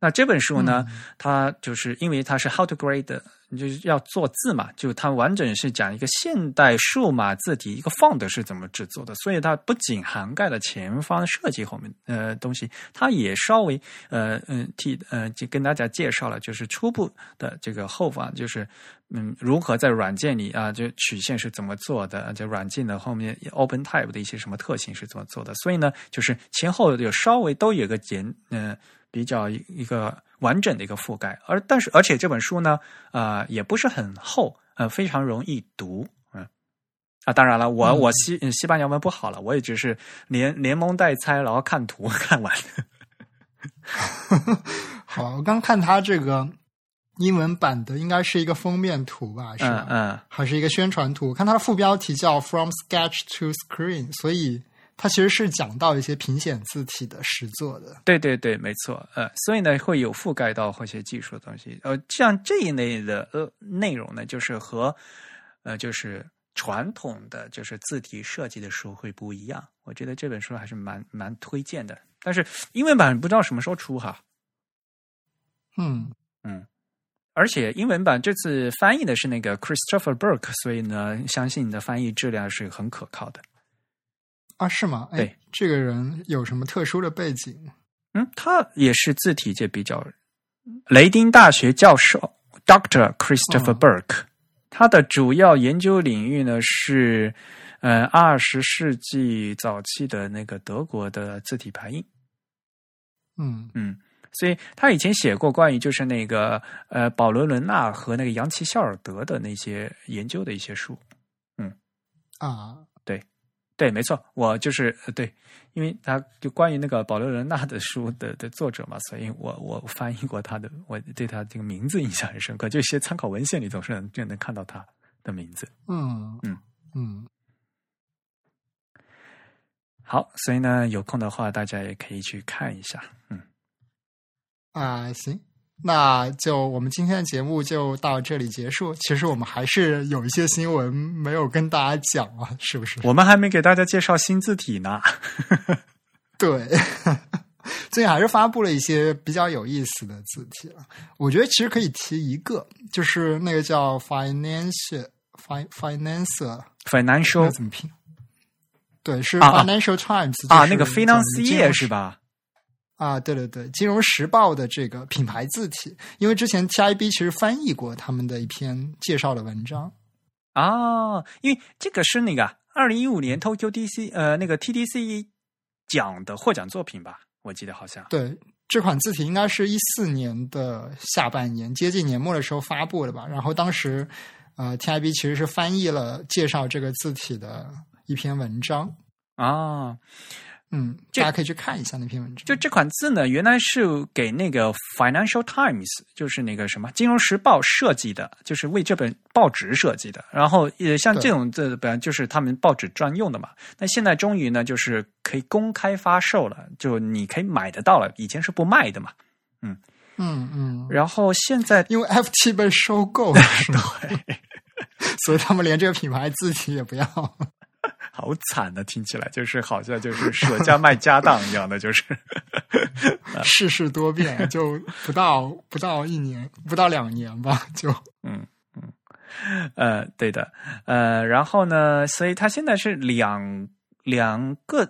Speaker 1: 那这本书呢？它就是因为它是 How to Grade，就是要做字嘛，就它完整是讲一个现代数码字体一个 font 是怎么制作的，所以它不仅涵盖了前方设计后面呃东西，它也稍微呃嗯替呃就跟大家介绍了，就是初步的这个后方，就是嗯如何在软件里啊，就曲线是怎么做的，就软件的后面 Open Type 的一些什么特性是怎么做的，所以呢，就是前后有稍微都有个简嗯。比较一一个完整的一个覆盖。而但是而且这本书呢，呃，也不是很厚，呃，非常容易读。嗯，啊，当然了，我我西西班牙文不好了，我也只是连连蒙带猜，然后看图 看完。
Speaker 2: 好，我刚看他这个英文版的，应该是一个封面图吧？是吧？
Speaker 1: 嗯，
Speaker 2: 还是一个宣传图？看它的副标题叫 “From Sketch to Screen”，所以它其实是讲到一些平显字体的实作的。
Speaker 1: 对对对，没错。呃，所以呢，会有覆盖到一些技术的东西。呃，像这一类的呃内容呢，就是和呃就是传统的就是字体设计的书会不一样。我觉得这本书还是蛮蛮推荐的。但是英文版不知道什么时候出哈。
Speaker 2: 嗯
Speaker 1: 嗯，而且英文版这次翻译的是那个 Christopher Burke，所以呢，相信你的翻译质量是很可靠的。
Speaker 2: 啊，是吗？
Speaker 1: 对，
Speaker 2: 这个人有什么特殊的背景？
Speaker 1: 嗯，他也是字体界比较雷丁大学教授 Doctor Christopher Burke，他的主要研究领域呢是。呃，二十世纪早期的那个德国的字体排印，
Speaker 2: 嗯
Speaker 1: 嗯，所以他以前写过关于就是那个呃保罗伦纳和那个扬奇肖尔德的那些研究的一些书，嗯
Speaker 2: 啊，
Speaker 1: 对对，没错，我就是对，因为他就关于那个保罗伦纳的书的的作者嘛，所以我我翻译过他的，我对他这个名字印象很深刻，就一些参考文献里总是能就能看到他的名字，
Speaker 2: 嗯
Speaker 1: 嗯
Speaker 2: 嗯。
Speaker 1: 好，所以呢，有空的话，大家也可以去看一下。嗯，
Speaker 2: 啊，行，那就我们今天的节目就到这里结束。其实我们还是有一些新闻没有跟大家讲啊，是不是？
Speaker 1: 我们还没给大家介绍新字体呢。
Speaker 2: 对，最近还是发布了一些比较有意思的字体了。我觉得其实可以提一个，就是那个叫 financial financial
Speaker 1: financial”
Speaker 2: 怎么拼？对，是 Financial Times
Speaker 1: 啊，那个 financier 是吧？
Speaker 2: 啊，对对对，《金融时报》的这个品牌字体，因为之前 TIB 其实翻译过他们的一篇介绍的文章
Speaker 1: 啊，因为这个是那个二零一五年 Tokyo DC 呃那个 TDC 奖的获奖作品吧？我记得好像
Speaker 2: 对这款字体应该是一四年的下半年接近年末的时候发布的吧？然后当时呃 TIB 其实是翻译了介绍这个字体的。一篇文章
Speaker 1: 啊，
Speaker 2: 嗯，大家可以去看一下那篇文章。
Speaker 1: 就这款字呢，原来是给那个 Financial Times，就是那个什么《金融时报》设计的，就是为这本报纸设计的。然后，呃，像这种字，本来就是他们报纸专用的嘛。那现在终于呢，就是可以公开发售了，就你可以买得到了。以前是不卖的嘛，
Speaker 2: 嗯嗯嗯。
Speaker 1: 然后现在
Speaker 2: 因为 FT 被收购了，
Speaker 1: 对，
Speaker 2: 所以他们连这个品牌字体也不要。
Speaker 1: 好惨的，听起来就是好像就是舍家卖家当一样的，就是
Speaker 2: 世事多变，就不到不到一年，不到两年吧，就
Speaker 1: 嗯嗯呃，对的，呃，然后呢，所以他现在是两两个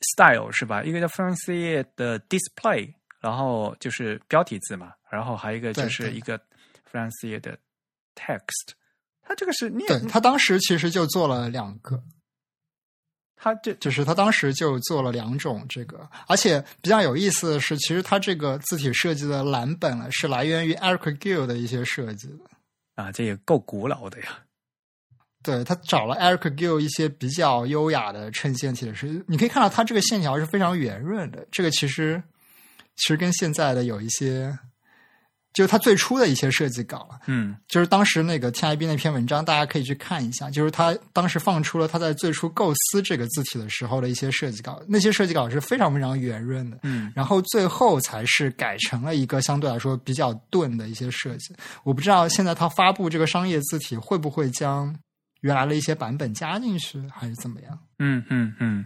Speaker 1: style 是吧？一个叫 f r a n c i 的 display，然后就是标题字嘛，然后还有一个就是一个 f r a n c i 的 text，他这个是念，
Speaker 2: 对他当时其实就做了两个。
Speaker 1: 他这
Speaker 2: 就是他当时就做了两种这个，而且比较有意思的是，其实他这个字体设计的蓝本呢，是来源于 Eric Gill 的一些设计的
Speaker 1: 啊，这也够古老的呀。
Speaker 2: 对他找了 Eric Gill 一些比较优雅的衬线体的是，你可以看到它这个线条是非常圆润的，这个其实其实跟现在的有一些。就是他最初的一些设计稿了，
Speaker 1: 嗯，
Speaker 2: 就是当时那个 TIB 那篇文章，大家可以去看一下。就是他当时放出了他在最初构思这个字体的时候的一些设计稿，那些设计稿是非常非常圆润的，
Speaker 1: 嗯，
Speaker 2: 然后最后才是改成了一个相对来说比较钝的一些设计。我不知道现在他发布这个商业字体会不会将原来的一些版本加进去，还是怎么样？
Speaker 1: 嗯嗯嗯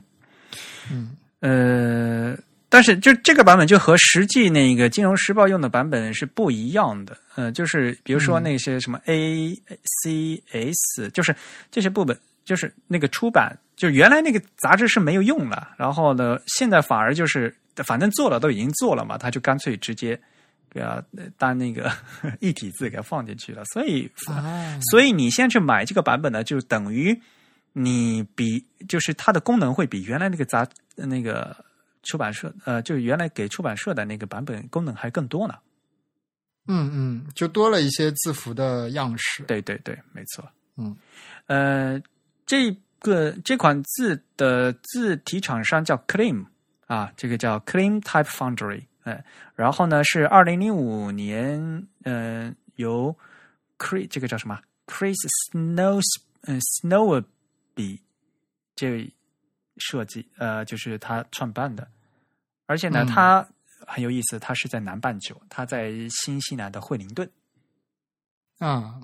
Speaker 2: 嗯
Speaker 1: 呃。但是，就这个版本就和实际那个《金融时报》用的版本是不一样的。嗯，就是比如说那些什么 A、C、S，就是这些部本，就是那个出版，就原来那个杂志是没有用了。然后呢，现在反而就是反正做了都已经做了嘛，他就干脆直接给它当那个 一体字给它放进去了。所以，所以你现在去买这个版本呢，就等于你比就是它的功能会比原来那个杂那个。出版社呃，就原来给出版社的那个版本功能还更多呢。
Speaker 2: 嗯嗯，就多了一些字符的样式。
Speaker 1: 对对对，没错。
Speaker 2: 嗯，
Speaker 1: 呃，这个这款字的字体厂商叫 Clean 啊，这个叫 Clean Type Foundry。哎，然后呢是二零零五年，呃，由 Chris 这个叫什么 Chris Snow 嗯 Snowby 这设计，呃，就是他创办的。而且呢，
Speaker 2: 嗯
Speaker 1: 他很有意思，他是在南半球，他在新西兰的惠灵顿。
Speaker 2: 啊，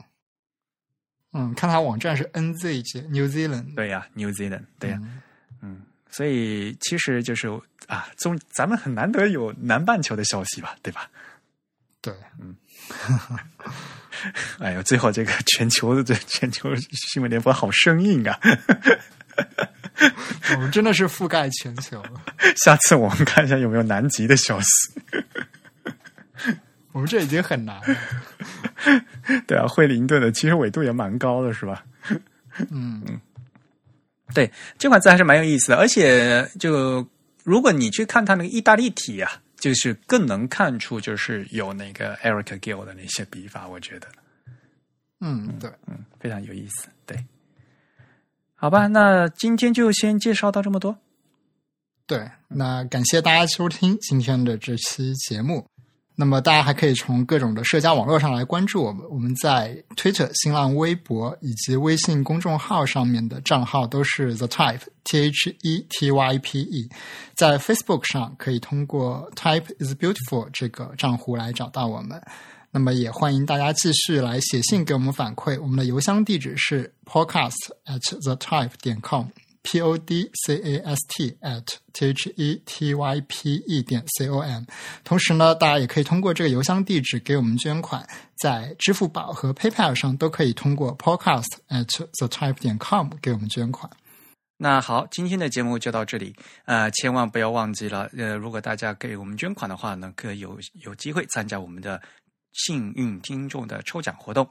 Speaker 2: 嗯，看它网站是 NZ 节 New Zealand。
Speaker 1: 对呀、n e w Zealand，对呀、
Speaker 2: 嗯
Speaker 1: 嗯，所以其实就是啊，中咱们很难得有南半球的消息吧，对吧？
Speaker 2: 对，嗯
Speaker 1: 哎呦，最后这个全球的这全球新闻联播好生硬啊！
Speaker 2: 我们真的是覆盖全球。
Speaker 1: 下次我们看一下有没有南极的消息。
Speaker 2: 我们这已经很难了。
Speaker 1: 对啊，惠灵顿的其实纬度也蛮高的，是吧？
Speaker 2: 嗯
Speaker 1: 对，这款字还是蛮有意思的，而且就如果你去看它那个意大利体啊，就是更能看出就是有那个 Eric Gill 的那些笔法，我觉得。
Speaker 2: 嗯，对，
Speaker 1: 嗯，非常有意思。对，好吧，那今天就先介绍到这么多。
Speaker 2: 对，那感谢大家收听今天的这期节目。那么大家还可以从各种的社交网络上来关注我们，我们在 Twitter、新浪微博以及微信公众号上面的账号都是 The Type T H E T Y P E，在 Facebook 上可以通过 Type is Beautiful 这个账户来找到我们。那么也欢迎大家继续来写信给我们反馈，我们的邮箱地址是 podcast at the type 点 com。p o d c a s t at t h e t y p e 点 c o m。同时呢，大家也可以通过这个邮箱地址给我们捐款，在支付宝和 PayPal 上都可以通过 podcast at the type 点 com 给我们捐款。
Speaker 1: 那好，今天的节目就到这里。呃，千万不要忘记了，呃，如果大家给我们捐款的话呢，可以有有机会参加我们的幸运听众的抽奖活动。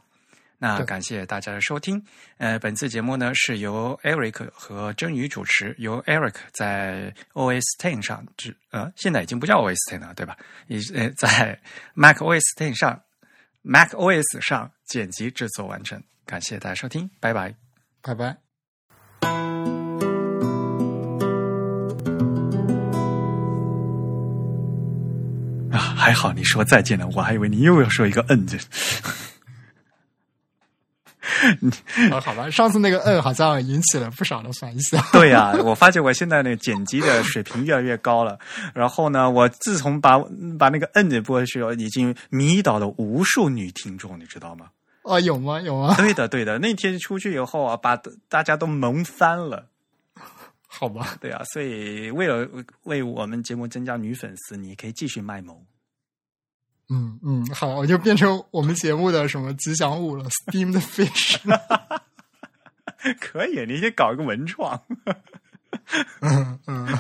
Speaker 1: 那感谢大家的收听。呃，本次节目呢是由 Eric 和真宇主持，由 Eric 在 OS Ten 上制，呃，现在已经不叫 OS Ten 了，对吧？也呃，在 Mac OS Ten 上，Mac OS 上剪辑制作完成。感谢大家收听，拜拜。
Speaker 2: 拜拜。
Speaker 1: 还好你说再见了，我还以为你又要说一个嗯字。
Speaker 2: 啊，好吧，上次那个嗯好像引起了不少的反响。
Speaker 1: 对呀、我发现我现在那个剪辑的水平越来越高了。然后呢，我自从把把那个嗯字播去了，已经迷倒了无数女听众，你知道吗？
Speaker 2: 哦，有吗？有吗？
Speaker 1: 对的，对的。那天出去以后啊，把大家都萌翻了。
Speaker 2: 好吧，
Speaker 1: 对啊，所以为了为我们节目增加女粉丝，你可以继续卖萌。
Speaker 2: 嗯嗯，好，我就变成我们节目的什么吉祥物了，Steam 的 fish。
Speaker 1: 可以，你先搞一个文创。
Speaker 2: 哈嗯。嗯